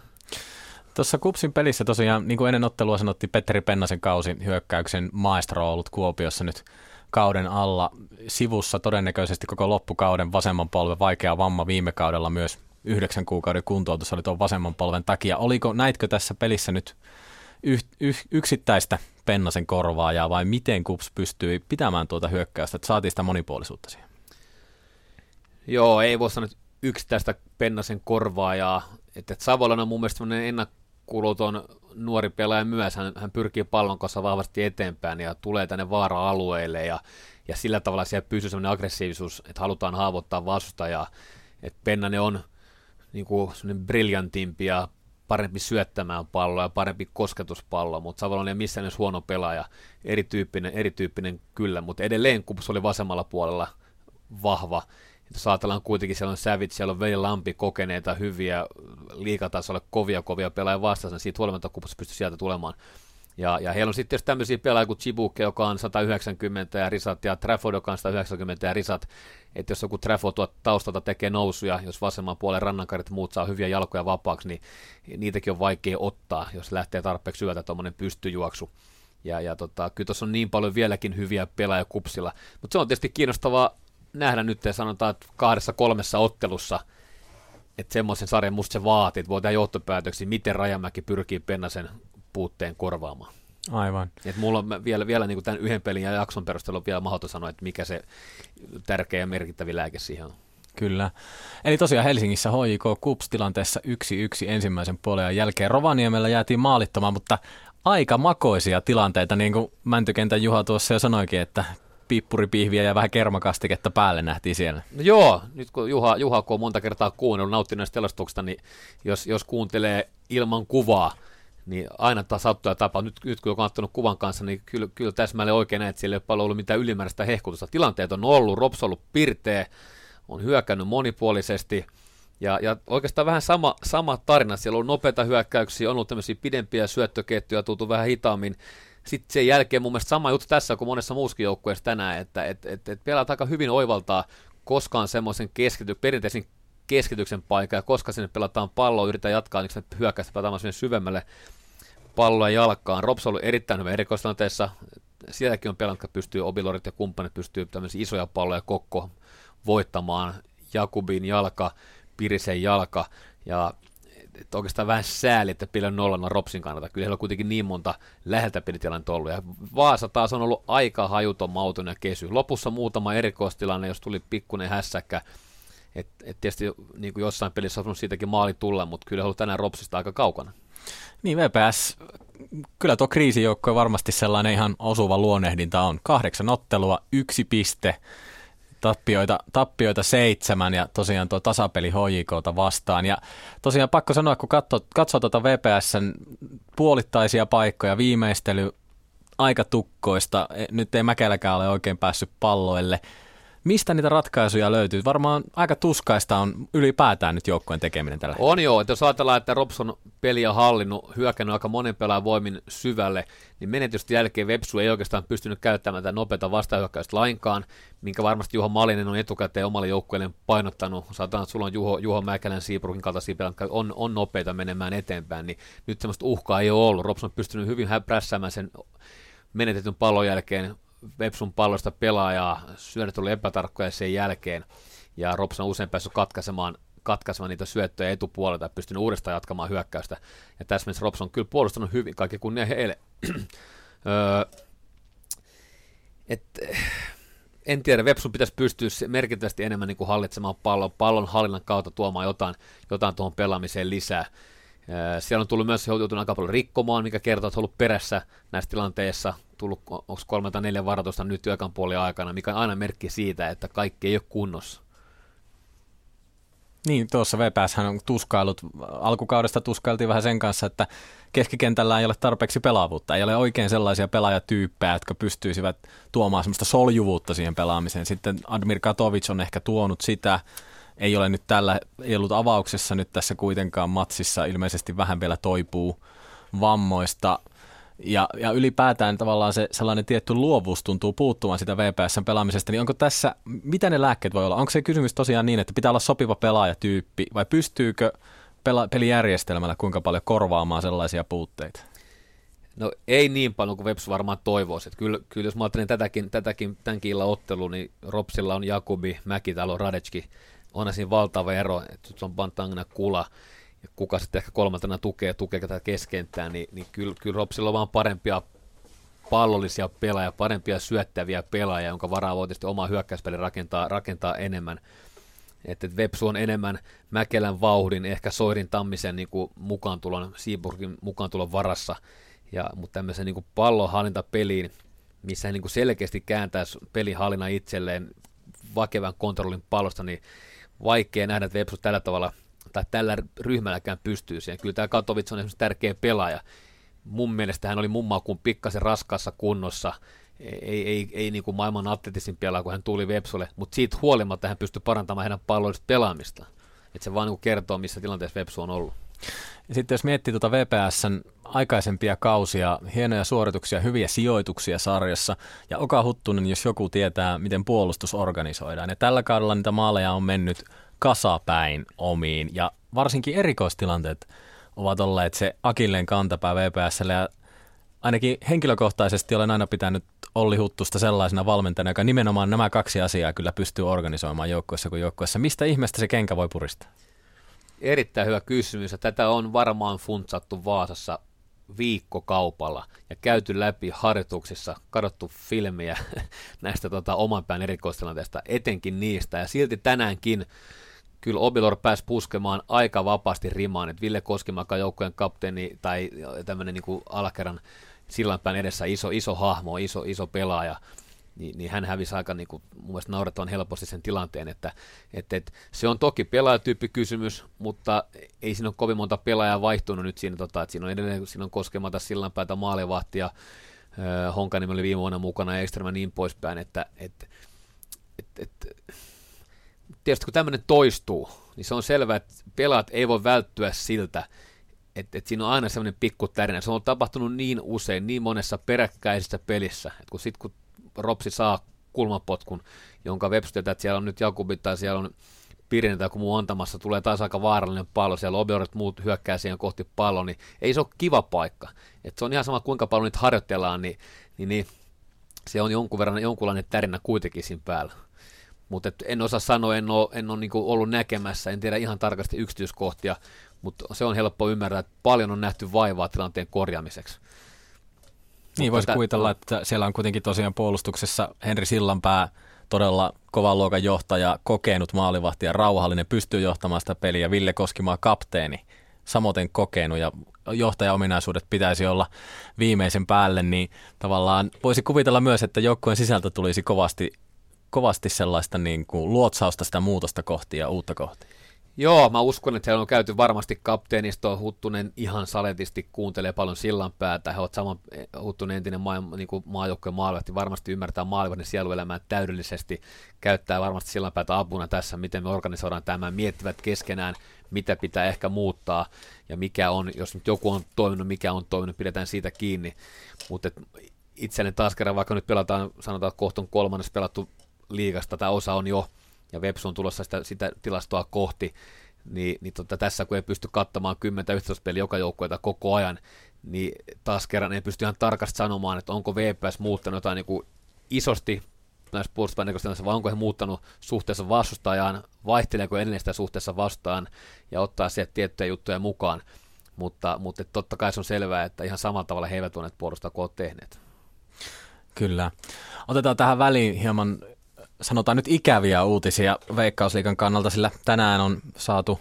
Tuossa Kupsin pelissä tosiaan, niin kuin ennen ottelua sanottiin, Petteri Pennasen kausi hyökkäyksen maestro on ollut Kuopiossa nyt kauden alla. Sivussa todennäköisesti koko loppukauden vasemman polven vaikea vamma viime kaudella myös yhdeksän kuukauden kuntoutus oli tuon vasemman polven takia. Oliko, näitkö tässä pelissä nyt yh, yh, yksittäistä Pennasen korvaajaa vai miten Kups pystyi pitämään tuota hyökkäystä, että saatiin sitä monipuolisuutta siihen? Joo, ei voi sanoa yksittäistä Pennasen korvaajaa. Että Savolana on mun mielestä ennakkoluuton nuori pelaaja myös, hän, hän pyrkii pallon kanssa vahvasti eteenpäin ja tulee tänne vaara-alueelle ja, ja sillä tavalla siellä pysyy sellainen aggressiivisuus, että halutaan haavoittaa vastustajaa, että Pennanen on niin kuin briljantimpi ja parempi syöttämään palloa ja parempi kosketuspallo, mutta Savolainen ei missään edes huono pelaaja, erityyppinen, erityyppinen kyllä, mutta edelleen Kups oli vasemmalla puolella vahva, jos ajatellaan kuitenkin, siellä on Savage, siellä on Veli Lampi, kokeneita, hyviä, liikatasolle kovia, kovia pelaajia vastassa, siitä huolimatta kupus pystyy sieltä tulemaan. Ja, ja heillä on sitten tämmöisiä pelaajia kuin Chibuke, joka on 190 ja risat, ja Trafford, joka on 190 ja risat. Että jos joku Trafford tuot taustalta tekee nousuja, jos vasemman puolen rannankarit muut saa hyviä jalkoja vapaaksi, niin niitäkin on vaikea ottaa, jos lähtee tarpeeksi syötä tuommoinen pystyjuoksu. Ja, ja tota, kyllä tuossa on niin paljon vieläkin hyviä pelaajia kupsilla. Mutta se on tietysti kiinnostavaa nähdä nyt, sanotaan, että kahdessa kolmessa ottelussa, että semmoisen sarjan musta se vaatii, että voi tehdä johtopäätöksiä, miten Rajamäki pyrkii Pennasen puutteen korvaamaan. Aivan. Et mulla on vielä, vielä niin kuin tämän yhden pelin ja jakson perusteella on vielä mahdoton sanoa, että mikä se tärkeä ja merkittävä lääke siihen on. Kyllä. Eli tosiaan Helsingissä HJK Kups tilanteessa 1-1 ensimmäisen puolen jälkeen. Rovaniemellä jäätiin maalittamaan, mutta aika makoisia tilanteita, niin kuin Mäntykentän Juha tuossa jo sanoikin, että pippuripihviä ja vähän kermakastiketta päälle nähtiin siellä. No joo, nyt kun Juha, Juha kun on monta kertaa kuunnellut, nauttinut näistä niin jos, jos kuuntelee ilman kuvaa, niin aina taas sattuu ja tapa. Nyt, nyt kun on katsonut kuvan kanssa, niin kyllä, kyllä täsmälleen oikein näet, että siellä ei ole paljon ollut mitään ylimääräistä hehkutusta. Tilanteet on ollut, Rops on ollut pirteä, on hyökännyt monipuolisesti, ja, ja oikeastaan vähän sama, sama tarina. Siellä on nopeita hyökkäyksiä, on ollut tämmöisiä pidempiä syöttöketjuja, tultu vähän hitaammin. Sitten sen jälkeen mun mielestä sama juttu tässä kuin monessa muuskin joukkueessa tänään, että et, et, et pelaat aika hyvin oivaltaa koskaan semmoisen keskity, perinteisen keskityksen paikka, ja koska sinne pelataan palloa, yritetään jatkaa, niin hyökkäystä pelataan sinne syvemmälle palloa jalkaan. Rops on ollut erittäin hyvä erikoistilanteessa. Sielläkin on pelannut, pystyy, Obilorit ja kumppanit pystyy tämmöisiä isoja palloja kokko voittamaan. Jakubin jalka, Pirisen jalka, ja että oikeastaan vähän sääli, että pillä nollana Ropsin kannalta. Kyllä heillä on kuitenkin niin monta läheltä pelitilannetta ollut. Ja Vaasa taas on ollut aika hajuton, mauton ja kesy. Lopussa muutama erikoistilanne, jos tuli pikkuinen hässäkkä. Et, et tietysti niin kuin jossain pelissä on siitäkin maali tulla, mutta kyllä he ollut tänään Ropsista aika kaukana. Niin VPS, kyllä tuo kriisijoukko varmasti sellainen ihan osuva luonehdinta on. Kahdeksan ottelua, yksi piste, tappioita, tappioita seitsemän ja tosiaan tuo tasapeli HJKta vastaan. Ja tosiaan pakko sanoa, kun katsoo, katsoo tuota VPSn puolittaisia paikkoja, viimeistely aika tukkoista, e, nyt ei Mäkeläkään ole oikein päässyt palloille – Mistä niitä ratkaisuja löytyy? Varmaan aika tuskaista on ylipäätään nyt joukkojen tekeminen tällä On joo, että jos ajatellaan, että Robson peliä hallinnut, hyökännyt aika monen pelaajan voimin syvälle, niin menetystä jälkeen Websu ei oikeastaan pystynyt käyttämään tätä nopeata vastahyökkäystä lainkaan, minkä varmasti Juho Malinen on etukäteen omalle joukkueelle painottanut. Saatan, että sulla on Juho, Juho Mäkelän, Siiprukin kaltaisia pelaajia, on, on nopeita menemään eteenpäin, niin nyt semmoista uhkaa ei ole ollut. Robson on pystynyt hyvin prässäämään sen menetetyn pallon jälkeen Vepsun pallosta pelaajaa, syödät oli epätarkkoja sen jälkeen, ja Robson on usein päässyt katkaisemaan, katkaisemaan niitä syöttöjä etupuolelta ja pystynyt uudestaan jatkamaan hyökkäystä. Ja tässä mielessä Robson on kyllä puolustanut hyvin, kaikki kunnia heille. öö, et, en tiedä, Websun pitäisi pystyä merkittävästi enemmän niin kuin hallitsemaan pallon, pallon hallinnan kautta tuomaan jotain, jotain tuohon pelaamiseen lisää. Siellä on tullut myös joutunut aika paljon rikkomaan, mikä kertoo, että on ollut perässä näissä tilanteissa, tullut onko kolme tai neljä varoitusta nyt työkan puolen aikana, mikä on aina merkki siitä, että kaikki ei ole kunnossa. Niin, tuossa VPS on tuskailut, alkukaudesta tuskailtiin vähän sen kanssa, että keskikentällä ei ole tarpeeksi pelaavuutta, ei ole oikein sellaisia pelaajatyyppejä, jotka pystyisivät tuomaan sellaista soljuvuutta siihen pelaamiseen. Sitten Admir Katovic on ehkä tuonut sitä, ei ole nyt tällä, ei ollut avauksessa nyt tässä kuitenkaan matsissa, ilmeisesti vähän vielä toipuu vammoista. Ja, ja ylipäätään tavallaan se sellainen tietty luovuus tuntuu puuttumaan sitä VPSn pelaamisesta, niin onko tässä, mitä ne lääkkeet voi olla? Onko se kysymys tosiaan niin, että pitää olla sopiva pelaajatyyppi, vai pystyykö pela, pelijärjestelmällä kuinka paljon korvaamaan sellaisia puutteita? No ei niin paljon kuin Webs varmaan toivoisi. Että kyllä, kyllä jos mä ajattelen tätäkin, tätäkin tämänkin illan ottelu, niin Ropsilla on Jakubi, Mäkitalo, Radetski, onhan siinä valtava ero, että on Bantangna Kula, ja kuka sitten ehkä kolmantena tukee, tukee tätä keskenttää, niin, niin kyllä, kyllä Ropsilla on vaan parempia pallollisia pelaajia, parempia syöttäviä pelaajia, jonka varaa voi tietysti oma hyökkäyspeli rakentaa, rakentaa enemmän. Että et Vepsu on enemmän Mäkelän vauhdin, ehkä Soirin Tammisen niin kuin mukaantulon, Seaburgin mukaantulon varassa, ja, mutta tämmöisen niin pallonhallintapeliin, missä hän niin kuin selkeästi kääntäisi pelihallinnan itselleen vakevän kontrollin pallosta, niin vaikea nähdä, että Vepsu tällä tavalla tai tällä ryhmälläkään pystyy siihen. Kyllä tämä Katovic on esimerkiksi tärkeä pelaaja. Mun mielestä hän oli mummaa kuin pikkasen raskassa kunnossa. Ei, ei, ei niin kuin maailman atletisin pelaa, kun hän tuli Vepsulle, mutta siitä huolimatta hän pystyi parantamaan heidän pallollista pelaamista. Että se vaan niin kertoo, missä tilanteessa Vepsu on ollut. Ja sitten jos miettii tuota VPSn aikaisempia kausia, hienoja suorituksia, hyviä sijoituksia sarjassa, ja Oka Huttunen, jos joku tietää, miten puolustus organisoidaan. Ja tällä kaudella niitä maaleja on mennyt kasapäin omiin, ja varsinkin erikoistilanteet ovat olleet se akilleen kantapää VPSlle, ja ainakin henkilökohtaisesti olen aina pitänyt Olli Huttusta sellaisena valmentajana, joka nimenomaan nämä kaksi asiaa kyllä pystyy organisoimaan joukkueessa kuin joukkueessa. Mistä ihmeestä se kenkä voi puristaa? Erittäin hyvä kysymys ja tätä on varmaan funtsattu Vaasassa viikkokaupalla ja käyty läpi harjoituksissa, kadottu filmiä näistä tota, oman pään erikoistilanteista, etenkin niistä. Ja silti tänäänkin kyllä Obilor pääsi puskemaan aika vapaasti rimaan, että Ville Koskimakan joukkojen kapteeni tai tämmöinen niin alakerran sillanpään edessä iso, iso hahmo, iso, iso pelaaja, niin, niin hän hävisi aika niin kuin, mun mielestä naurettavan helposti sen tilanteen, että, että, että se on toki pelaajatyyppikysymys, mutta ei siinä ole kovin monta pelaajaa vaihtunut nyt siinä, tota, että siinä on edelleen siinä on koskemata sillanpäätä maalivahtia, äh, Honkanen oli viime vuonna mukana ja Ekströmä niin poispäin, että, että, että, että tietysti kun tämmöinen toistuu, niin se on selvää, että pelaat ei voi välttyä siltä, että, että siinä on aina semmoinen pikku tärinä. Se on tapahtunut niin usein, niin monessa peräkkäisessä pelissä, että kun sitten kun Ropsi saa kulmapotkun, jonka Webster, että siellä on nyt Jakubit tai siellä on Pirinen tai muu antamassa, tulee taas aika vaarallinen pallo, siellä Obioret muut hyökkää siihen kohti pallo, niin ei se ole kiva paikka. Et se on ihan sama, kuinka paljon niitä harjoitellaan, niin, niin, niin se on jonkun verran jonkunlainen tärinä kuitenkin siinä päällä. Mutta en osaa sanoa, en ole, en ole niinku ollut näkemässä, en tiedä ihan tarkasti yksityiskohtia, mutta se on helppo ymmärtää, että paljon on nähty vaivaa tilanteen korjaamiseksi. Niin, voisi kuvitella, että siellä on kuitenkin tosiaan puolustuksessa Henri Sillanpää, todella kovan luokan johtaja, kokenut maalivahti ja rauhallinen, pystyy johtamaan sitä peliä. Ville Koskimaa kapteeni, samoin kokenut ja johtajaominaisuudet pitäisi olla viimeisen päälle, niin tavallaan voisi kuvitella myös, että joukkueen sisältä tulisi kovasti, kovasti sellaista niin kuin luotsausta sitä muutosta kohti ja uutta kohti. Joo, mä uskon, että heillä on käyty varmasti kapteenisto. Huttunen ihan saletisti kuuntelee paljon sillan päätä. He ovat saman Huttunen entinen maa, niin maajoukkojen maalivahti, varmasti ymmärtää maalivahdin sieluelämää täydellisesti. Käyttää varmasti sillan päätä apuna tässä, miten me organisoidaan tämä. Miettivät keskenään, mitä pitää ehkä muuttaa ja mikä on, jos nyt joku on toiminut, mikä on toiminut, pidetään siitä kiinni. Mutta itselleni taas kerran, vaikka nyt pelataan, sanotaan, että kohta kolmannes pelattu liigasta, tai osa on jo ja Webs on tulossa sitä, sitä tilastoa kohti, niin, niin tota, tässä kun ei pysty kattamaan 10 yhteispeliä joka joukkueita koko ajan, niin taas kerran ei pysty ihan tarkasti sanomaan, että onko VPS muuttanut jotain niin kuin isosti näissä puolustuspäin vai onko he muuttanut suhteessa vastustajaan, vaihteleeko edelleen sitä suhteessa vastaan ja ottaa sieltä tiettyjä juttuja mukaan. Mutta, mutta totta kai se on selvää, että ihan samalla tavalla he eivät tuoneet puolustaa kuin tehneet. Kyllä. Otetaan tähän väliin hieman sanotaan nyt ikäviä uutisia Veikkausliikan kannalta, sillä tänään on saatu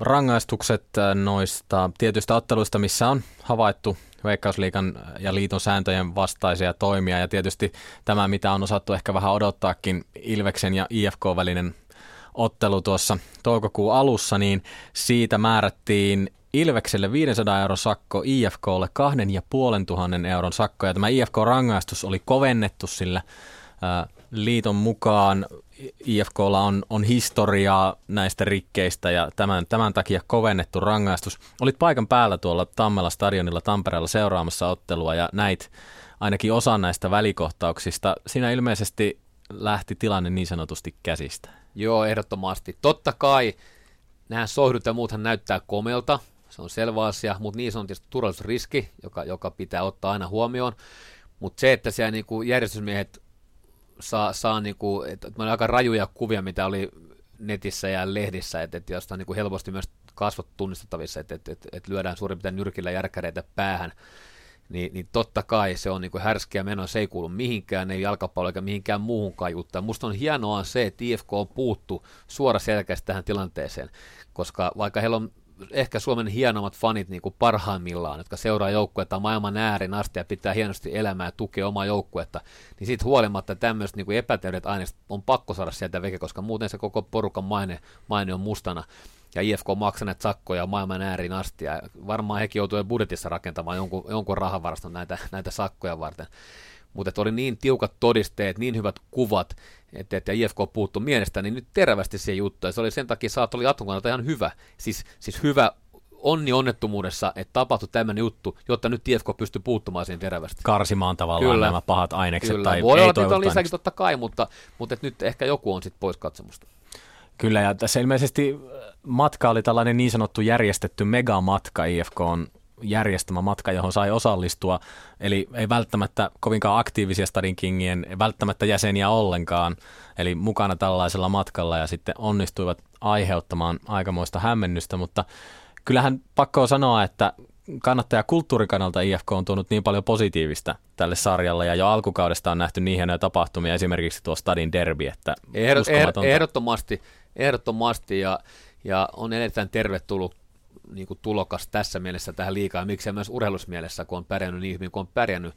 rangaistukset noista tietyistä otteluista, missä on havaittu Veikkausliikan ja liiton sääntöjen vastaisia toimia. Ja tietysti tämä, mitä on osattu ehkä vähän odottaakin Ilveksen ja IFK välinen ottelu tuossa toukokuun alussa, niin siitä määrättiin Ilvekselle 500 euro sakko, IFKlle 2500 euron sakko. Ja tämä IFK-rangaistus oli kovennettu, sillä liiton mukaan IFKlla on, on historiaa näistä rikkeistä ja tämän, tämän takia kovennettu rangaistus. Olit paikan päällä tuolla Tammela stadionilla Tampereella seuraamassa ottelua ja näit ainakin osan näistä välikohtauksista. Siinä ilmeisesti lähti tilanne niin sanotusti käsistä. Joo, ehdottomasti. Totta kai nämä sohdut ja muuthan näyttää komelta, se on selvä asia, mutta niin on tietysti turvallisuusriski, joka, joka pitää ottaa aina huomioon. Mutta se, että siellä niinku järjestysmiehet saa, saa niinku, että et aika rajuja kuvia, mitä oli netissä ja lehdissä, että et josta on niinku helposti myös kasvot tunnistettavissa, että et, et, et lyödään suurin piirtein nyrkillä järkäreitä päähän, niin, niin totta kai se on niinku härskiä menoa, se ei kuulu mihinkään, ei jalkapallo eikä mihinkään muuhunkaan juttuun. Musta on hienoa se, että IFK on puuttu suora selkeästi tähän tilanteeseen, koska vaikka heillä on ehkä Suomen hienommat fanit niin kuin parhaimmillaan, jotka seuraa joukkuetta maailman äärin asti ja pitää hienosti elämää ja tukea omaa joukkuetta, niin siitä huolimatta tämmöiset niin epätäydet aineet on pakko saada sieltä veke, koska muuten se koko porukan maine, maine on mustana. Ja IFK on maksaneet sakkoja maailman äärin asti, ja varmaan hekin joutuu budjetissa rakentamaan jonkun, jonkun rahavaraston näitä, näitä sakkoja varten. Mutta oli niin tiukat todisteet, niin hyvät kuvat, että, että IFK puuttu mielestä, niin nyt terävästi se juttu, ja se oli sen takia saat oli Aton kannalta ihan hyvä, siis, siis hyvä onni onnettomuudessa, että tapahtui tämmöinen juttu, jotta nyt IFK pystyy puuttumaan siihen terävästi. Karsimaan tavallaan Kyllä. nämä pahat ainekset. Kyllä. Tai Voi olla, että on lisäkin totta kai, mutta, mutta että nyt ehkä joku on sitten pois katsomusta. Kyllä, ja tässä ilmeisesti matka oli tällainen niin sanottu järjestetty megamatka IFK on järjestämä matka, johon sai osallistua. Eli ei välttämättä kovinkaan aktiivisia Stadin Kingien, välttämättä jäseniä ollenkaan. Eli mukana tällaisella matkalla ja sitten onnistuivat aiheuttamaan aikamoista hämmennystä, mutta kyllähän pakko sanoa, että kannattaja kulttuurikannalta IFK on tuonut niin paljon positiivista tälle sarjalle ja jo alkukaudesta on nähty niin hienoja tapahtumia, esimerkiksi tuo Stadin derby, että Ehdot, ehdottomasti, ehdottomasti ja, ja on erittäin tervetullut niin kuin tulokas tässä mielessä tähän liikaa, miksei myös urheilusmielessä, kun on pärjännyt niin hyvin kuin on pärjännyt.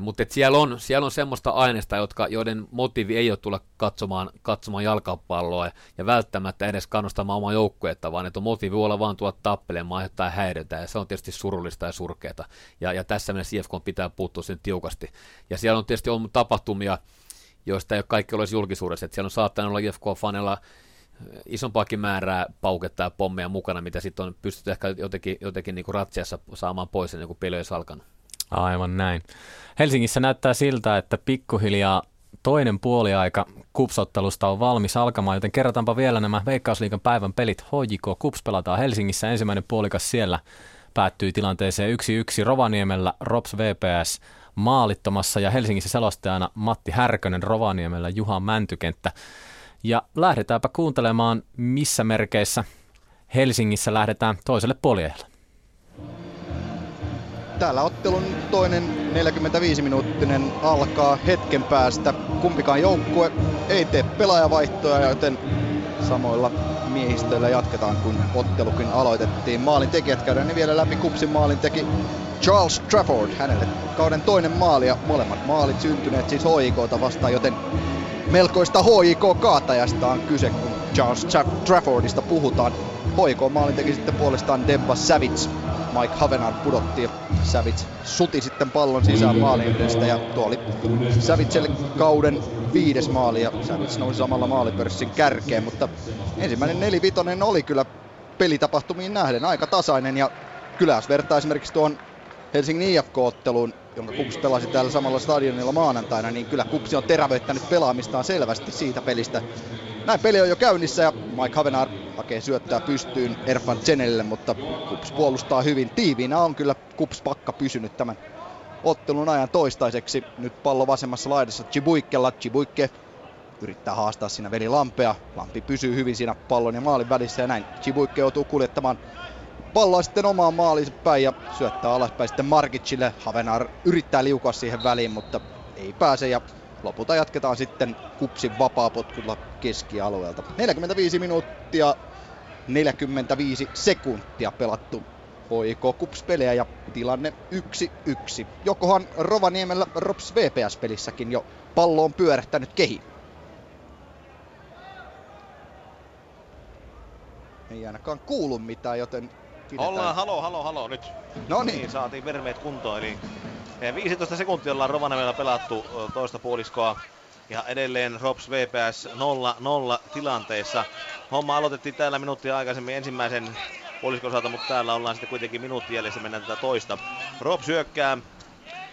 Mutta siellä on, siellä on semmoista aineesta, jotka, joiden motiivi ei ole tulla katsomaan, katsomaan jalkapalloa ja välttämättä edes kannustamaan omaa joukkuetta, vaan että on motiivi olla vaan tulla tappelemaan, aiheuttaa häiriötä, ja se on tietysti surullista ja surkeata. Ja, ja tässä mielessä IFK pitää puuttua sen tiukasti. Ja siellä on tietysti ollut tapahtumia, joista ei ole kaikki olisi julkisuudessa. Että siellä on saattanut olla IFK-fanella isompaakin määrää pauketta ja pommeja mukana, mitä sitten on pystytty ehkä jotenkin, jotenkin niin kuin ratsiassa saamaan pois ennen kuin peli olisi alkanut. Aivan näin. Helsingissä näyttää siltä, että pikkuhiljaa toinen puoliaika kupsottelusta on valmis alkamaan, joten kerrataanpa vielä nämä Veikkausliikan päivän pelit. HJK Kups pelataan Helsingissä, ensimmäinen puolikas siellä päättyi tilanteeseen 1-1 Rovaniemellä, Rops VPS maalittomassa ja Helsingissä selostajana Matti Härkönen Rovaniemellä Juha Mäntykenttä. Ja lähdetäänpä kuuntelemaan, missä merkeissä Helsingissä lähdetään toiselle puoliajalle. Täällä ottelun toinen 45-minuuttinen alkaa hetken päästä. Kumpikaan joukkue ei tee pelaajavaihtoja, joten samoilla miehistöillä jatketaan, kun ottelukin aloitettiin. Maalin tekijät käydään ne vielä läpi. Kupsin maalin teki Charles Trafford. Hänelle kauden toinen maali ja molemmat maalit syntyneet siis HIKta vastaan, joten melkoista HIK-kaatajasta on kyse, kun Charles Traffordista puhutaan. HIK maalin teki sitten puolestaan Debba Savage. Mike Havenard pudotti ja Savage suti sitten pallon sisään maalin ja tuo oli Savagelle kauden viides maali ja Savage nousi samalla maalipörssin kärkeen, mutta ensimmäinen nelivitonen oli kyllä pelitapahtumiin nähden aika tasainen ja kyllä jos vertaa esimerkiksi tuon Helsingin IFK-otteluun, jonka Kups pelasi täällä samalla stadionilla maanantaina, niin kyllä Kupsi on terävöittänyt pelaamistaan selvästi siitä pelistä. Näin peli on jo käynnissä ja Mike Havenar hakee syöttää pystyyn Erfan Zenelle, mutta Kups puolustaa hyvin. Tiiviinä on kyllä Kups pakka pysynyt tämän ottelun ajan toistaiseksi. Nyt pallo vasemmassa laidassa Chibuikkella. Chibuikke yrittää haastaa siinä veli Lampea. Lampi pysyy hyvin siinä pallon ja maalin välissä ja näin Chibuikke joutuu kuljettamaan palloa sitten omaan maaliin päin ja syöttää alaspäin sitten Markicille. Havenar yrittää liukua siihen väliin, mutta ei pääse ja lopulta jatketaan sitten kupsin vapaapotkulla keskialueelta. 45 minuuttia 45 sekuntia pelattu OIK Kups-pelejä ja tilanne 1-1. Jokohan Rovaniemellä Rops VPS-pelissäkin jo pallo on pyörähtänyt kehi. Ei ainakaan kuulu mitään, joten Pidetään. Ollaan, halo, halo, halo nyt. No niin. niin. saatiin vermeet kuntoon, eli 15 sekuntia ollaan Rovaniemellä pelattu toista puoliskoa. Ja edelleen Rops VPS 0-0 tilanteessa. Homma aloitettiin täällä minuuttia aikaisemmin ensimmäisen puoliskon osalta, mutta täällä ollaan sitten kuitenkin minuutti jäljessä mennään tätä toista. Rops hyökkää.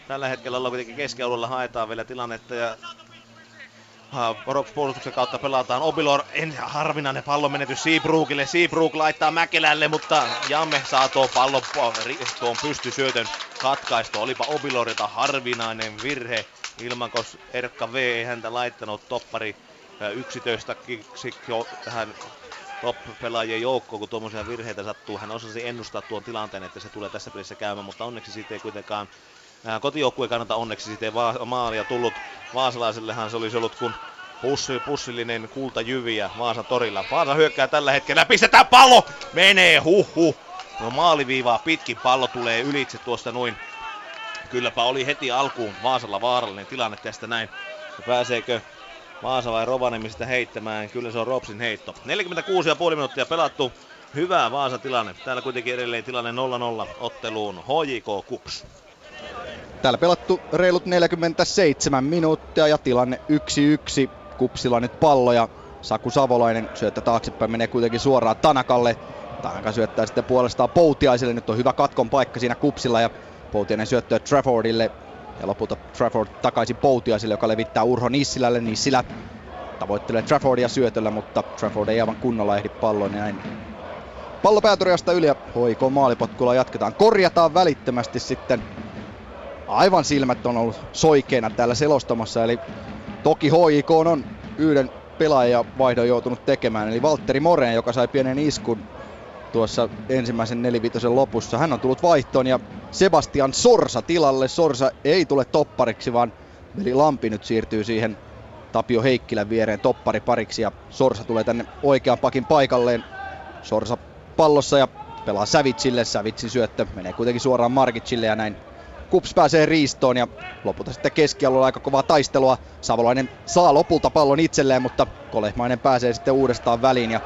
Tällä hetkellä ollaan kuitenkin keskialueella, haetaan vielä tilannetta ja Rops puolustuksen kautta pelataan. Obilor, en, harvinainen pallon menetys Seabrookille. Seabrook laittaa Mäkelälle, mutta Jamme saa tuon pallon tuon pystysyötön katkaistu. Olipa Obilorilta harvinainen virhe. Ilmankos Erkka V ei häntä laittanut toppari 11 jo tähän top-pelaajien joukkoon, kun tuommoisia virheitä sattuu. Hän osasi ennustaa tuon tilanteen, että se tulee tässä pelissä käymään, mutta onneksi siitä ei kuitenkaan kotijoukkueen kannalta onneksi siitä ei va- maalia tullut. Vaasalaisellehan se olisi ollut kun pussi, pussillinen kultajyviä Vaasan torilla. Vaasa hyökkää tällä hetkellä, pistetään pallo! Menee, huh huh. No maaliviivaa pitkin pallo tulee ylitse tuosta noin. Kylläpä oli heti alkuun Vaasalla vaarallinen tilanne tästä näin. Pääseekö Vaasa vai Rovaniemi sitä heittämään? Kyllä se on Ropsin heitto. 46,5 minuuttia pelattu. Hyvä Vaasa tilanne. Täällä kuitenkin edelleen tilanne 0-0 otteluun HJK Kups. Täällä pelattu reilut 47 minuuttia ja tilanne 1-1. Kupsilla nyt pallo ja Saku Savolainen syöttää taaksepäin, menee kuitenkin suoraan Tanakalle. Tanaka syöttää sitten puolestaan Poutiaiselle, nyt on hyvä katkon paikka siinä Kupsilla ja Poutiainen syöttää Traffordille. Ja lopulta Trafford takaisin Poutiaiselle, joka levittää Urho Nissilälle. Nissilä tavoittelee Traffordia syötöllä, mutta Trafford ei aivan kunnolla ehdi palloon ja näin Pallo pääturiasta yli ja hoiko maalipotkulla jatketaan. Korjataan välittömästi sitten. Aivan silmät on ollut soikeina täällä selostamassa, eli toki HIK on yhden pelaajan vaihdon joutunut tekemään, eli Valtteri Moreen, joka sai pienen iskun tuossa ensimmäisen nelivitosen lopussa. Hän on tullut vaihtoon ja Sebastian Sorsa tilalle. Sorsa ei tule toppariksi, vaan Veli Lampi nyt siirtyy siihen Tapio Heikkilän viereen toppari pariksi ja Sorsa tulee tänne oikean pakin paikalleen. Sorsa pallossa ja pelaa Savitsille. Savitsin syöttö menee kuitenkin suoraan Margicille ja näin Kups pääsee riistoon ja lopulta sitten keskialueella aika kovaa taistelua. Savolainen saa lopulta pallon itselleen, mutta Kolehmainen pääsee sitten uudestaan väliin ja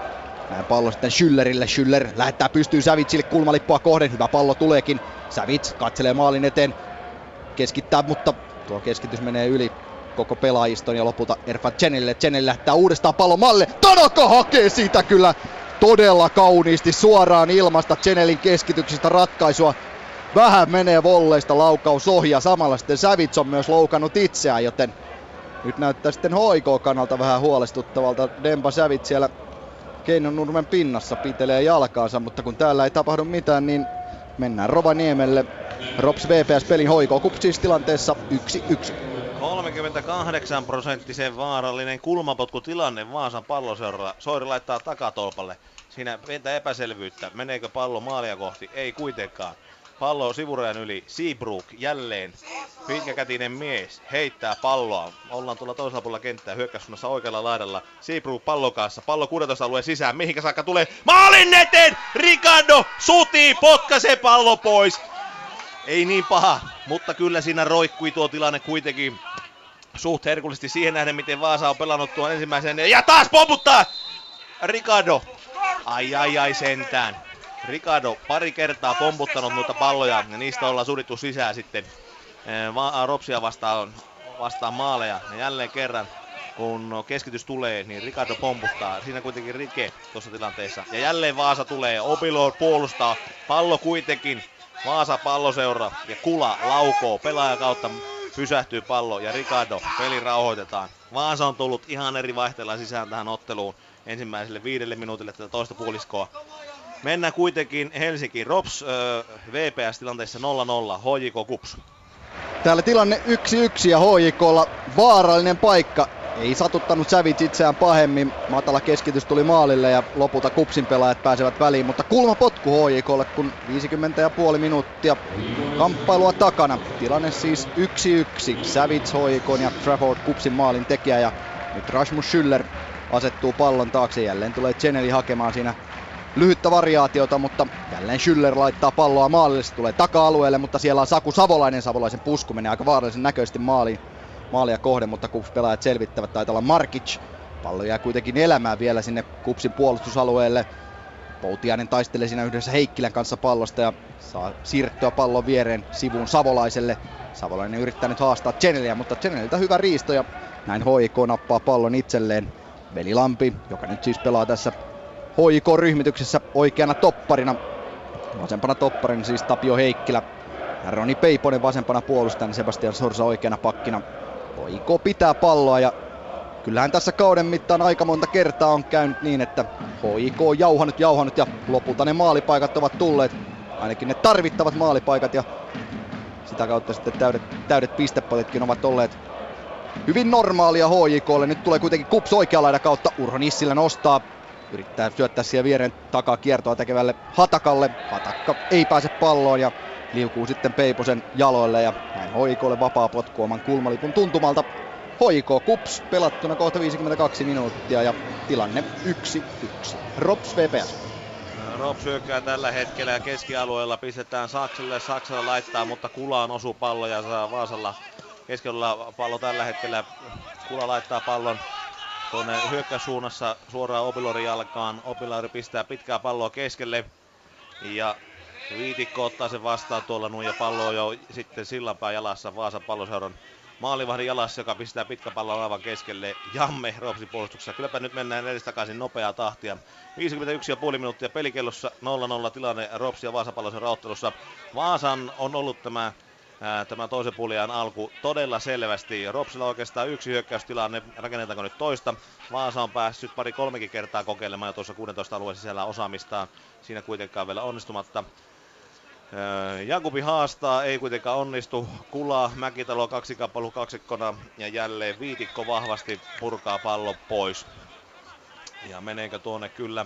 näin pallo sitten Schüllerille. Schüller lähettää pystyy Savitsille kulmalippua kohden. Hyvä pallo tuleekin. Savits katselee maalin eteen. Keskittää, mutta tuo keskitys menee yli koko pelaajiston ja lopulta Erfan Chenille. Chenille lähtää uudestaan pallo malle. Tanaka hakee siitä kyllä todella kauniisti suoraan ilmasta Chenelin keskityksestä ratkaisua. Vähän menee volleista laukaus ohi ja samalla sitten Savits on myös loukannut itseään, joten nyt näyttää sitten HIK kannalta vähän huolestuttavalta. Demba Savits siellä Keinon nurmen pinnassa pitelee jalkaansa, mutta kun täällä ei tapahdu mitään, niin mennään Rovaniemelle. Rops VPS pelin hoiko kupsis tilanteessa 1-1. 38 prosenttisen vaarallinen kulmapotkutilanne Vaasan palloseuralla. Soiri laittaa takatolpalle. Siinä pientä epäselvyyttä. Meneekö pallo maalia kohti? Ei kuitenkaan. Pallo sivurajan yli. Seabrook jälleen. Pitkäkätinen mies heittää palloa. Ollaan tuolla toisella puolella kenttää hyökkäyssuunnassa oikealla laidalla. Seabrook pallon kanssa. Pallo 16 alueen sisään. Mihinkä saakka tulee? Maalin eteen! Ricardo sutii, potkaisee pallo pois. Ei niin paha, mutta kyllä siinä roikkui tuo tilanne kuitenkin suht herkullisesti siihen nähden, miten Vaasa on pelannut tuon ensimmäisen. Ja taas pomputtaa! Ricardo. Ai ai ai sentään. Ricardo pari kertaa pomputtanut noita palloja ja niistä ollaan surittu sisään sitten Ropsia vastaan, vastaan maaleja. Ja jälleen kerran kun keskitys tulee, niin Ricardo pomputtaa. Siinä kuitenkin Rike tuossa tilanteessa. Ja jälleen Vaasa tulee, Opilor puolustaa. Pallo kuitenkin Vaasa palloseura ja Kula laukoo pelaaja kautta pysähtyy pallo ja Ricardo peli rauhoitetaan. Vaasa on tullut ihan eri vaihteella sisään tähän otteluun ensimmäiselle viidelle minuutille tätä toista puoliskoa. Mennään kuitenkin Helsinkiin. Rops äh, VPS tilanteessa 0-0, HJK Kups. Täällä tilanne 1-1 ja HJKlla vaarallinen paikka. Ei satuttanut Sävits itseään pahemmin. Matala keskitys tuli maalille ja lopulta Kupsin pelaajat pääsevät väliin. Mutta kulma potku HJKlle, kun 50,5 minuuttia kamppailua takana. Tilanne siis 1-1. Sävits HJK ja Trafford Kupsin maalin tekijä. Ja nyt Rasmus Schüller asettuu pallon taakse. Jälleen tulee Cheneli hakemaan siinä lyhyttä variaatiota, mutta jälleen Schüller laittaa palloa maalille. Se tulee taka-alueelle, mutta siellä on Saku Savolainen. Savolaisen pusku menee aika vaarallisen näköisesti maaliin maalia kohden, mutta Kups pelaajat selvittävät. Taitaa olla Markic. Pallo jää kuitenkin elämään vielä sinne Kupsin puolustusalueelle. Poutiainen taistelee siinä yhdessä Heikkilän kanssa pallosta ja saa siirrettyä pallon viereen sivuun Savolaiselle. Savolainen yrittää nyt haastaa Cheneliä, mutta Cheneliltä hyvä riisto ja näin HIK nappaa pallon itselleen. Veli Lampi, joka nyt siis pelaa tässä HIK-ryhmityksessä oikeana topparina. Vasempana topparina siis Tapio Heikkilä. Roni Peiponen vasempana puolustajana, Sebastian Sorsa oikeana pakkina. HIK pitää palloa ja kyllähän tässä kauden mittaan aika monta kertaa on käynyt niin, että HIK on jauhanut, jauhanut ja lopulta ne maalipaikat ovat tulleet. Ainakin ne tarvittavat maalipaikat ja sitä kautta sitten täydet, täydet pistepotitkin ovat olleet hyvin normaalia HJKlle. Nyt tulee kuitenkin kups oikealla kautta. Urho Nissilä nostaa. Yrittää syöttää siihen viereen takaa kiertoa tekevälle Hatakalle. Hatakka ei pääse palloon ja liukuu sitten Peiposen jaloille ja näin Hoikolle vapaa potku oman kulmalipun tuntumalta. Hoiko Kups pelattuna kohta 52 minuuttia ja tilanne 1-1. Rops VPS. Rops hyökkää tällä hetkellä keskialueella, pistetään Sakselle, Saksalla laittaa, mutta Kulaan osuu pallo ja saa Vaasalla keskellä pallo tällä hetkellä. Kula laittaa pallon tuonne hyökkäyssuunnassa suoraan Opilorin jalkaan. Opilari pistää pitkää palloa keskelle ja Viitikko ottaa sen vastaan tuolla nuin ja pallo jo sitten sillanpää jalassa Vaasan palloseuran maalivahdin jalassa, joka pistää pitkä pallon aivan keskelle Jamme Ropsin puolustuksessa. Kylläpä nyt mennään edes takaisin nopeaa tahtia. 51,5 minuuttia pelikellossa 0-0 tilanne Rops ja Vaasa pallosen rauttelussa. Vaasan on ollut tämä tämä toisen puljan alku todella selvästi. Ropsilla oikeastaan yksi hyökkäystilanne, rakennetaanko nyt toista. Vaasa on päässyt pari kolmekin kertaa kokeilemaan jo tuossa 16 alueen sisällä osaamistaan. Siinä kuitenkaan vielä onnistumatta. Jakubi haastaa, ei kuitenkaan onnistu. Kula, Mäkitalo kaksikappelu kaksikkona ja jälleen viitikko vahvasti purkaa pallo pois. Ja meneekö tuonne kyllä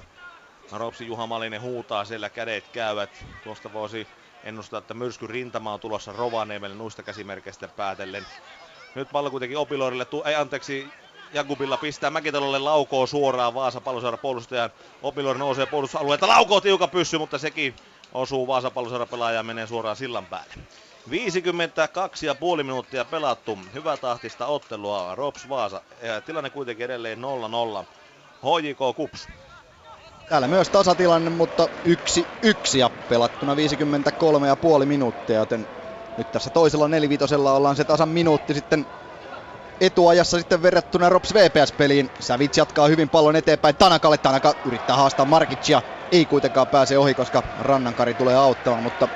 Ropsi Juha Malinen huutaa siellä kädet käyvät. Tuosta voisi ennustaa, että myrsky rintama on tulossa Rovaniemelle nuista käsimerkeistä päätellen. Nyt pallo kuitenkin Opiloirille, tu- ei anteeksi, Jakubilla pistää Mäkitalolle laukoo suoraan Vaasa pallosaara puolustajan. Opiloir nousee puolustusalueelta, laukoo tiuka pyssy, mutta sekin osuu Vaasa pallosaara pelaaja ja menee suoraan sillan päälle. 52,5 minuuttia pelattu. Hyvä tahtista ottelua. Rops Vaasa. Ja tilanne kuitenkin edelleen 0-0. HJK Kups. Täällä myös tasatilanne, mutta yksi yksi ja pelattuna 53,5 minuuttia, joten nyt tässä toisella nelivitosella ollaan se tasan minuutti sitten etuajassa sitten verrattuna Rops VPS-peliin. Savits jatkaa hyvin pallon eteenpäin Tanakalle. Tanaka yrittää haastaa Markicia. Ei kuitenkaan pääse ohi, koska Rannankari tulee auttamaan, mutta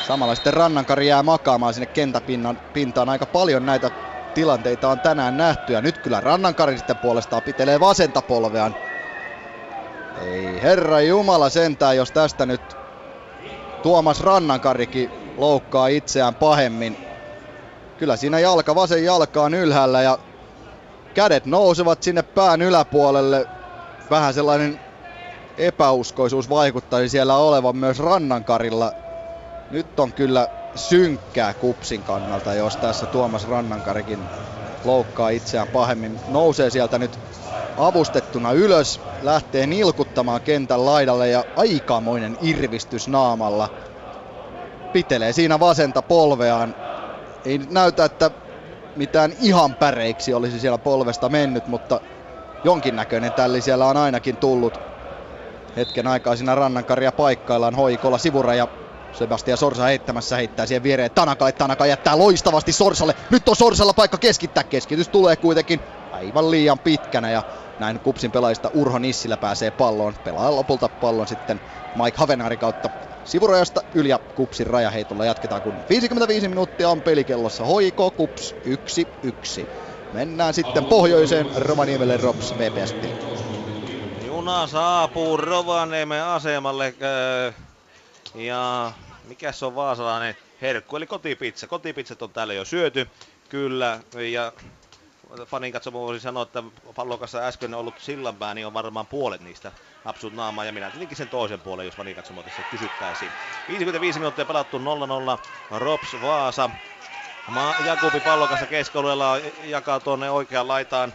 samalla sitten Rannankari jää makaamaan sinne kentäpintaan. Pintaan. Aika paljon näitä tilanteita on tänään nähty ja nyt kyllä Rannankari sitten puolestaan pitelee vasenta polveaan ei herra Jumala sentään, jos tästä nyt Tuomas Rannankarikin loukkaa itseään pahemmin. Kyllä siinä jalka, vasen jalka on ylhäällä ja kädet nousevat sinne pään yläpuolelle. Vähän sellainen epäuskoisuus vaikuttaisi siellä olevan myös Rannankarilla. Nyt on kyllä synkkää kupsin kannalta, jos tässä Tuomas Rannankarikin loukkaa itseään pahemmin. Nousee sieltä nyt avustettuna ylös, lähtee nilkuttamaan kentän laidalle ja aikamoinen irvistys naamalla. Pitelee siinä vasenta polveaan. Ei nyt näytä, että mitään ihan päreiksi olisi siellä polvesta mennyt, mutta jonkinnäköinen tälli siellä on ainakin tullut. Hetken aikaa siinä rannankaria paikkaillaan hoikolla sivuraja Sebastian Sorsa heittämässä heittää siihen viereen Tanakalle. Tanaka jättää loistavasti Sorsalle. Nyt on Sorsalla paikka keskittää. Keskitys tulee kuitenkin aivan liian pitkänä ja näin Kupsin pelaajista Urho Nissilä pääsee palloon. Pelaa lopulta pallon sitten Mike Havenari kautta sivurajasta yli ja Kupsin rajaheitolla jatketaan, kun 55 minuuttia on pelikellossa. Hoiko Kups 1-1. Mennään sitten pohjoiseen Rovaniemelle Rops VPS Juna saapuu Rovaniemen asemalle äh, ja mikä se on vaasalainen herkku, eli kotipizza. Kotipizzat on täällä jo syöty, kyllä, ja fanin katsomo voisi sanoa, että pallokassa äsken ollut sillanpää, niin on varmaan puolet niistä napsut naamaa ja minä tietenkin sen toisen puolen, jos fanin katsomo tässä kysyttäisiin. 55 minuuttia pelattu 0-0, Rops Vaasa. Ma- Jakubi pallokassa keskialueella jakaa tuonne oikeaan laitaan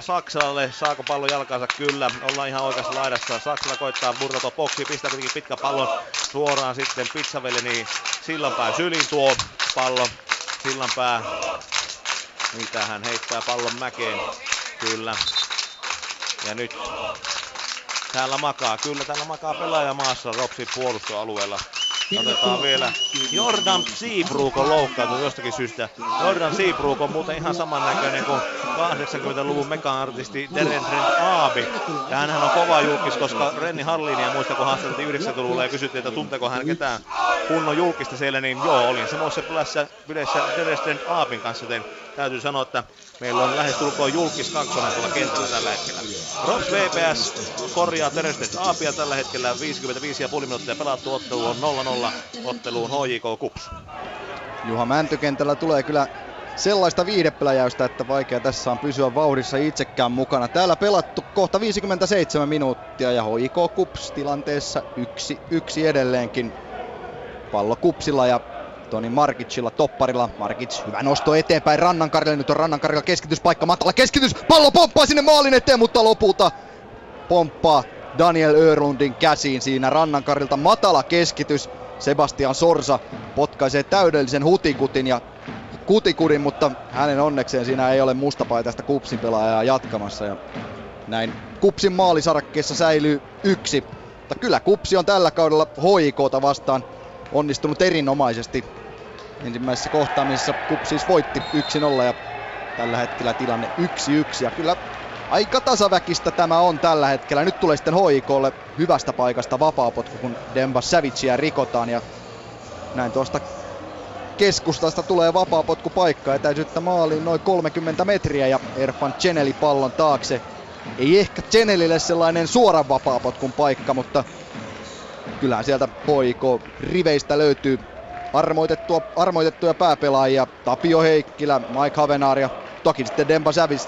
Saksalalle. Saako pallo jalkansa? Kyllä. Ollaan ihan oikeassa laidassa. Saksala koittaa murtautua boksiin. Pistää kuitenkin pitkä pallon suoraan sitten Pizzaveli. Niin Sillanpää sylin tuo pallo. Sillanpää mitä hän heittää pallon mäkeen. Kyllä. Ja nyt täällä makaa, kyllä täällä makaa pelaaja maassa Ropsin puolustoalueella. Otetaan vielä Jordan Seabrook on loukkaantunut jostakin syystä. Jordan Seabrook on muuten ihan samannäköinen kuin 80-luvun mega-artisti Deren Trent Aabi. Ja hänhän on kova julkis, koska Renni Hallinia muista kun haastateltiin 90-luvulla ja kysyttiin, että tunteeko hän ketään kunnon julkista siellä, niin joo, olin semmoisessa bileissä, Deren Trent Aabin kanssa, joten täytyy sanoa, että meillä on lähes tulkoon julkis kakkonen tuolla kentällä tällä hetkellä. Rops VPS korjaa Teresten Aapia tällä hetkellä 55,5 minuuttia pelattu ottelu on 0-0 otteluun HJK Kups. Juha Mäntykentällä tulee kyllä sellaista viidepläjäystä, että vaikea tässä on pysyä vauhdissa itsekään mukana. Täällä pelattu kohta 57 minuuttia ja HIK Kups tilanteessa yksi, yksi edelleenkin. Pallo Kupsilla ja Toni Markicilla topparilla. Markic hyvä nosto eteenpäin Rannankarille. Nyt on Rannankarilla keskityspaikka. Matala keskitys. Pallo pomppaa sinne maalin eteen, mutta lopulta pomppaa Daniel Örlundin käsiin siinä Rannankarilta. Matala keskitys. Sebastian Sorsa potkaisee täydellisen hutikutin ja kutikudin, mutta hänen onnekseen siinä ei ole mustapaitaista Kupsin pelaajaa jatkamassa. Ja näin Kupsin maalisarakkeessa säilyy yksi. Mutta kyllä Kupsi on tällä kaudella HIKta vastaan onnistunut erinomaisesti. Ensimmäisessä kohtaamisessa Kup siis voitti 1-0 ja tällä hetkellä tilanne 1-1 ja kyllä aika tasaväkistä tämä on tällä hetkellä. Nyt tulee sitten HIKlle hyvästä paikasta vapaapotku, kun Demba Savicea rikotaan ja näin tuosta keskustasta tulee vapaapotkupaikka etäisyyttä maaliin noin 30 metriä ja Erfan Cheneli pallon taakse. Ei ehkä Chenelille sellainen suoran vapaapotkun paikka, mutta kyllähän sieltä poiko riveistä löytyy armoitettua, armoitettuja pääpelaajia. Tapio Heikkilä, Mike Havenaar ja toki sitten Demba Savage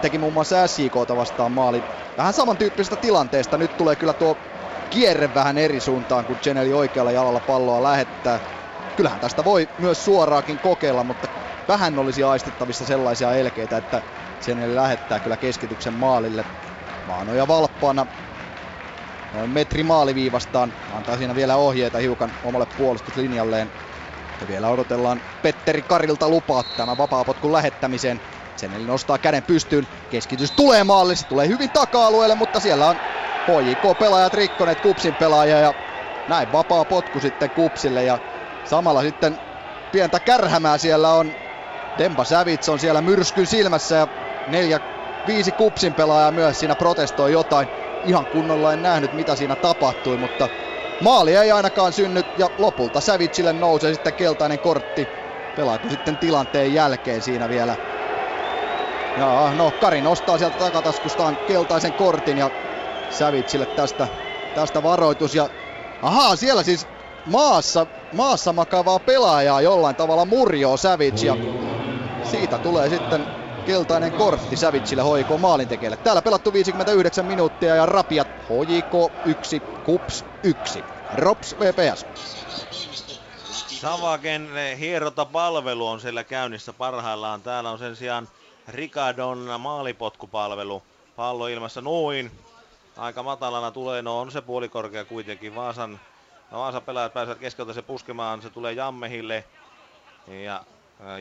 teki, muun muassa SJKta vastaan maali. Vähän samantyyppisestä tilanteesta. Nyt tulee kyllä tuo kierre vähän eri suuntaan, kun Cheneli oikealla jalalla palloa lähettää. Kyllähän tästä voi myös suoraakin kokeilla, mutta vähän olisi aistittavissa sellaisia elkeitä, että Cheneli lähettää kyllä keskityksen maalille. Maanoja valppaana metri maaliviivastaan. Antaa siinä vielä ohjeita hiukan omalle puolustuslinjalleen. Ja vielä odotellaan Petteri Karilta lupaa tämän vapaapotkun lähettämiseen. Sen eli nostaa käden pystyyn. Keskitys tulee maalle, se tulee hyvin taka-alueelle, mutta siellä on HJK-pelaajat rikkoneet Kupsin pelaaja ja näin vapaa potku sitten Kupsille ja samalla sitten pientä kärhämää siellä on. Demba Savits on siellä myrskyn silmässä ja neljä, viisi Kupsin pelaajaa myös siinä protestoi jotain. Ihan kunnolla en nähnyt mitä siinä tapahtui, mutta maali ei ainakaan synny ja lopulta Savitsille nousee sitten keltainen kortti. Pelaako sitten tilanteen jälkeen siinä vielä ja no, Kari nostaa sieltä takataskustaan keltaisen kortin ja Savitsille tästä, tästä varoitus. Ja ahaa, siellä siis maassa, maassa makavaa pelaajaa jollain tavalla murjoo Savits ja siitä tulee sitten keltainen kortti Savitsille HJK maalintekijälle. Täällä pelattu 59 minuuttia ja Rapiat HJK 1, Kups 1. Rops VPS. Savaken hierotapalvelu on siellä käynnissä parhaillaan. Täällä on sen sijaan Ricardon maalipotkupalvelu. Pallo ilmassa noin. Aika matalana tulee, no on se puolikorkea kuitenkin. Vaasan, no Vaasan pelaajat pääsevät keskeltä se puskemaan, se tulee Jammehille. Ja,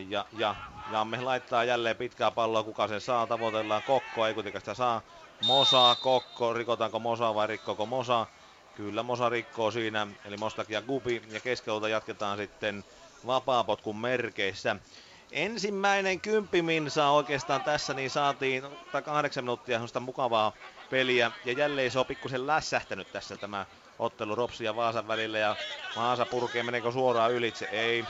ja, ja Jamme laittaa jälleen pitkää palloa, kuka sen saa, tavoitellaan Kokkoa, ei kuitenkaan sitä saa. Mosa, Kokko, rikotaanko Mosa vai rikkoko Mosa? Kyllä Mosa rikkoo siinä, eli Mostak ja Gubi, ja keskeltä jatketaan sitten vapaapotkun merkeissä. Ensimmäinen kymppiminsa oikeastaan tässä, niin saatiin kahdeksan minuuttia semmoista mukavaa peliä. Ja jälleen se on pikkusen lässähtänyt tässä tämä ottelu Ropsi ja Vaasan välillä. Ja Vaasa purkee, meneekö suoraan ylitse? Ei.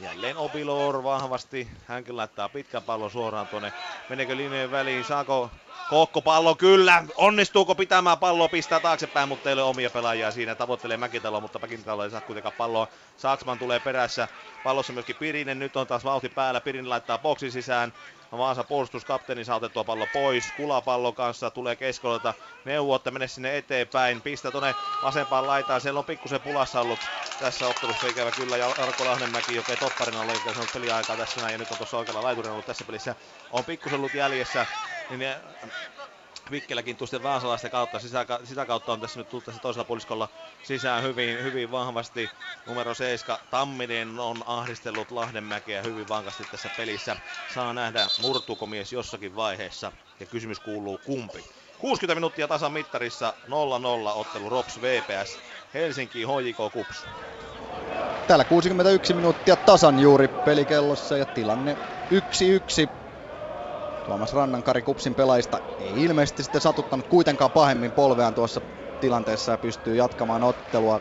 Jälleen Obilor vahvasti. Hänkin laittaa pitkän pallon suoraan tuonne. Meneekö linjojen väliin? Saako Kokko pallo kyllä. Onnistuuko pitämään palloa, pistää taaksepäin, mutta ei ole omia pelaajia siinä. Tavoittelee Mäkitalo, mutta Mäkitalo ei saa kuitenkaan palloa. Saksman tulee perässä. Pallossa myöskin Pirinen. Nyt on taas vauhti päällä. Pirinen laittaa boksin sisään. Vaasa puolustuskapteeni saa otettua pallo pois. Kulapallo kanssa tulee keskolta. Neuvo, että mene sinne eteenpäin. Pistä tuonne vasempaan laitaan. Siellä on pikkusen pulassa ollut tässä ottelussa ikävä kyllä. Ja Arko Lahdenmäki, joka ei topparina ole, joka on peliaikaa tässä näin. Ja nyt on tuossa oikealla laiturina ollut tässä pelissä. On pikkusen ollut jäljessä. Niin Vikkeläkin tuosta Vaasalaista kautta, sitä, sitä, kautta on tässä nyt tullut tässä toisella puoliskolla sisään hyvin, hyvin vahvasti. Numero 7 Tamminen on ahdistellut Lahdenmäkeä hyvin vankasti tässä pelissä. Saa nähdä, murtuuko mies jossakin vaiheessa ja kysymys kuuluu kumpi. 60 minuuttia tasan mittarissa 0-0 ottelu Rops VPS Helsinki HJK Kups. Täällä 61 minuuttia tasan juuri pelikellossa ja tilanne 1-1 Tuomas Rannankari Kupsin pelaajista ei ilmeisesti sitten satuttanut kuitenkaan pahemmin polveaan tuossa tilanteessa ja pystyy jatkamaan ottelua.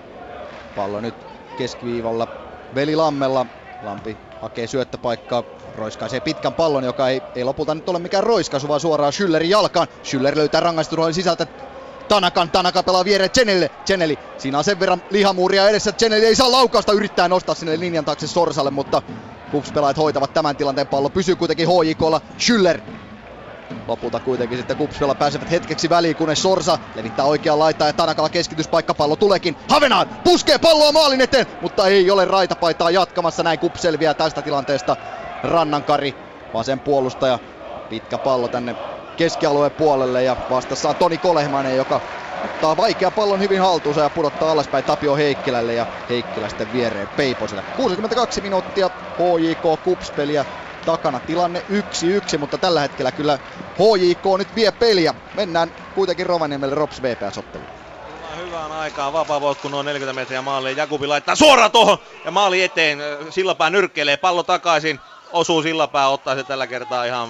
Pallo nyt keskiviivalla Veli Lammella. Lampi hakee syöttöpaikkaa, roiskaisee pitkän pallon, joka ei, ei lopulta nyt ole mikään roiskaisu, vaan suoraan Schüllerin jalkaan. Schüller löytää rangaistusroolin sisältä Tanakan, Tanaka pelaa viereen Chenelle, Cheneli, siinä on sen verran lihamuuria edessä, Cheneli ei saa laukausta, yrittää nostaa sinne linjan taakse Sorsalle, mutta Kups-pelaajat hoitavat tämän tilanteen pallo. Pysyy kuitenkin HJKlla. Schüller Lopulta kuitenkin sitten Kupsvella pääsevät hetkeksi väliin, kunnes Sorsa levittää oikean laitaa ja Tanakalla keskityspaikkapallo tuleekin. Havenaan puskee palloa maalin eteen, mutta ei ole raitapaitaa jatkamassa. Näin Kups selviää tästä tilanteesta. Rannankari, vasen puolustaja, pitkä pallo tänne keskialueen puolelle ja vastassa on Toni Kolehmanen, joka ottaa vaikea pallon hyvin haltuunsa ja pudottaa alaspäin Tapio Heikkilälle ja Heikkilä sitten viereen Peiposelle. 62 minuuttia HJK Kups-peliä takana. Tilanne 1-1, mutta tällä hetkellä kyllä HJK nyt vie peliä. Mennään kuitenkin Rovaniemelle Rops VPS-otteluun. Hyvään aikaan vapaa kun on 40 metriä maaliin. Jakubi laittaa suoraan tuohon ja maali eteen. Sillapää nyrkkeilee, pallo takaisin. Osuu Sillapää, ottaa se tällä kertaa ihan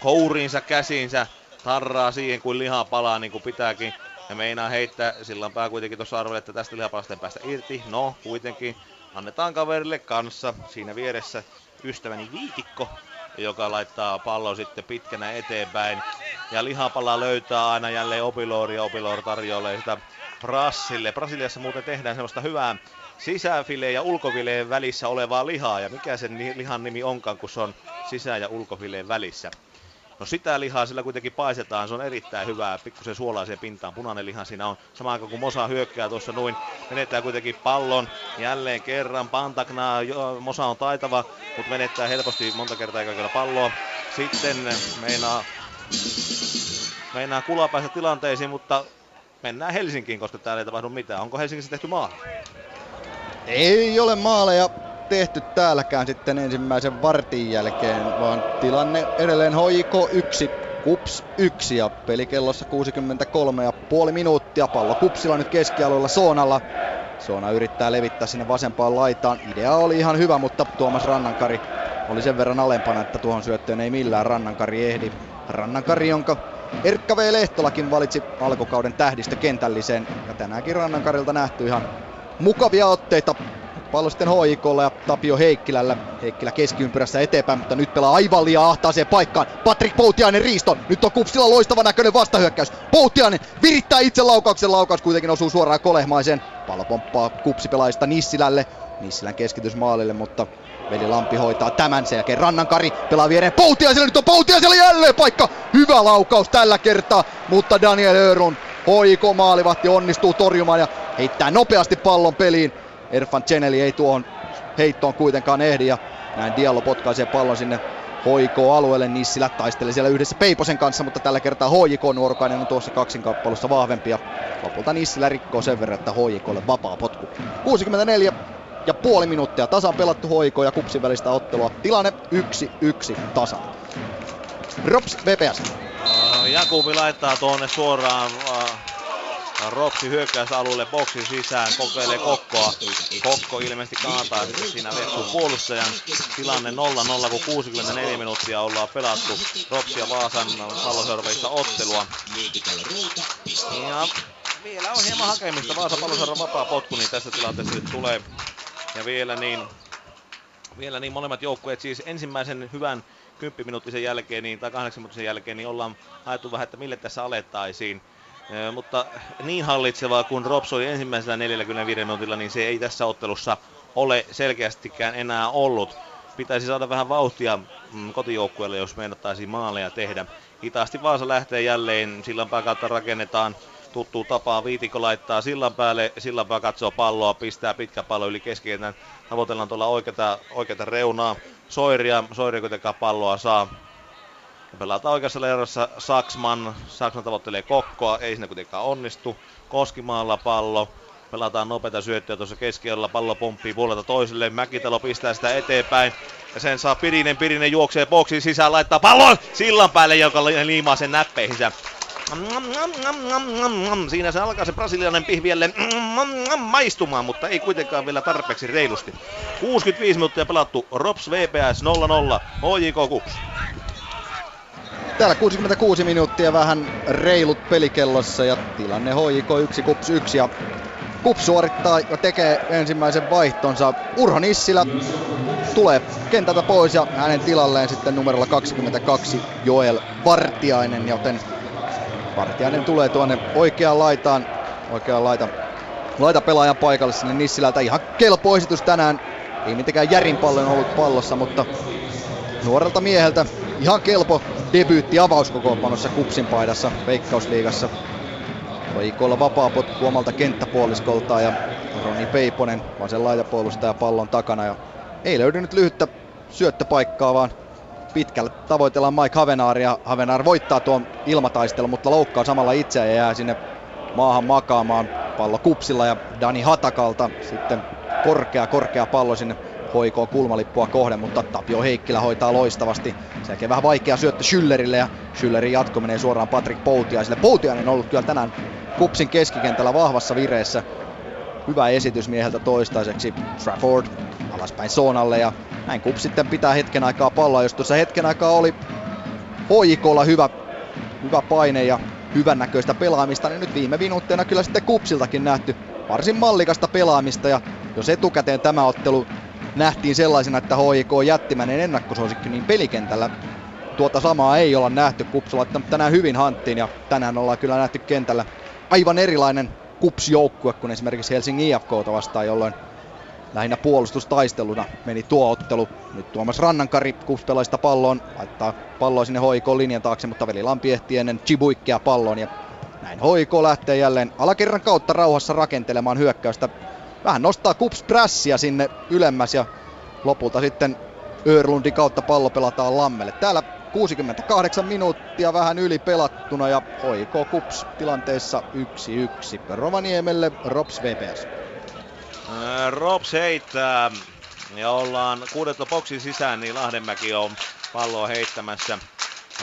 kouriinsa, käsiinsä. Tarraa siihen kuin liha palaa niin kuin pitääkin. Ja meinaa heittää, silloin pää kuitenkin tuossa arveli, että tästä lihapalasten päästä irti. No, kuitenkin annetaan kaverille kanssa. Siinä vieressä ystäväni Viitikko, joka laittaa pallon sitten pitkänä eteenpäin. Ja lihapalla löytää aina jälleen Opilor ja Opilor tarjoilee sitä Brassille. Brasiliassa muuten tehdään semmoista hyvää sisäfileen ja ulkofileen välissä olevaa lihaa. Ja mikä sen lihan nimi onkaan, kun se on sisä- ja ulkofileen välissä. No sitä lihaa sillä kuitenkin paistetaan, se on erittäin hyvää, pikkusen suolaiseen pintaan, punainen liha siinä on. Samaan aikaan kun Mosa hyökkää tuossa noin, menettää kuitenkin pallon jälleen kerran, Pantakna, Mosa on taitava, mutta menettää helposti monta kertaa eikä palloa. Sitten meinaa, meinaa kulaa päästä tilanteisiin, mutta mennään Helsinkiin, koska täällä ei tapahdu mitään. Onko Helsingissä tehty maali? Ei ole maaleja tehty täälläkään sitten ensimmäisen vartin jälkeen, vaan tilanne edelleen hoiko yksi, Kups yksi ja pelikellossa 63,5 minuuttia. Pallo Kupsilla nyt keskialueella Soonalla. Soona yrittää levittää sinne vasempaan laitaan. Idea oli ihan hyvä, mutta Tuomas Rannankari oli sen verran alempana, että tuohon syöttöön ei millään Rannankari ehdi. Rannankari, jonka Erkka V. Lehtolakin valitsi alkukauden tähdistä kentälliseen. Ja tänäänkin Rannankarilta nähty ihan mukavia otteita Pallo sitten HIKlla ja Tapio Heikkilällä. Heikkilä keskiympyrässä eteenpäin, mutta nyt pelaa aivan liian ahtaaseen paikkaan. Patrick Poutiainen riiston. Nyt on Kupsilla loistava näköinen vastahyökkäys. Poutiainen virittää itse laukauksen. Laukaus kuitenkin osuu suoraan Kolehmaisen. Pallo pomppaa Kupsipelaajista Nissilälle. Nissilän keskitys maalille, mutta Veli Lampi hoitaa tämän sen jälkeen. Rannankari pelaa viereen Poutiaiselle. Nyt on Poutiaiselle jälleen paikka. Hyvä laukaus tällä kertaa, mutta Daniel Örun HIK maalivahti onnistuu torjumaan ja heittää nopeasti pallon peliin. Erfan Cheneli ei tuohon heittoon kuitenkaan ehdi ja näin Diallo potkaisee pallon sinne HIK-alueelle. Nissilä taistelee siellä yhdessä Peiposen kanssa, mutta tällä kertaa HIK nuorukainen on tuossa kaksinkappailussa vahvempi ja lopulta Nissilä rikkoo sen verran, että HIKlle vapaa potku. 64 ja puoli minuuttia tasan pelattu HIK ja Kupsin välistä ottelua. Tilanne 1-1 tasan. Rops VPS. Jakubi laittaa tuonne suoraan Ropsi hyökkäysalueelle boksin sisään, kokeilee Kokkoa. Kokko ilmeisesti kaataa sitten siinä Veksun puolustajan. Tilanne 0-0, kun 64 minuuttia ollaan pelattu Ropsi ja Vaasan palloseuraavissa ottelua. Ja vielä on hieman hakemista. Vaasa palloseuran vapaa potku, niin tässä tilanteessa nyt tulee. Ja vielä niin, vielä niin molemmat joukkueet siis ensimmäisen hyvän 10 minuuttisen jälkeen niin, tai 8 minuuttisen jälkeen niin ollaan haettu vähän, että mille tässä alettaisiin mutta niin hallitsevaa kuin Rops oli ensimmäisellä 45 minuutilla, niin se ei tässä ottelussa ole selkeästikään enää ollut. Pitäisi saada vähän vauhtia mm, kotijoukkueelle, jos meinattaisiin maaleja tehdä. Hitaasti Vaasa lähtee jälleen, sillanpää kautta rakennetaan tuttu tapaa. Viitikko laittaa sillan päälle, sillanpää katsoo palloa, pistää pitkä pallo yli keskikentän. Tavoitellaan tuolla oikeata, oikeata reunaa. Soiria, Soiria kuitenkaan palloa saa. Pelataan oikeassa leirassa Saksman. Saksman tavoittelee Kokkoa, ei sinne kuitenkaan onnistu. Koskimaalla pallo. Pelataan nopeita syöttöjä tuossa keskiöllä. Pallo pomppii puolelta toiselle. Mäkitalo pistää sitä eteenpäin. Ja sen saa Pirinen. Pirinen juoksee boksin sisään, laittaa pallon sillan päälle, joka liimaa sen näppeihinsä. Siinä se alkaa se brasilialainen pihvielle maistumaan, mutta ei kuitenkaan vielä tarpeeksi reilusti. 65 minuuttia pelattu. Rops VPS 0-0. HJK Kups. Täällä 66 minuuttia vähän reilut pelikellossa ja tilanne HJK 1 Kups 1 ja Kups suorittaa ja tekee ensimmäisen vaihtonsa. Urho Nissilä tulee kentältä pois ja hänen tilalleen sitten numerolla 22 Joel Vartiainen, joten Vartiainen tulee tuonne oikeaan laitaan, oikeaan laita, laita pelaajan paikalle sinne Nissilältä. Ihan kelpo esitys tänään. Ei mitenkään järin paljon ollut pallossa, mutta nuorelta mieheltä ihan kelpo debyytti avauskokoonpanossa Kupsin paidassa Veikkausliigassa. Oikolla vapaa potku omalta kenttäpuoliskoltaan ja Roni Peiponen vasen laitapuolustaja pallon takana. Ja ei löydy lyhyttä syöttöpaikkaa, vaan pitkälle tavoitellaan Mike Havenaaria. Havenaar voittaa tuon ilmataistelun, mutta loukkaa samalla itseään ja jää sinne maahan makaamaan pallo kupsilla ja Dani Hatakalta sitten korkea, korkea pallo sinne hoikoo kulmalippua kohden, mutta Tapio Heikkilä hoitaa loistavasti. Sen vähän vaikea syöttö Schüllerille ja Schüllerin jatko menee suoraan Patrick Poutiaiselle. Poutiainen on ollut kyllä tänään Kupsin keskikentällä vahvassa vireessä. Hyvä esitys mieheltä toistaiseksi. Trafford alaspäin Soonalle ja näin Kups sitten pitää hetken aikaa palloa. Jos tuossa hetken aikaa oli HJKlla hyvä, hyvä paine ja hyvän näköistä pelaamista, niin nyt viime minuutteina kyllä sitten Kupsiltakin nähty varsin mallikasta pelaamista ja jos etukäteen tämä ottelu nähtiin sellaisena, että HIK on jättimäinen ennakkosuosikki, niin pelikentällä tuota samaa ei olla nähty. Kups laittanut tänään hyvin hanttiin ja tänään ollaan kyllä nähty kentällä aivan erilainen Kups-joukkue kuin esimerkiksi Helsingin IFKta vastaan, jolloin lähinnä puolustustaisteluna meni tuo ottelu. Nyt Tuomas Rannankari kuspelaista palloon, laittaa palloa sinne HIK linjan taakse, mutta Veli Lampi ehti ennen Chibuikkea palloon ja näin HIK lähtee jälleen alakerran kautta rauhassa rakentelemaan hyökkäystä. Vähän nostaa Kups prässiä sinne ylemmäs ja lopulta sitten Örlundin kautta pallo pelataan Lammelle. Täällä 68 minuuttia vähän yli pelattuna ja HIK Kups tilanteessa 1-1. Rovaniemelle Rops VPS. Rops heittää ja ollaan kuudetta boksin sisään, niin Lahdenmäki on palloa heittämässä.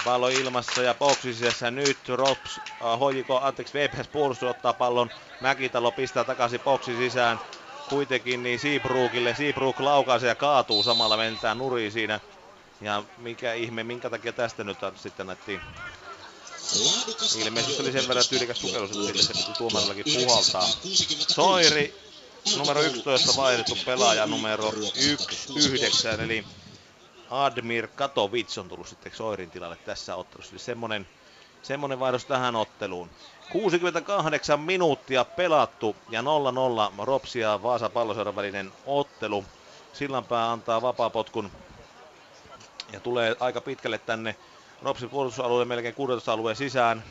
Pallo ilmassa ja boksin sisässä nyt Rops, äh, hoiko, anteeksi VPS puolustus ottaa pallon. Mäkitalo pistää takaisin boksin sisään. Kuitenkin niin Seabrookille. Seabrook laukaisee ja kaatuu samalla mentää nuriin siinä. Ja mikä ihme, minkä takia tästä nyt sitten näettiin Ilmeisesti oli sen verran tyylikäs sukellus, että sille se tuomarillakin puhaltaa. Soiri numero 11 vaihdettu pelaaja numero 9, eli Admir Katovic on tullut sitten Soirin tilalle tässä ottelussa. Eli semmonen, semmonen vaihdos tähän otteluun. 68 minuuttia pelattu ja 0-0 Ropsia Vaasa palloseuran välinen ottelu. Sillanpää antaa vapaapotkun ja tulee aika pitkälle tänne Ropsin puolustusalueen melkein 16 alueen sisään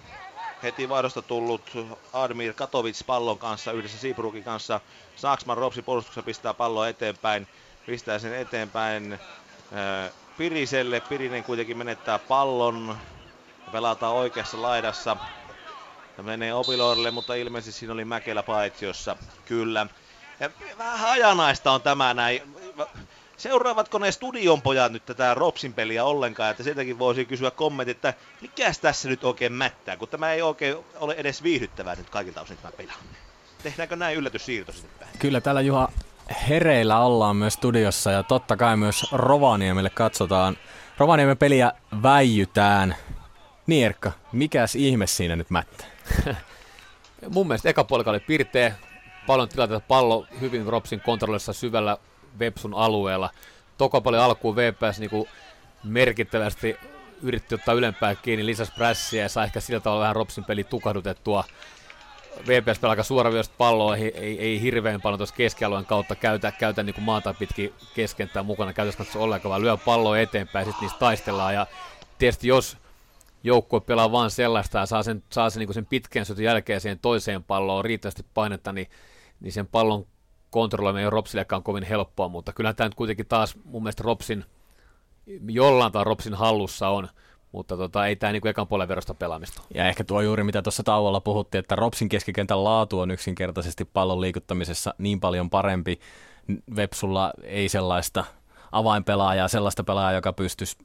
heti vaihdosta tullut Admir Katovic pallon kanssa yhdessä Seabrookin kanssa. Saksman Ropsi puolustuksessa pistää palloa eteenpäin, pistää sen eteenpäin Piriselle. Pirinen kuitenkin menettää pallon, pelataan oikeassa laidassa. Ja menee Opiloorille, mutta ilmeisesti siinä oli Mäkelä paitsiossa, kyllä. Ja vähän hajanaista on tämä näin seuraavatko ne studion pojat nyt tätä Ropsin peliä ollenkaan, että sieltäkin voisi kysyä kommentti, että mikäs tässä nyt oikein mättää, kun tämä ei oikein ole edes viihdyttävää nyt kaikilta osin tämä peli. Tehdäänkö näin yllätyssiirto sitten Kyllä täällä Juha hereillä ollaan myös studiossa ja totta kai myös Rovaniemelle katsotaan. Rovaniemen peliä väijytään. Niin Erkka, mikäs ihme siinä nyt mättää? Mun mielestä eka puolella oli pirteä, paljon tilanteita pallo hyvin Ropsin kontrollissa syvällä Vepsun alueella. Toka paljon alkuun VPS niin merkittävästi yritti ottaa ylempää kiinni, lisäsi prässiä ja sai ehkä sillä tavalla vähän Ropsin peli tukahdutettua. VPS pelaa suoraviivasta palloa, ei, ei, ei, hirveän paljon tuossa keskialueen kautta käytä, käytä niin maata pitkin keskentää mukana, käytännössä katsoa ollenkaan, vaan lyö palloa eteenpäin, sitten niistä taistellaan. Ja tietysti jos joukkue pelaa vain sellaista ja saa sen, saa sen, niin sen pitkän syötön jälkeen siihen toiseen palloon riittävästi painetta, niin, niin sen pallon kontrolloiminen ei ole Ropsillekaan kovin helppoa, mutta kyllä tämä nyt kuitenkin taas mun mielestä Ropsin, jollain tai Ropsin hallussa on, mutta tota, ei tämä niinku ekan puolen verosta pelaamista. Ja ehkä tuo juuri mitä tuossa tauolla puhuttiin, että Ropsin keskikentän laatu on yksinkertaisesti pallon liikuttamisessa niin paljon parempi. Vepsulla ei sellaista avainpelaajaa, sellaista pelaajaa, joka pystyisi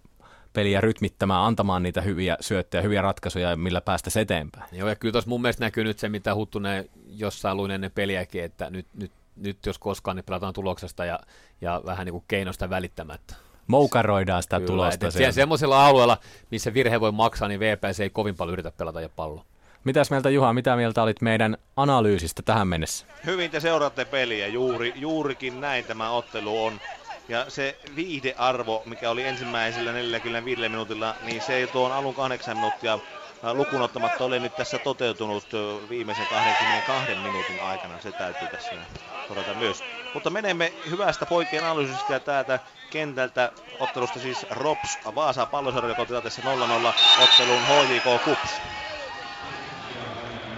peliä rytmittämään, antamaan niitä hyviä syöttejä, hyviä ratkaisuja, millä päästä eteenpäin. Joo, ja kyllä tuossa mun mielestä näkyy nyt se, mitä Huttunen jossain luin ennen peliäkin, että nyt, nyt nyt jos koskaan, niin pelataan tuloksesta ja, ja vähän niin kuin keinosta välittämättä. Moukaroidaan sitä Kyllä, tulosta. Siellä semmoisella alueella, missä virhe voi maksaa, niin VPS ei kovin paljon yritä pelata ja pallo. Mitäs mieltä Juha, mitä mieltä olit meidän analyysistä tähän mennessä? Hyvin te seuraatte peliä, juuri, juurikin näin tämä ottelu on. Ja se viihdearvo, mikä oli ensimmäisellä 45 minuutilla, niin se ei tuon alun 8 minuuttia lukunottamatta ole nyt tässä toteutunut viimeisen 22 minuutin aikana. Se täytyy tässä todeta myös. Mutta menemme hyvästä poikien analyysistä täältä kentältä ottelusta siis Rops Vaasa pallosarja, joka tässä 0-0 ottelun HJK Kups.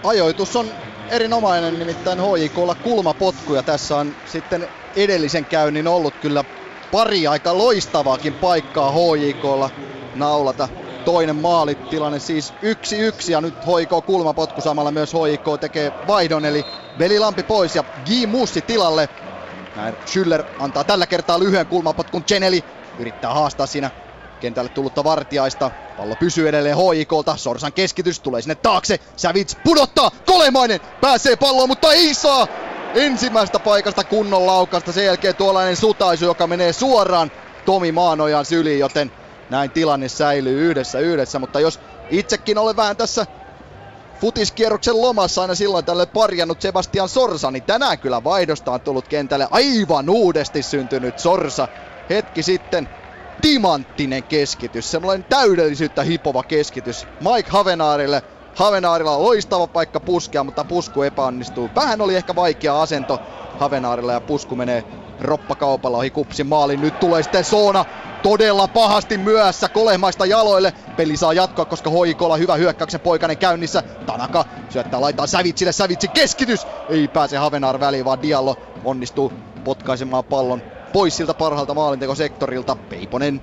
Ajoitus on erinomainen, nimittäin HJKlla kulmapotku ja tässä on sitten edellisen käynnin ollut kyllä pari aika loistavaakin paikkaa HJKlla naulata toinen maalitilanne siis 1-1 ja nyt HIK kulmapotku samalla myös HIK tekee vaihdon eli Velilampi pois ja G. Mussi tilalle. Näin Schüller antaa tällä kertaa lyhyen kulmapotkun Cheneli yrittää haastaa siinä kentälle tullutta vartiaista. Pallo pysyy edelleen HIKlta. Sorsan keskitys tulee sinne taakse. Savits pudottaa. Kolemainen pääsee palloon, mutta ei saa. Ensimmäistä paikasta kunnon laukasta. Sen jälkeen tuollainen sutaisu, joka menee suoraan Tomi Maanojan syliin, joten näin tilanne säilyy yhdessä yhdessä, mutta jos itsekin olen vähän tässä futiskierroksen lomassa aina silloin tälle parjannut Sebastian Sorsa, niin tänään kyllä vaihdosta on tullut kentälle aivan uudesti syntynyt Sorsa. Hetki sitten timanttinen keskitys, semmoinen täydellisyyttä hipova keskitys Mike Havenaarille. Havenaarilla on loistava paikka puskea, mutta pusku epäonnistuu. Vähän oli ehkä vaikea asento Havenaarilla ja pusku menee roppakaupalla ohi kupsin maalin. Nyt tulee sitten Soona todella pahasti myössä Kolehmaista jaloille. Peli saa jatkoa, koska Hoikola hyvä hyökkäyksen poikainen käynnissä. Tanaka syöttää laitaa Sävitsille, Sävitsin keskitys! Ei pääse Havenaar väliin, vaan Diallo onnistuu potkaisemaan pallon pois siltä parhaalta maalintekosektorilta. Peiponen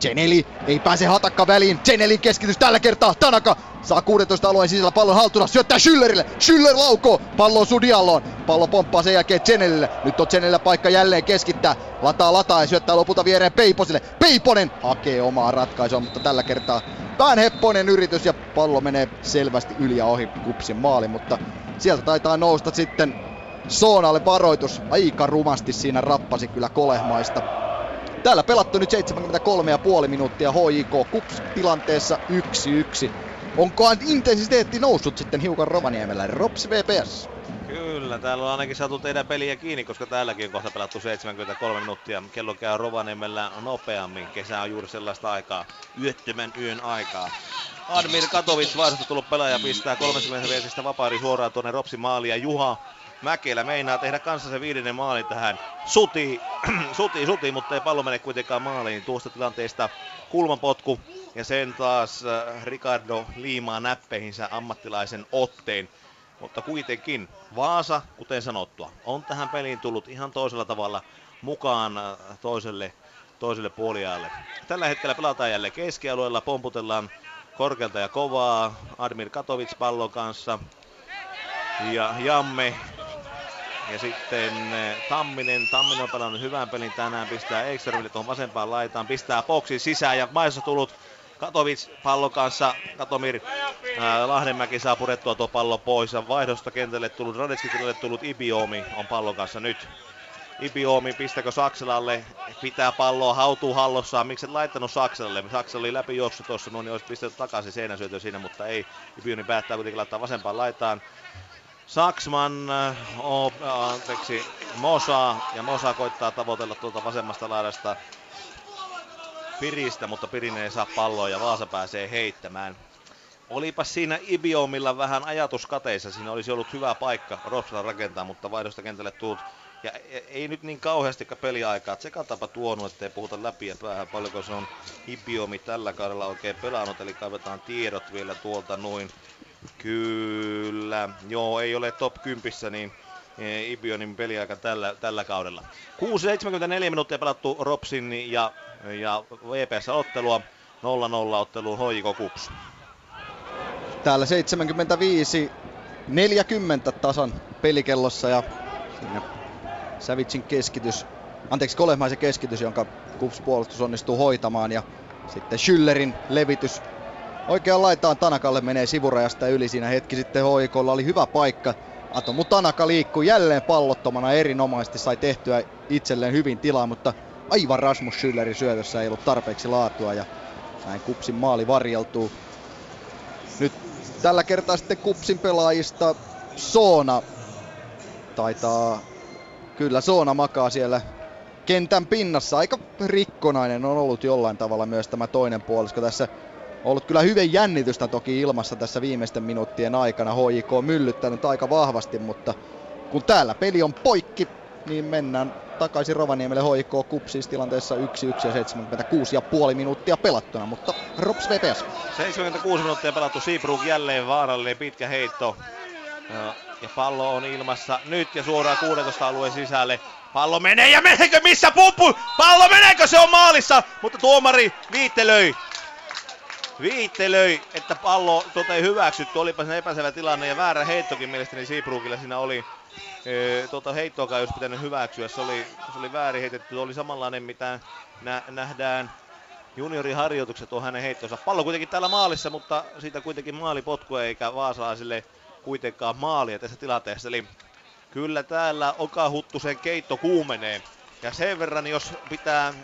Geneli ei pääse hatakka väliin. Geneli keskitys tällä kertaa. Tanaka saa 16 alueen sisällä pallon haltuna. Syöttää Schüllerille. Schüller laukoo. Pallo Sudialloon. Pallo pomppaa sen jälkeen Genelille. Nyt on Genelillä paikka jälleen keskittää. Lataa lataa ja syöttää lopulta viereen Peiposille. Peiponen hakee omaa ratkaisua, mutta tällä kertaa pään heppoinen yritys ja pallo menee selvästi yli ja ohi kupsin maali, mutta sieltä taitaa nousta sitten Soonalle varoitus. Aika rumasti siinä rappasi kyllä Kolehmaista. Täällä pelattu nyt 73,5 minuuttia HJK Kups tilanteessa 1-1. Onko intensiteetti noussut sitten hiukan Rovaniemellä? Rops VPS. Kyllä, täällä on ainakin saatu tehdä peliä kiinni, koska täälläkin on kohta pelattu 73 minuuttia. Kello käy Rovaniemellä nopeammin. Kesä on juuri sellaista aikaa, yöttömän yön aikaa. Admir Katovic vaihdosta tullut pelaaja pistää 30 viesistä vapaari suoraan tuonne Ropsin maaliin ja Juha Mäkelä meinaa tehdä kanssa se viidennen maali tähän. Suti, suti, suti, mutta ei pallo mene kuitenkaan maaliin. Tuosta tilanteesta kulmanpotku ja sen taas äh, Ricardo liimaa näppeihinsä ammattilaisen otteen. Mutta kuitenkin Vaasa, kuten sanottua, on tähän peliin tullut ihan toisella tavalla mukaan äh, toiselle, toiselle puoliajalle. Tällä hetkellä pelataan jälleen keskialueella, pomputellaan korkealta ja kovaa. Admir Katovic pallon kanssa. Ja Jamme ja sitten eh, Tamminen, Tamminen on pelannut hyvän pelin tänään, pistää Ekströmille tuohon vasempaan laitaan, pistää boksin sisään ja maissa tullut Katovic pallon kanssa, Katomir ää, Lahdenmäki saa purettua tuo pallo pois ja vaihdosta kentälle tullut, Radetski tullut Ibiomi on pallon kanssa nyt. Ibiomi, pistäkö Sakselalle, pitää palloa, hautuu hallossaan, miksi et laittanut Sakselalle? Saksela oli läpi juoksu tuossa, no niin olisi pistetty takaisin seinäsyötö siinä, mutta ei. Ibiomi päättää kuitenkin laittaa vasempaan laitaan. Saksman, oh, anteeksi, Mosa, ja Mosa koittaa tavoitella tuolta vasemmasta laidasta Piristä, mutta Pirinen ei saa palloa ja Vaasa pääsee heittämään. Olipa siinä Ibiomilla vähän ajatuskateissa, siinä olisi ollut hyvä paikka Ropsalla rakentaa, mutta vaihdosta kentälle tullut. Ja e, ei nyt niin kauheasti peliaikaa. Tsekataanpa tuonut, ettei puhuta läpi ja päähän paljonko se on Ibiomi tällä kaudella oikein pelannut. Eli kaivetaan tiedot vielä tuolta noin. Kyllä, joo, ei ole top 10, niin e, Ibionin peliaika tällä, tällä kaudella. 6.74 minuuttia pelattu Robsin ja, ja VPS-ottelua. 0-0 otteluun Hoiko Kups. Täällä 75 40 tasan pelikellossa ja siinä Savitsin keskitys, anteeksi Kolehmaisen keskitys, jonka Kups puolustus onnistuu hoitamaan ja sitten Schüllerin levitys Oikeaan laitaan Tanakalle menee sivurajasta yli siinä hetki sitten hoikolla oli hyvä paikka. Atomu Tanaka liikkuu jälleen pallottomana erinomaisesti, sai tehtyä itselleen hyvin tilaa, mutta aivan Rasmus Schüllerin syötössä ei ollut tarpeeksi laatua ja näin Kupsin maali varjeltuu. Nyt tällä kertaa sitten Kupsin pelaajista Soona taitaa, kyllä Soona makaa siellä kentän pinnassa. Aika rikkonainen on ollut jollain tavalla myös tämä toinen puolisko tässä ollut kyllä hyvin jännitystä toki ilmassa tässä viimeisten minuuttien aikana. HJK on myllyttänyt aika vahvasti, mutta kun täällä peli on poikki, niin mennään takaisin Rovaniemelle HJK Kupsis tilanteessa 1-1 ja 76,5 minuuttia pelattuna, mutta Rops VPS. 76 minuuttia pelattu, Seabrook jälleen vaarallinen pitkä heitto. Ja pallo on ilmassa nyt ja suoraan 16 alueen sisälle. Pallo menee ja meneekö missä pumpu? Pallo meneekö se on maalissa? Mutta tuomari viittelöi viittelöi, että pallo tuota ei hyväksytty. Olipa se epäselvä tilanne ja väärä heittokin mielestäni Seabrookilla siinä oli. E, tuota heittoakaan jos pitänyt hyväksyä. Se oli, se oli väärin heitetty. Se oli samanlainen mitä nä, nähdään junioriharjoitukset on hänen heittonsa. Pallo kuitenkin täällä maalissa, mutta siitä kuitenkin maalipotku eikä vaasalaisille kuitenkaan maalia tässä tilanteessa. Eli kyllä täällä Oka Huttusen keitto kuumenee. Ja sen verran, jos pitää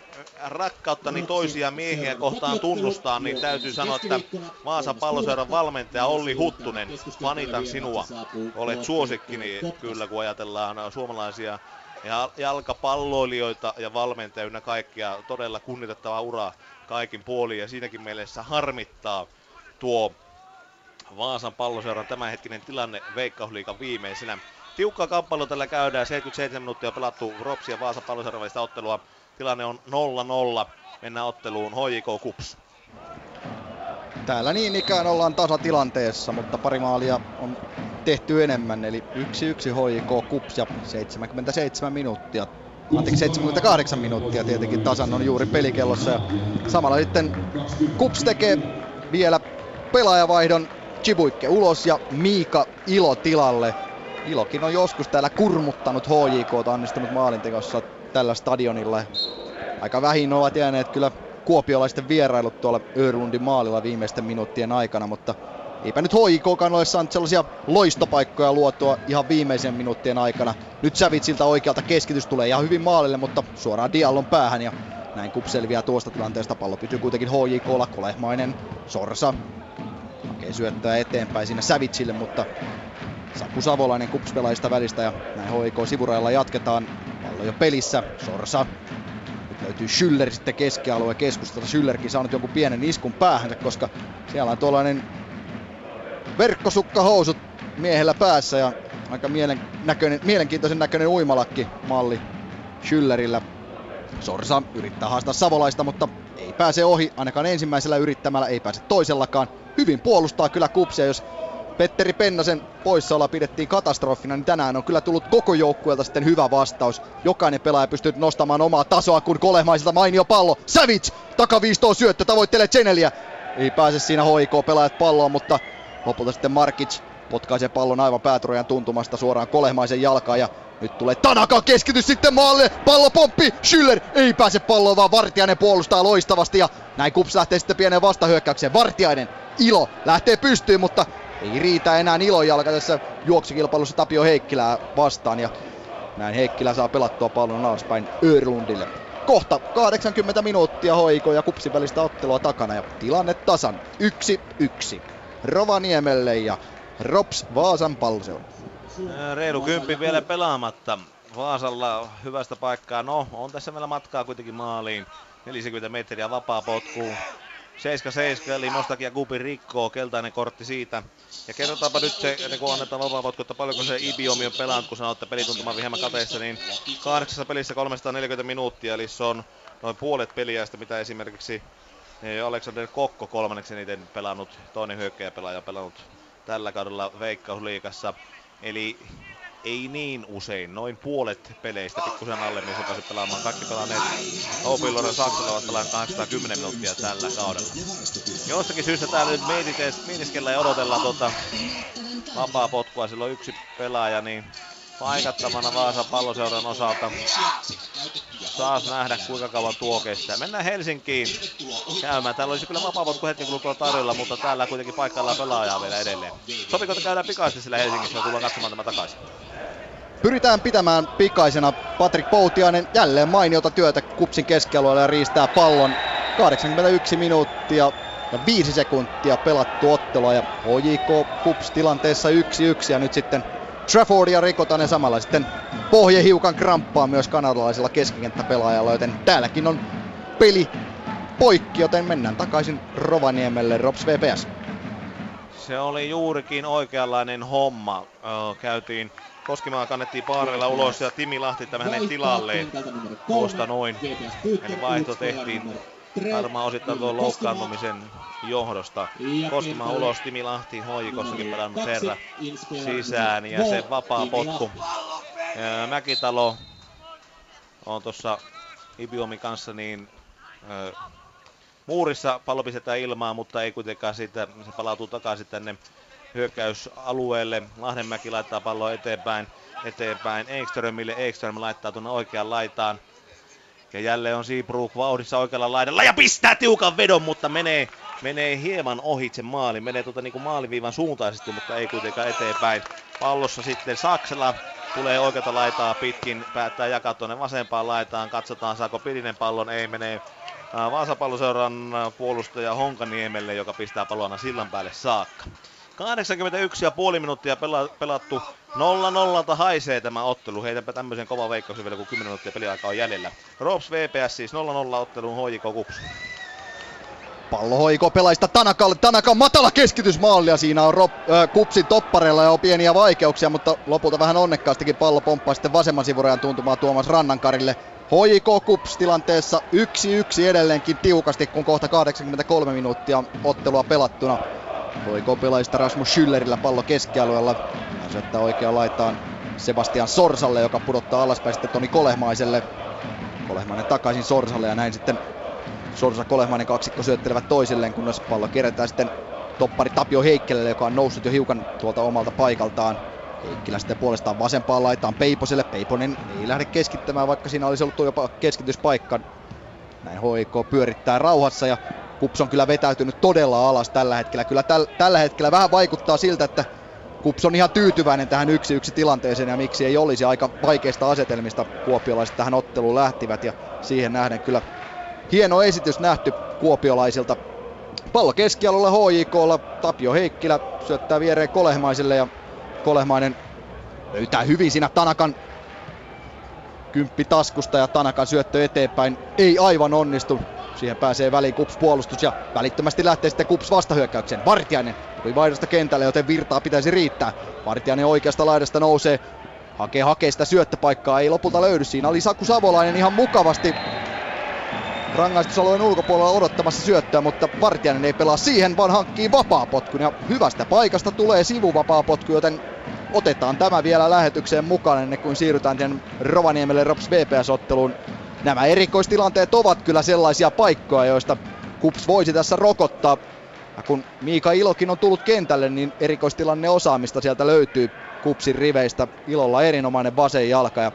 rakkauttani toisia miehiä kohtaan tunnustaa, niin täytyy sanoa, että Vaasan palloseuran valmentaja Olli Huttunen, fanitan sinua. Olet suosikkini kyllä, kun ajatellaan suomalaisia ja jalkapalloilijoita ja valmentajia kaikkia. Todella kunnitettava ura kaikin puolin ja siinäkin mielessä harmittaa tuo Vaasan palloseuran tämänhetkinen tilanne Veikkausliikan viimeisenä. Tiukka kamppailu tällä käydään, 77 minuuttia pelattu Ropsi ja Vaasan palloseuran välistä ottelua. Tilanne on 0-0. Mennään otteluun HJK Kups. Täällä niin ikään ollaan tasatilanteessa, mutta pari maalia on tehty enemmän, eli 1-1 HJK Kups ja 77 minuuttia. Anteeksi, 78 minuuttia tietenkin tasan on juuri pelikellossa ja samalla sitten Kups tekee vielä pelaajavaihdon Chibuikke ulos ja Miika Ilo tilalle. Ilokin on joskus täällä kurmuttanut HJK, onnistunut maalintekossa tällä stadionilla. Aika vähin ovat jääneet kyllä kuopiolaisten vierailut tuolla Örlundin maalilla viimeisten minuuttien aikana, mutta eipä nyt HJKkaan ole saanut sellaisia loistopaikkoja luotua ihan viimeisen minuuttien aikana. Nyt Sävitsiltä oikealta keskitys tulee ihan hyvin maalille, mutta suoraan Diallon päähän ja näin Kup selviää tuosta tilanteesta. Pallo pysyy kuitenkin HJKlla, kolehmainen Sorsa hakee syöttää eteenpäin sinne Sävitsille, mutta Saku Savolainen kupspelaista välistä ja näin HIK sivurajalla jatketaan. Pallo jo pelissä, Sorsa. Nyt löytyy Schüller sitten keskialueen keskustasta. Schüllerkin saanut jonkun pienen iskun päähänsä, koska siellä on tuollainen verkkosukkahousut miehellä päässä ja aika mielen näköinen, mielenkiintoisen näköinen uimalakki malli Schüllerillä. Sorsa yrittää haastaa Savolaista, mutta ei pääse ohi, ainakaan ensimmäisellä yrittämällä, ei pääse toisellakaan. Hyvin puolustaa kyllä Kupsia, jos Petteri Pennasen poissaolla pidettiin katastrofina, niin tänään on kyllä tullut koko joukkueelta sitten hyvä vastaus. Jokainen pelaaja pystyy nostamaan omaa tasoa, kun kolehmaiselta mainio pallo. Savic, takaviistoon syöttö, tavoittelee Cheneliä. Ei pääse siinä HIK pelaajat palloon, mutta lopulta sitten Markic potkaisee pallon aivan päätorojan tuntumasta suoraan kolehmaisen jalkaan ja nyt tulee Tanaka keskitys sitten maalle, pallo pomppi, Schüller ei pääse palloon vaan Vartiainen puolustaa loistavasti ja näin Kups lähtee sitten pieneen vastahyökkäykseen. Vartiainen, Ilo lähtee pystyyn, mutta ei riitä enää Ilon jalka tässä juoksukilpailussa Tapio Heikkilää vastaan ja näin Heikkilä saa pelattua pallon alaspäin Örlundille. Kohta 80 minuuttia hoiko ja kupsin välistä ottelua takana ja tilanne tasan 1-1. Rovaniemelle ja Rops Vaasan palloseura. Reilu kymppi vielä pelaamatta. Vaasalla hyvästä paikkaa. No, on tässä meillä matkaa kuitenkin maaliin. 40 metriä vapaa potku. 7-7, eli Mostaki ja Kupi rikkoo, keltainen kortti siitä. Ja kerrotaanpa nyt se, että kun annetaan vapaa että paljonko se Ibiomi on pelannut, kun sanotte pelituntuma hieman kateessa, niin kahdeksassa pelissä 340 minuuttia, eli se on noin puolet peliäistä, mitä esimerkiksi eh, Alexander Kokko kolmanneksi eniten pelannut, toinen hyökkäjäpelaaja pelannut tällä kaudella Veikkausliikassa. Eli ei niin usein, noin puolet peleistä pikkusen alle, niin se pelaamaan. Kaikki pelanneet Opilloren Saksalla ovat pelaamaan 810 minuuttia tällä kaudella. Jostakin syystä täällä nyt mietiskellä ja odotellaan tuota vapaa potkua, silloin yksi pelaaja, niin paikattavana Vaasa palloseuran osalta. Saas nähdä kuinka kauan tuo kestää. Mennään Helsinkiin käymään. Täällä olisi kyllä vapaa hetken kuluttua tarjolla, mutta täällä kuitenkin paikkaillaan pelaajaa vielä edelleen. Sopiko, että käydään pikaisesti sillä Helsingissä ja tullaan katsomaan tämä takaisin? Pyritään pitämään pikaisena Patrick Poutiainen jälleen mainiota työtä Kupsin keskialueella ja riistää pallon. 81 minuuttia ja 5 sekuntia pelattu ottelua ja HJK Kups tilanteessa 1-1 ja nyt sitten Traffordia rikotaan ja samalla sitten pohje hiukan kramppaa myös kanadalaisella keskikenttäpelaajalla, joten täälläkin on peli poikki, joten mennään takaisin Rovaniemelle Rops VPS. Se oli juurikin oikeanlainen homma. käytiin Koskimaa kannettiin Paarella ulos ja Timi Lahti tämän hänen tilalleen tuosta noin. Eli vaihto tehtiin varmaan osittain tuon loukkaantumisen johdosta. Koskimaan ulos Timi Lahti, hoikossakin pelannut herra sisään ja se vapaa potku. Mäkitalo on tuossa Ibiomi kanssa niin muurissa pallo pistetään ilmaan, mutta ei kuitenkaan siitä, se palautuu takaisin tänne hyökkäysalueelle. Lahdenmäki laittaa palloa eteenpäin, eteenpäin Ekströmille. Ekström laittaa tuonne oikeaan laitaan. Ja jälleen on Seabrook vauhdissa oikealla laidalla ja pistää tiukan vedon, mutta menee, menee hieman ohitse maali. Menee tuota niin kuin maaliviivan suuntaisesti, mutta ei kuitenkaan eteenpäin. Pallossa sitten Saksela tulee oikeata laitaa pitkin, päättää jakaa tuonne vasempaan laitaan. Katsotaan saako Pilinen pallon, ei menee Vaasapalloseuran puolustaja Honkaniemelle, joka pistää pallona sillan päälle saakka. 81,5 minuuttia pela- pelattu 0-0 haisee tämä ottelu. Heitänpä tämmöisen kova veikkauksen vielä, kun 10 minuuttia peliaikaa on jäljellä. Rops VPS siis 0-0 ottelun HJK Kups. Pallo hoiko pelaista Tanakalle. Tanaka matala keskitysmalli ja siinä on Rob, äh, Kupsin toppareilla jo pieniä vaikeuksia, mutta lopulta vähän onnekkaastikin pallo pomppaa sitten vasemman sivurajan tuntumaan Tuomas Rannankarille. HJK Kups tilanteessa 1-1 edelleenkin tiukasti, kun kohta 83 minuuttia ottelua pelattuna. HJK pelaista Rasmus Schüllerillä pallo keskialueella. Syöttää oikeaan laitaan Sebastian Sorsalle, joka pudottaa alaspäin sitten Toni Kolehmaiselle. Kolehmainen takaisin Sorsalle ja näin sitten Sorsa Kolehmainen kaksikko syöttelevät toisilleen, kunnes pallo kerätään sitten toppari Tapio Heikkelelle, joka on noussut jo hiukan tuolta omalta paikaltaan. Heikkilä sitten puolestaan vasempaan laitaan Peiposelle. Peiponen ei lähde keskittämään, vaikka siinä olisi ollut jopa keskityspaikka. Näin HIK pyörittää rauhassa ja Kups on kyllä vetäytynyt todella alas tällä hetkellä. Kyllä täl, tällä hetkellä vähän vaikuttaa siltä, että Kups on ihan tyytyväinen tähän yksi yksi tilanteeseen ja miksi ei olisi aika vaikeista asetelmista kuopiolaiset tähän otteluun lähtivät ja siihen nähden kyllä hieno esitys nähty kuopiolaisilta. Pallo keskialueella HJKlla, Tapio Heikkilä syöttää viereen Kolehmaiselle ja Kolehmainen löytää hyvin siinä Tanakan kymppi taskusta ja Tanakan syöttö eteenpäin ei aivan onnistu. Siihen pääsee väliin Kups puolustus ja välittömästi lähtee sitten Kups vastahyökkäykseen. Vartiainen tuli vaihdosta kentälle, joten virtaa pitäisi riittää. Vartiainen oikeasta laidasta nousee, hakee hakee sitä syöttöpaikkaa, ei lopulta löydy. Siinä oli Saku Savolainen ihan mukavasti rangaistusalueen ulkopuolella odottamassa syöttöä, mutta Vartiainen ei pelaa siihen, vaan hankkii vapaapotkun. Ja hyvästä paikasta tulee sivuvapaapotku, joten otetaan tämä vielä lähetykseen mukaan ennen kuin siirrytään tämän Rovaniemelle Rops VPS-otteluun. Nämä erikoistilanteet ovat kyllä sellaisia paikkoja, joista Kups voisi tässä rokottaa. Ja kun Miika Ilokin on tullut kentälle, niin erikoistilanne osaamista sieltä löytyy Kupsin riveistä. Ilolla erinomainen vasen jalka ja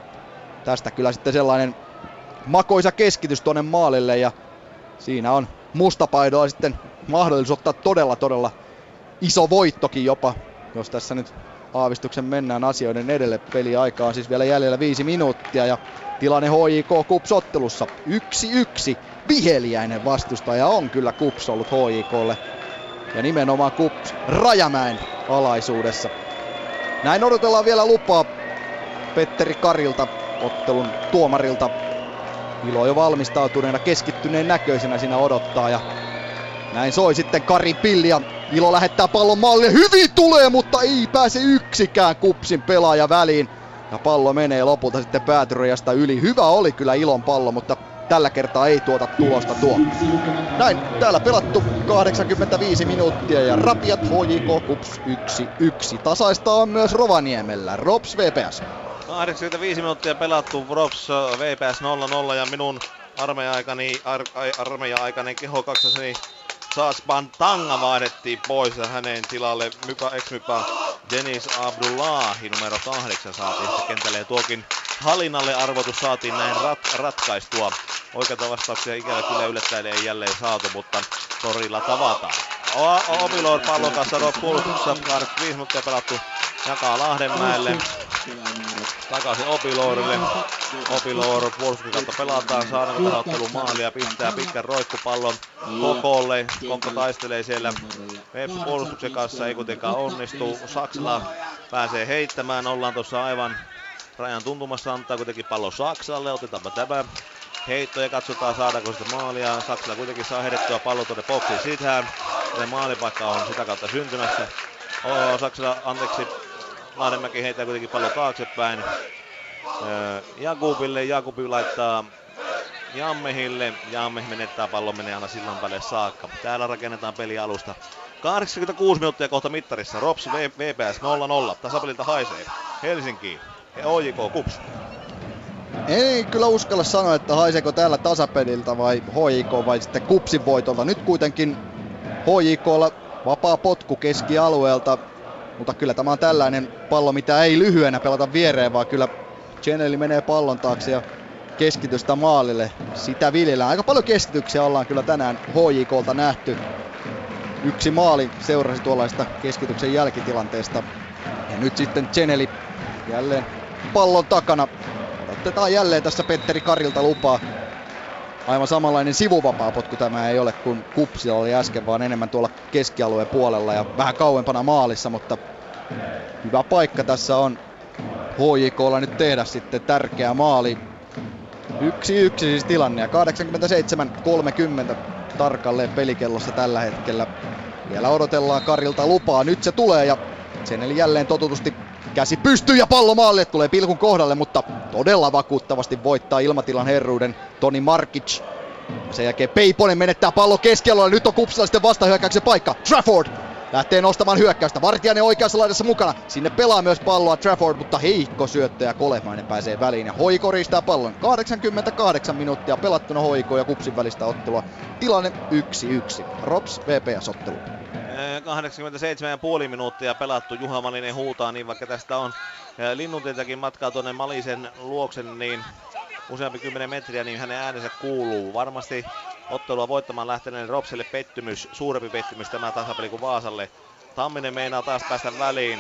tästä kyllä sitten sellainen makoisa keskitys tuonne maalille ja siinä on mustapaidoa sitten mahdollisuus ottaa todella todella iso voittokin jopa, jos tässä nyt aavistuksen mennään asioiden edelle. Peli aikaa on siis vielä jäljellä viisi minuuttia ja tilanne HJK Kups ottelussa 1-1. Viheliäinen vastustaja on kyllä Kups ollut HJKlle ja nimenomaan Kups Rajamäen alaisuudessa. Näin odotellaan vielä lupaa Petteri Karilta, ottelun tuomarilta Ilo jo valmistautuneena, keskittyneen näköisenä siinä odottaa ja näin soi sitten Kari Pilli ja Ilo lähettää pallon maalille. Hyvin tulee, mutta ei pääse yksikään kupsin pelaaja väliin. Ja pallo menee lopulta sitten päätyrajasta yli. Hyvä oli kyllä Ilon pallo, mutta tällä kertaa ei tuota tulosta tuo. Näin, täällä pelattu 85 minuuttia ja Rapiat HJK Kups 1-1. Tasaista on myös Rovaniemellä. Rops VPS. 85 minuuttia pelattu Vrops VPS 0-0 ja minun armeija-aikani, ar, armeija-aikainen keho kaksaseni Saas Bantanga vaihdettiin pois ja hänen tilalle Mypa, Denis Abdullahi numero 8 saatiin sitten kentälle ja tuokin Halinalle arvotus saatiin näin rat, ratkaistua. Oikeita vastauksia ikävä kyllä yllättäen ei jälleen saatu, mutta torilla tavataan. Opilor pallon kanssa puolustuksessa 25 minuuttia pelattu jakaa Lahdenmäelle. Takaisin Opiloorille. Opiloor puolustuksen kautta pelataan. Saadaanko tähän otteluun maalia. Pistää pitkän roikkupallon kokolle. Konko taistelee siellä Veps puolustuksen kanssa. Ei kuitenkaan onnistu. Saksala pääsee heittämään. Ollaan tuossa aivan rajan tuntumassa. Antaa kuitenkin pallo Saksalle. Otetaanpa tämä heitto ja katsotaan saadaanko sitä maalia. Saksala kuitenkin saa heidettyä pallo tuonne boksiin sisään. Ja maalipaikka on sitä kautta syntymässä. Oh, Saksala, anteeksi, Lahdenmäki heittää kuitenkin pallo taaksepäin. Jakubille, Jakubi laittaa Jammehille. Jamme menettää pallon, menee aina sillan päälle saakka. Täällä rakennetaan peli alusta. 86 minuuttia kohta mittarissa. Rops VPS 0-0. Tasapeliltä haisee. Helsinki ja OJK Kups. Ei kyllä uskalla sanoa, että haiseeko täällä tasapeliltä vai HJK vai sitten Kupsin voitolta. Nyt kuitenkin HJKlla vapaa potku keskialueelta mutta kyllä tämä on tällainen pallo, mitä ei lyhyenä pelata viereen, vaan kyllä Cheneli menee pallon taakse ja keskitystä maalille. Sitä viljellään. Aika paljon keskityksiä ollaan kyllä tänään HJKlta nähty. Yksi maali seurasi tuollaista keskityksen jälkitilanteesta. Ja nyt sitten Cheneli jälleen pallon takana. Otetaan jälleen tässä Petteri Karilta lupaa. Aivan samanlainen sivuvapaa potku tämä ei ole kuin Kupsilla oli äsken, vaan enemmän tuolla keskialueen puolella ja vähän kauempana maalissa, mutta hyvä paikka tässä on HJKlla nyt tehdä sitten tärkeä maali. Yksi yksi siis tilanne ja 87-30 tarkalleen pelikellossa tällä hetkellä. Vielä odotellaan Karilta lupaa. Nyt se tulee ja sen eli jälleen totutusti käsi pystyy ja pallo maalle tulee pilkun kohdalle, mutta todella vakuuttavasti voittaa ilmatilan herruuden Toni Markic. Sen jälkeen Peiponen menettää pallo keskialueella. Nyt on Kupsilla sitten vastahyökkäyksen paikka. Trafford lähtee nostamaan hyökkäystä. Vartijainen oikeassa laidassa mukana. Sinne pelaa myös palloa Trafford, mutta heikko syöttö ja Kolehmainen pääsee väliin. Ja Hoiko riistää pallon. 88 minuuttia pelattuna Hoiko ja Kupsin välistä ottelua. Tilanne 1-1. Rops VPS-ottelu. 87,5 minuuttia pelattu. Juha Malinen huutaa, niin vaikka tästä on linnuntiltakin matkaa tuonne Malisen luoksen, niin useampi kymmenen metriä, niin hänen äänensä kuuluu. Varmasti ottelua voittamaan lähteneen Ropsille pettymys, suurempi pettymys tämä tasapeli kuin Vaasalle. Tamminen meinaa taas päästä väliin.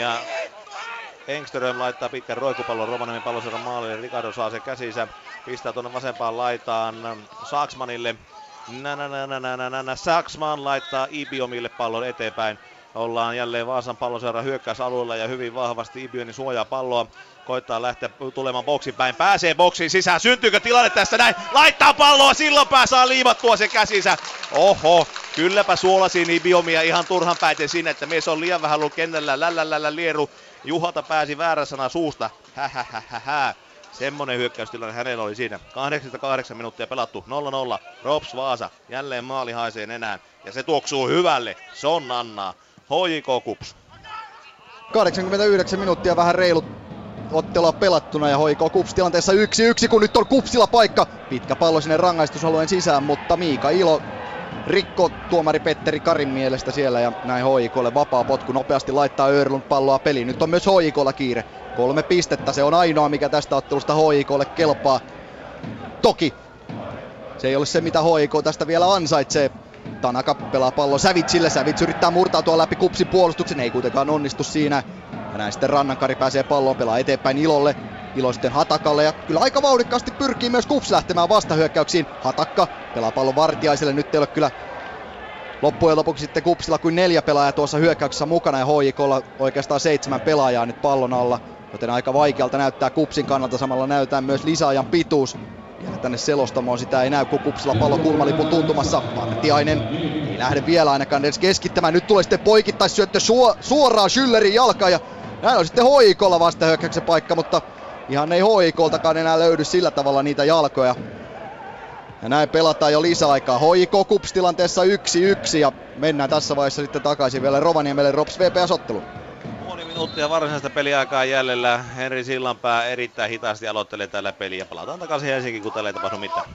Ja Engström laittaa pitkän roikupallon Rovaniemen palloseudun maalille. Ricardo saa sen käsinsä. Pistää tuonne vasempaan laitaan Saksmanille. Nä, nä, nä, nä, nä, nä. Saksman laittaa Ibiomille pallon eteenpäin. Ollaan jälleen Vaasan palloseura hyökkäysalueella ja hyvin vahvasti Ibioni suojaa palloa. Koittaa lähteä tulemaan boksin päin. Pääsee boksiin sisään. Syntyykö tilanne tässä näin? Laittaa palloa. Silloin pää saa liimattua se käsinsä. Oho, kylläpä suolasin Ibiomia ihan turhan päiten sinne, että mies on liian vähän ollut kentällä. Lällälällä lieru. Juhata pääsi väärä sana suusta. Hähähähä. Semmonen hyökkäystilanne hänellä oli siinä. 88 minuuttia pelattu. 0-0. Rops Vaasa. Jälleen maali haisee enää. Ja se tuoksuu hyvälle. Se on Annaa. HJK Kups. 89 minuuttia vähän reilut ottelua pelattuna ja hoikoo Kups tilanteessa 1-1, kun nyt on Kupsilla paikka. Pitkä pallo sinne rangaistusalueen sisään, mutta Miika Ilo rikko tuomari Petteri Karin mielestä siellä ja näin hoikolle vapaa potku nopeasti laittaa Örlund palloa peliin. Nyt on myös hoikolla kiire. Kolme pistettä, se on ainoa mikä tästä ottelusta hoikolle kelpaa. Toki se ei ole se mitä hoiko tästä vielä ansaitsee. Tanaka pelaa pallo Sävitsille. Sävits yrittää murtautua läpi kupsin puolustuksen. Ei kuitenkaan onnistu siinä. Ja näin sitten Rannankari pääsee palloon, pelaa eteenpäin Ilolle. Ilo sitten Hatakalle ja kyllä aika vauhdikkaasti pyrkii myös Kups lähtemään vastahyökkäyksiin. Hatakka pelaa pallon Vartiaiselle, nyt ei ole kyllä loppujen lopuksi sitten Kupsilla kuin neljä pelaajaa tuossa hyökkäyksessä mukana ja HJKlla oikeastaan seitsemän pelaajaa nyt pallon alla. Joten aika vaikealta näyttää Kupsin kannalta, samalla näyttää myös lisäajan pituus. Vielä tänne selostamoon sitä ei näy, kun Kupsilla pallo kulmalipun tuntumassa. Vartiainen ei lähde vielä ainakaan edes keskittämään. Nyt tulee sitten poikittaisyöttö suo, suoraan Schüllerin jalkaan ja näin on sitten hoikolla vastahyökkäyksen paikka, mutta ihan ei hoikoltakaan enää löydy sillä tavalla niitä jalkoja. Ja näin pelataan jo lisäaikaa. Hoiko Kups tilanteessa 1-1 ja mennään tässä vaiheessa sitten takaisin vielä Rovaniemelle Rops VPS-ottelu. Minuuttia varsinaista peliaikaa jäljellä. Henri Sillanpää erittäin hitaasti aloittelee tällä peliä. Palataan takaisin Helsinkiin, kun tällä ei tapahdu mitään.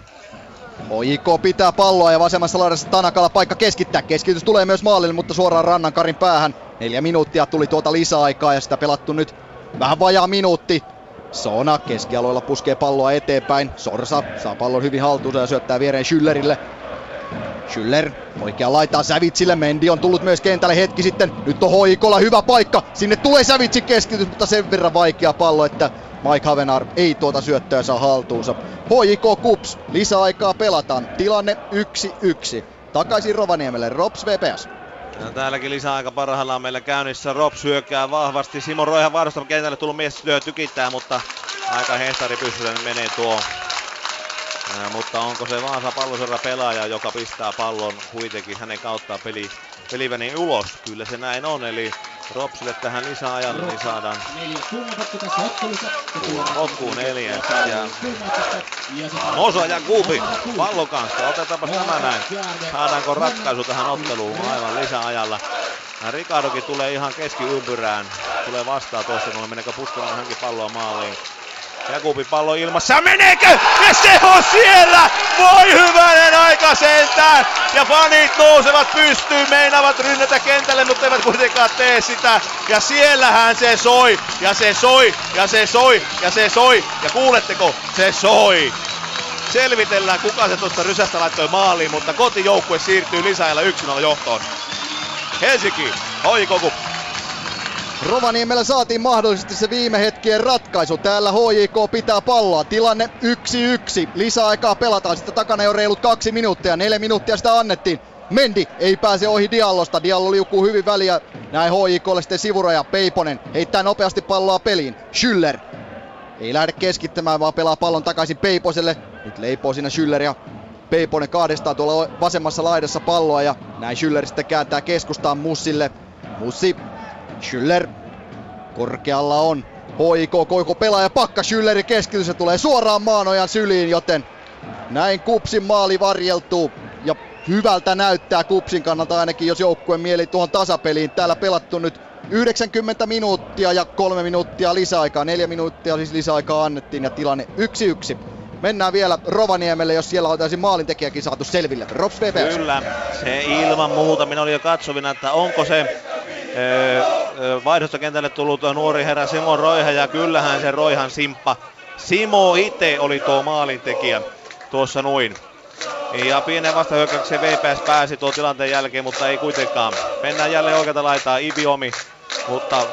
HJK pitää palloa ja vasemmassa laidassa Tanakalla paikka keskittää. Keskitys tulee myös maalille, mutta suoraan Rannankarin päähän. Neljä minuuttia tuli tuota lisäaikaa ja sitä pelattu nyt vähän vajaa minuutti. Sona keskialueella puskee palloa eteenpäin. Sorsa saa pallon hyvin haltuunsa ja syöttää viereen Schüllerille. Schüller oikea laitaa Sävitsille. Mendi on tullut myös kentälle hetki sitten. Nyt on Hoikola hyvä paikka. Sinne tulee Sävitsin keskitys, mutta sen verran vaikea pallo, että Mike Havenar ei tuota syöttöä saa haltuunsa. HJK Kups, lisäaikaa pelataan. Tilanne 1-1. Takaisin Rovaniemelle, Rops VPS. Ja täälläkin lisäaika parhaillaan meillä käynnissä. Rops hyökkää vahvasti. Simon Roihan vaarasta kentälle tullut mies tykittää, mutta aika hehtari pystyssä menee tuo. Mutta onko se Vaasa palloserra pelaaja, joka pistää pallon kuitenkin hänen kauttaan peli, peliväni ulos? Kyllä se näin on, eli Ropsille tähän lisäajalle niin saadaan loppuun neljä. Ja Mosa ja Kuupi pallon kanssa. Otetaanpa tämä näin. Saadaanko ratkaisu tähän otteluun aivan lisäajalla. Ja Ricardokin tulee ihan keskiympyrään. Tulee vastaan tuosta, kun meneekö puskemaan hänkin palloa maaliin. Jakubin pallo ilmassa. Meneekö? Ja se on siellä! Voi hyvänen aika sentään! Ja fanit nousevat pystyyn, meinaavat rynnätä kentälle, mutta eivät kuitenkaan tee sitä. Ja siellähän se soi, ja se soi, ja se soi, ja se soi. Ja kuuletteko? Se soi! Selvitellään, kuka se tuosta rysästä laittoi maaliin, mutta kotijoukkue siirtyy lisäajalla 1-0 johtoon. Helsinki, hoikoku. Rovaniemellä saatiin mahdollisesti se viime hetkien ratkaisu. Täällä HJK pitää palloa. Tilanne 1-1. Lisäaikaa pelataan. Sitten takana jo reilut kaksi minuuttia. Neljä minuuttia sitä annettiin. Mendi ei pääse ohi Diallosta. Diallo liukuu hyvin väliä. Näin HJKlle sitten sivuraja. Peiponen heittää nopeasti palloa peliin. Schüller ei lähde keskittämään, vaan pelaa pallon takaisin Peiposelle. Nyt leipoo siinä Schüller ja Peiponen kahdestaan tuolla vasemmassa laidassa palloa ja näin Schüller sitten kääntää keskustaan Mussille. Mussi, Schüller, korkealla on HIK Koiko pelaaja pakka Schüllerin keskitys ja tulee suoraan Maanojan syliin, joten näin Kupsin maali varjeltuu ja hyvältä näyttää Kupsin kannalta ainakin, jos joukkueen mieli tuohon tasapeliin. Täällä pelattu nyt 90 minuuttia ja kolme minuuttia lisäaikaa. Neljä minuuttia siis lisäaikaa annettiin ja tilanne 1-1. Mennään vielä Rovaniemelle, jos siellä oltaisiin maalintekijäkin saatu selville. Rops VPS. Kyllä, se ilman muuta. Minä olin jo katsovina, että onko se vaihdostokentälle tullut nuori herra Simo Roiha ja kyllähän se Roihan simppa. Simo itse oli tuo maalintekijä tuossa noin. Ja pienen vastahyökkäyksen VPS pääsi tuon tilanteen jälkeen, mutta ei kuitenkaan. Mennään jälleen oikealta laitaa Ibiomi, mutta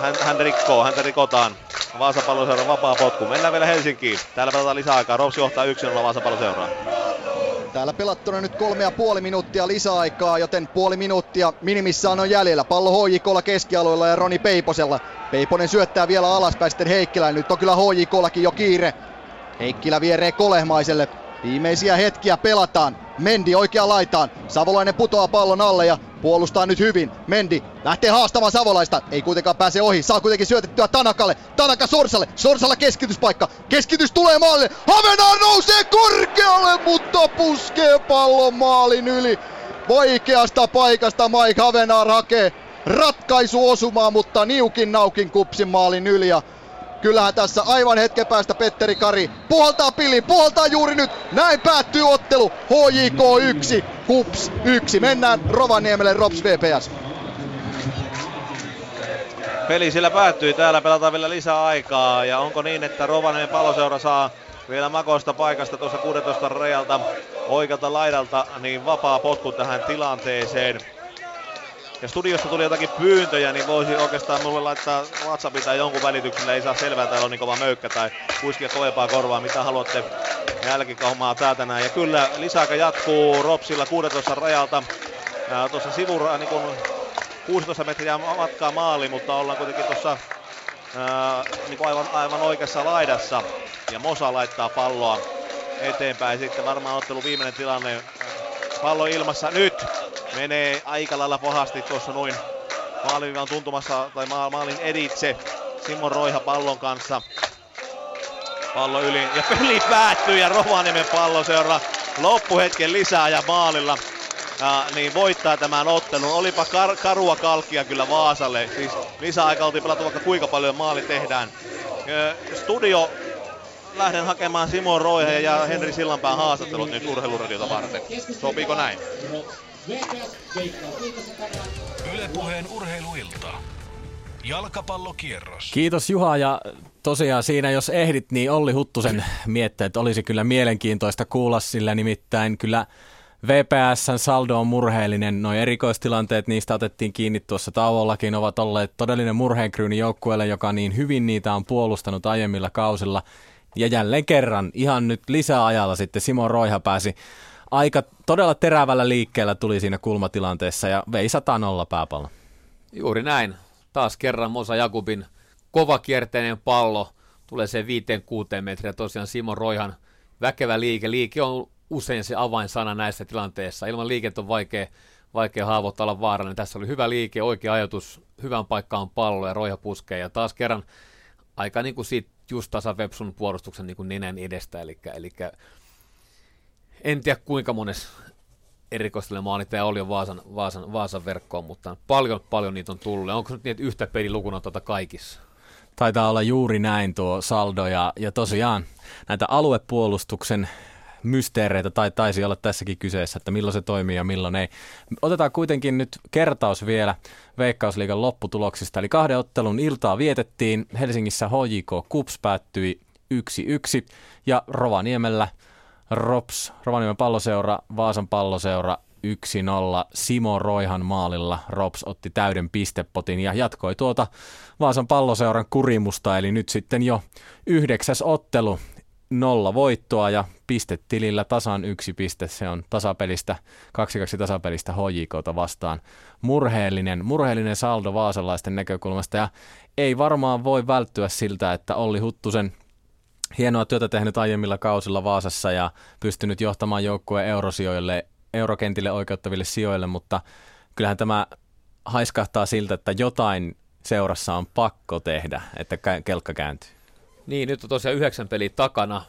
hän, hän rikkoo, häntä rikotaan. Vaasa palloseuran vapaa potku. Mennään vielä Helsinkiin. Täällä pelataan lisäaikaa. Rops johtaa 1-0 Vaasa palloseuraa. Täällä pelattuna nyt kolme ja puoli minuuttia lisäaikaa, joten puoli minuuttia minimissään on jäljellä. Pallo HJKlla keskialueella ja Roni Peiposella. Peiponen syöttää vielä alaspäin sitten Heikkilä. Nyt on kyllä HJKllakin jo kiire. Heikkilä vieree Kolehmaiselle. Viimeisiä hetkiä pelataan. Mendi oikea laitaan. Savolainen putoaa pallon alle ja puolustaa nyt hyvin. Mendi lähtee haastamaan Savolaista. Ei kuitenkaan pääse ohi. Saa kuitenkin syötettyä Tanakalle. Tanaka Sorsalle. Sorsalla keskityspaikka. Keskitys tulee maalille. Havenaar nousee korkealle, mutta puskee pallon maalin yli. Vaikeasta paikasta Mike Havenaar hakee ratkaisu osumaan, mutta niukin naukin kupsin maalin yli. Ja Kyllähän tässä aivan hetken päästä Petteri Kari puhaltaa pillin, puhaltaa juuri nyt. Näin päättyy ottelu. HJK 1, Hups 1. Mennään Rovaniemelle Rops VPS. Peli sillä päättyy. Täällä pelataan vielä lisää aikaa. Ja onko niin, että Rovaniemen paloseura saa vielä makoista paikasta tuossa 16 rajalta oikealta laidalta, niin vapaa potku tähän tilanteeseen ja studiosta tuli jotakin pyyntöjä, niin voisi oikeastaan mulle laittaa WhatsAppin tai jonkun välityksellä, ei saa selvää, täällä on niin kova möykkä tai kuiskia kovempaa korvaa, mitä haluatte jälkikaumaa täältä näin. Ja kyllä lisäaika jatkuu Ropsilla 16 rajalta. Tuossa sivura niin kun 16 metriä matkaa maali, mutta ollaan kuitenkin tuossa niin aivan, aivan oikeassa laidassa. Ja Mosa laittaa palloa eteenpäin. Sitten varmaan ottelu viimeinen tilanne. Pallo ilmassa nyt menee aika lailla pahasti tuossa noin maaliviivan tuntumassa tai ma- maalin editse. Simon Roiha pallon kanssa. Pallo yli ja peli päättyy ja Rovaniemen palloseura loppuhetken lisää ja maalilla ja, niin voittaa tämän ottelun. Olipa kar- karua kalkia kyllä Vaasalle. Siis lisäaika oltiin pelattu vaikka kuinka paljon maali tehdään. Studio lähden hakemaan Simon Roiha ja Henri Sillanpään haastattelut nyt urheiluradiota varten. Sopiiko näin? Ylepuheen urheiluilta. Jalkapallokierros. Kiitos Juha ja tosiaan siinä jos ehdit, niin Olli Huttusen mietteet että olisi kyllä mielenkiintoista kuulla sillä nimittäin kyllä VPSn saldo on murheellinen. Noin erikoistilanteet, niistä otettiin kiinni tuossa tauollakin, ovat olleet todellinen murheenkryyni joukkueelle, joka niin hyvin niitä on puolustanut aiemmilla kausilla. Ja jälleen kerran, ihan nyt lisäajalla sitten Simo Roiha pääsi aika todella terävällä liikkeellä tuli siinä kulmatilanteessa ja vei 100 nolla pääpallo. Juuri näin. Taas kerran Mosa Jakubin kova kierteinen pallo tulee se 5-6 metriä. Tosiaan Simo Roihan väkevä liike. Liike on usein se avainsana näissä tilanteissa. Ilman liikettä on vaikea, vaikea haavoittaa olla vaarallinen. Tässä oli hyvä liike, oikea ajatus, hyvän paikkaan pallo ja Roiha puskee. Ja taas kerran aika niin kuin siitä just tasavepsun puolustuksen niin kuin nenän edestä. Eli, eli en tiedä kuinka mones erikoistelen maalittaja oli jo Vaasan, Vaasan, Vaasan verkkoon, mutta paljon, paljon niitä on tullut. Onko nyt että yhtä pelilukuna tuota kaikissa? Taitaa olla juuri näin tuo saldo ja, ja tosiaan näitä aluepuolustuksen mysteereitä tai taisi olla tässäkin kyseessä, että milloin se toimii ja milloin ei. Otetaan kuitenkin nyt kertaus vielä Veikkausliigan lopputuloksista. Eli kahden ottelun iltaa vietettiin. Helsingissä HJK Kups päättyi 1-1 ja Rovaniemellä Rops, Rovaniemen palloseura, Vaasan palloseura 1-0 Simo Roihan maalilla. Rops otti täyden pistepotin ja jatkoi tuota Vaasan palloseuran kurimusta, eli nyt sitten jo yhdeksäs ottelu nolla voittoa ja pistetilillä tasan yksi piste. Se on tasapelistä, kaksi kaksi tasapelistä HJKta vastaan. Murheellinen, murheellinen saldo vaasalaisten näkökulmasta ja ei varmaan voi välttyä siltä, että Olli Huttusen hienoa työtä tehnyt aiemmilla kausilla Vaasassa ja pystynyt johtamaan joukkueen eurosijoille, eurokentille oikeuttaville sijoille, mutta kyllähän tämä haiskahtaa siltä, että jotain seurassa on pakko tehdä, että kelkka kääntyy. Niin, nyt on tosiaan yhdeksän peliä takana.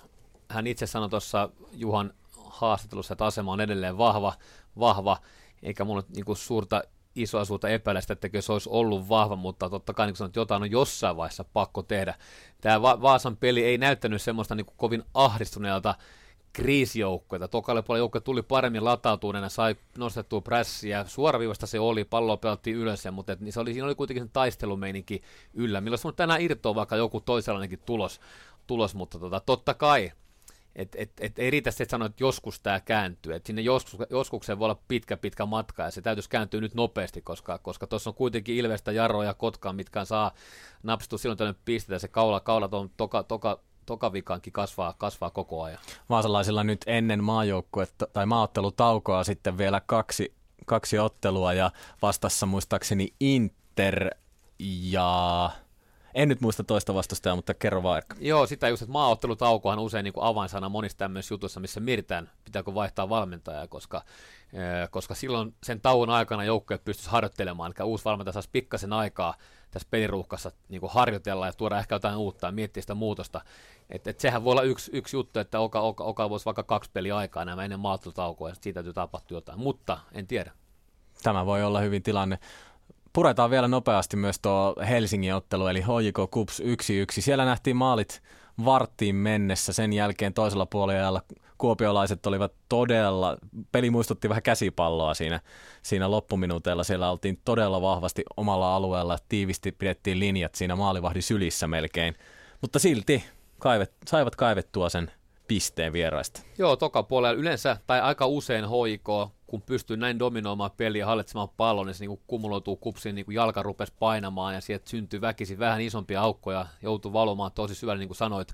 Hän itse sanoi tuossa Juhan haastattelussa, että asema on edelleen vahva, vahva eikä mulla niin kuin suurta isoa suurta epäillä sitä, että se olisi ollut vahva, mutta totta kai niin sanoin, että jotain on jossain vaiheessa pakko tehdä. Tämä Va- Vaasan peli ei näyttänyt semmoista niin kovin ahdistuneelta kriisijoukkoita. Tokalle puolella joukko tuli paremmin latautuneena, sai nostettua prässiä. Suoraviivasta se oli, palloa pelattiin ylös, mutta et, niin se oli, siinä oli kuitenkin sen taistelumeininki yllä. Milloin se tänään irtoaa vaikka joku toisenlainenkin tulos, tulos mutta tota, totta kai et, et, et ei riitä se, että sanoa, että joskus tämä kääntyy. Et sinne joskus, joskukseen voi olla pitkä, pitkä matka ja se täytyisi kääntyä nyt nopeasti, koska koska tuossa on kuitenkin Ilvestä, Jaroa ja Kotkaa, mitkä saa napstua silloin tämmöinen pistetä. Se kaula, kaulat on toka, toka, tokavikankin kasvaa, kasvaa koko ajan. Vaasalaisilla nyt ennen maajoukkuetta tai maaottelutaukoa sitten vielä kaksi, kaksi ottelua ja vastassa muistaakseni Inter ja en nyt muista toista vastustajaa, mutta kerro vaan Erkka. Joo, sitä just, että maaottelutaukohan usein niin kuin avainsana monissa tämmöisissä jutuissa, missä mietitään, pitääkö vaihtaa valmentajaa, koska, eh, koska silloin sen tauon aikana joukkoja pystyisi harjoittelemaan, eli uusi valmentaja saisi pikkasen aikaa tässä peliruuhkassa niin harjoitella ja tuoda ehkä jotain uutta ja miettiä sitä muutosta. Et, et sehän voi olla yksi, yksi juttu, että Oka, Oka, Oka voisi vaikka kaksi peliä aikaa nämä ennen maaottelutaukoa, ja siitä täytyy tapahtua jotain, mutta en tiedä. Tämä voi olla hyvin tilanne. Puretaan vielä nopeasti myös tuo Helsingin ottelu, eli HJK Kups 1-1. Siellä nähtiin maalit varttiin mennessä. Sen jälkeen toisella puolella kuopiolaiset olivat todella, peli muistutti vähän käsipalloa siinä, siinä loppuminuuteilla. Siellä oltiin todella vahvasti omalla alueella, tiivisti pidettiin linjat siinä maalivahdin sylissä melkein. Mutta silti kaivet, saivat kaivettua sen pisteen vieraista. Joo, toka puolella yleensä, tai aika usein HIK, kun pystyy näin dominoimaan peliä ja hallitsemaan pallon, niin se niin kumuloituu kupsiin, niin kuin jalka rupesi painamaan ja sieltä syntyy väkisin vähän isompia aukkoja, joutuu valomaan tosi syvälle, niin kuin sanoit.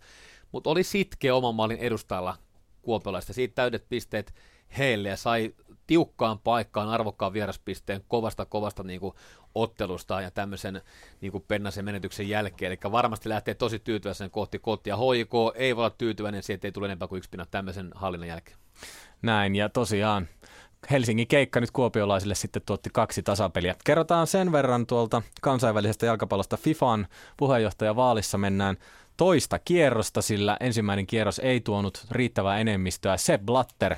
Mutta oli sitkeä oman maalin edustajalla kuopiolaista, siitä täydet pisteet heille ja sai tiukkaan paikkaan arvokkaan vieraspisteen kovasta kovasta niin kuin ottelusta ja tämmöisen niin kuin Pennasen menetyksen jälkeen. Eli varmasti lähtee tosi tyytyväisen kohti kotia. HJK ei voi olla tyytyväinen, siitä ei tule enempää kuin yksi pinna tämmöisen hallinnan jälkeen. Näin, ja tosiaan Helsingin keikka nyt kuopiolaisille sitten tuotti kaksi tasapeliä. Kerrotaan sen verran tuolta kansainvälisestä jalkapallosta FIFAn puheenjohtajavaalissa mennään toista kierrosta, sillä ensimmäinen kierros ei tuonut riittävää enemmistöä. Sepp Blatter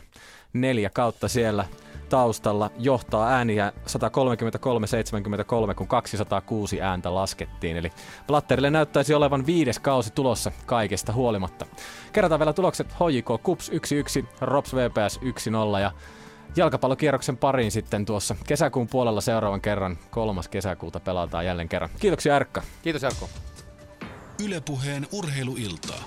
neljä kautta siellä taustalla johtaa ääniä 133-73, kun 206 ääntä laskettiin. Eli Blatterille näyttäisi olevan viides kausi tulossa kaikesta huolimatta. Kerrotaan vielä tulokset. HJK Kups 1-1, Rops VPS 1-0 ja jalkapallokierroksen pariin sitten tuossa kesäkuun puolella seuraavan kerran. Kolmas kesäkuuta pelataan jälleen kerran. Kiitoksia Erkka. Kiitos Jarkko. Ylepuheen urheiluiltaa.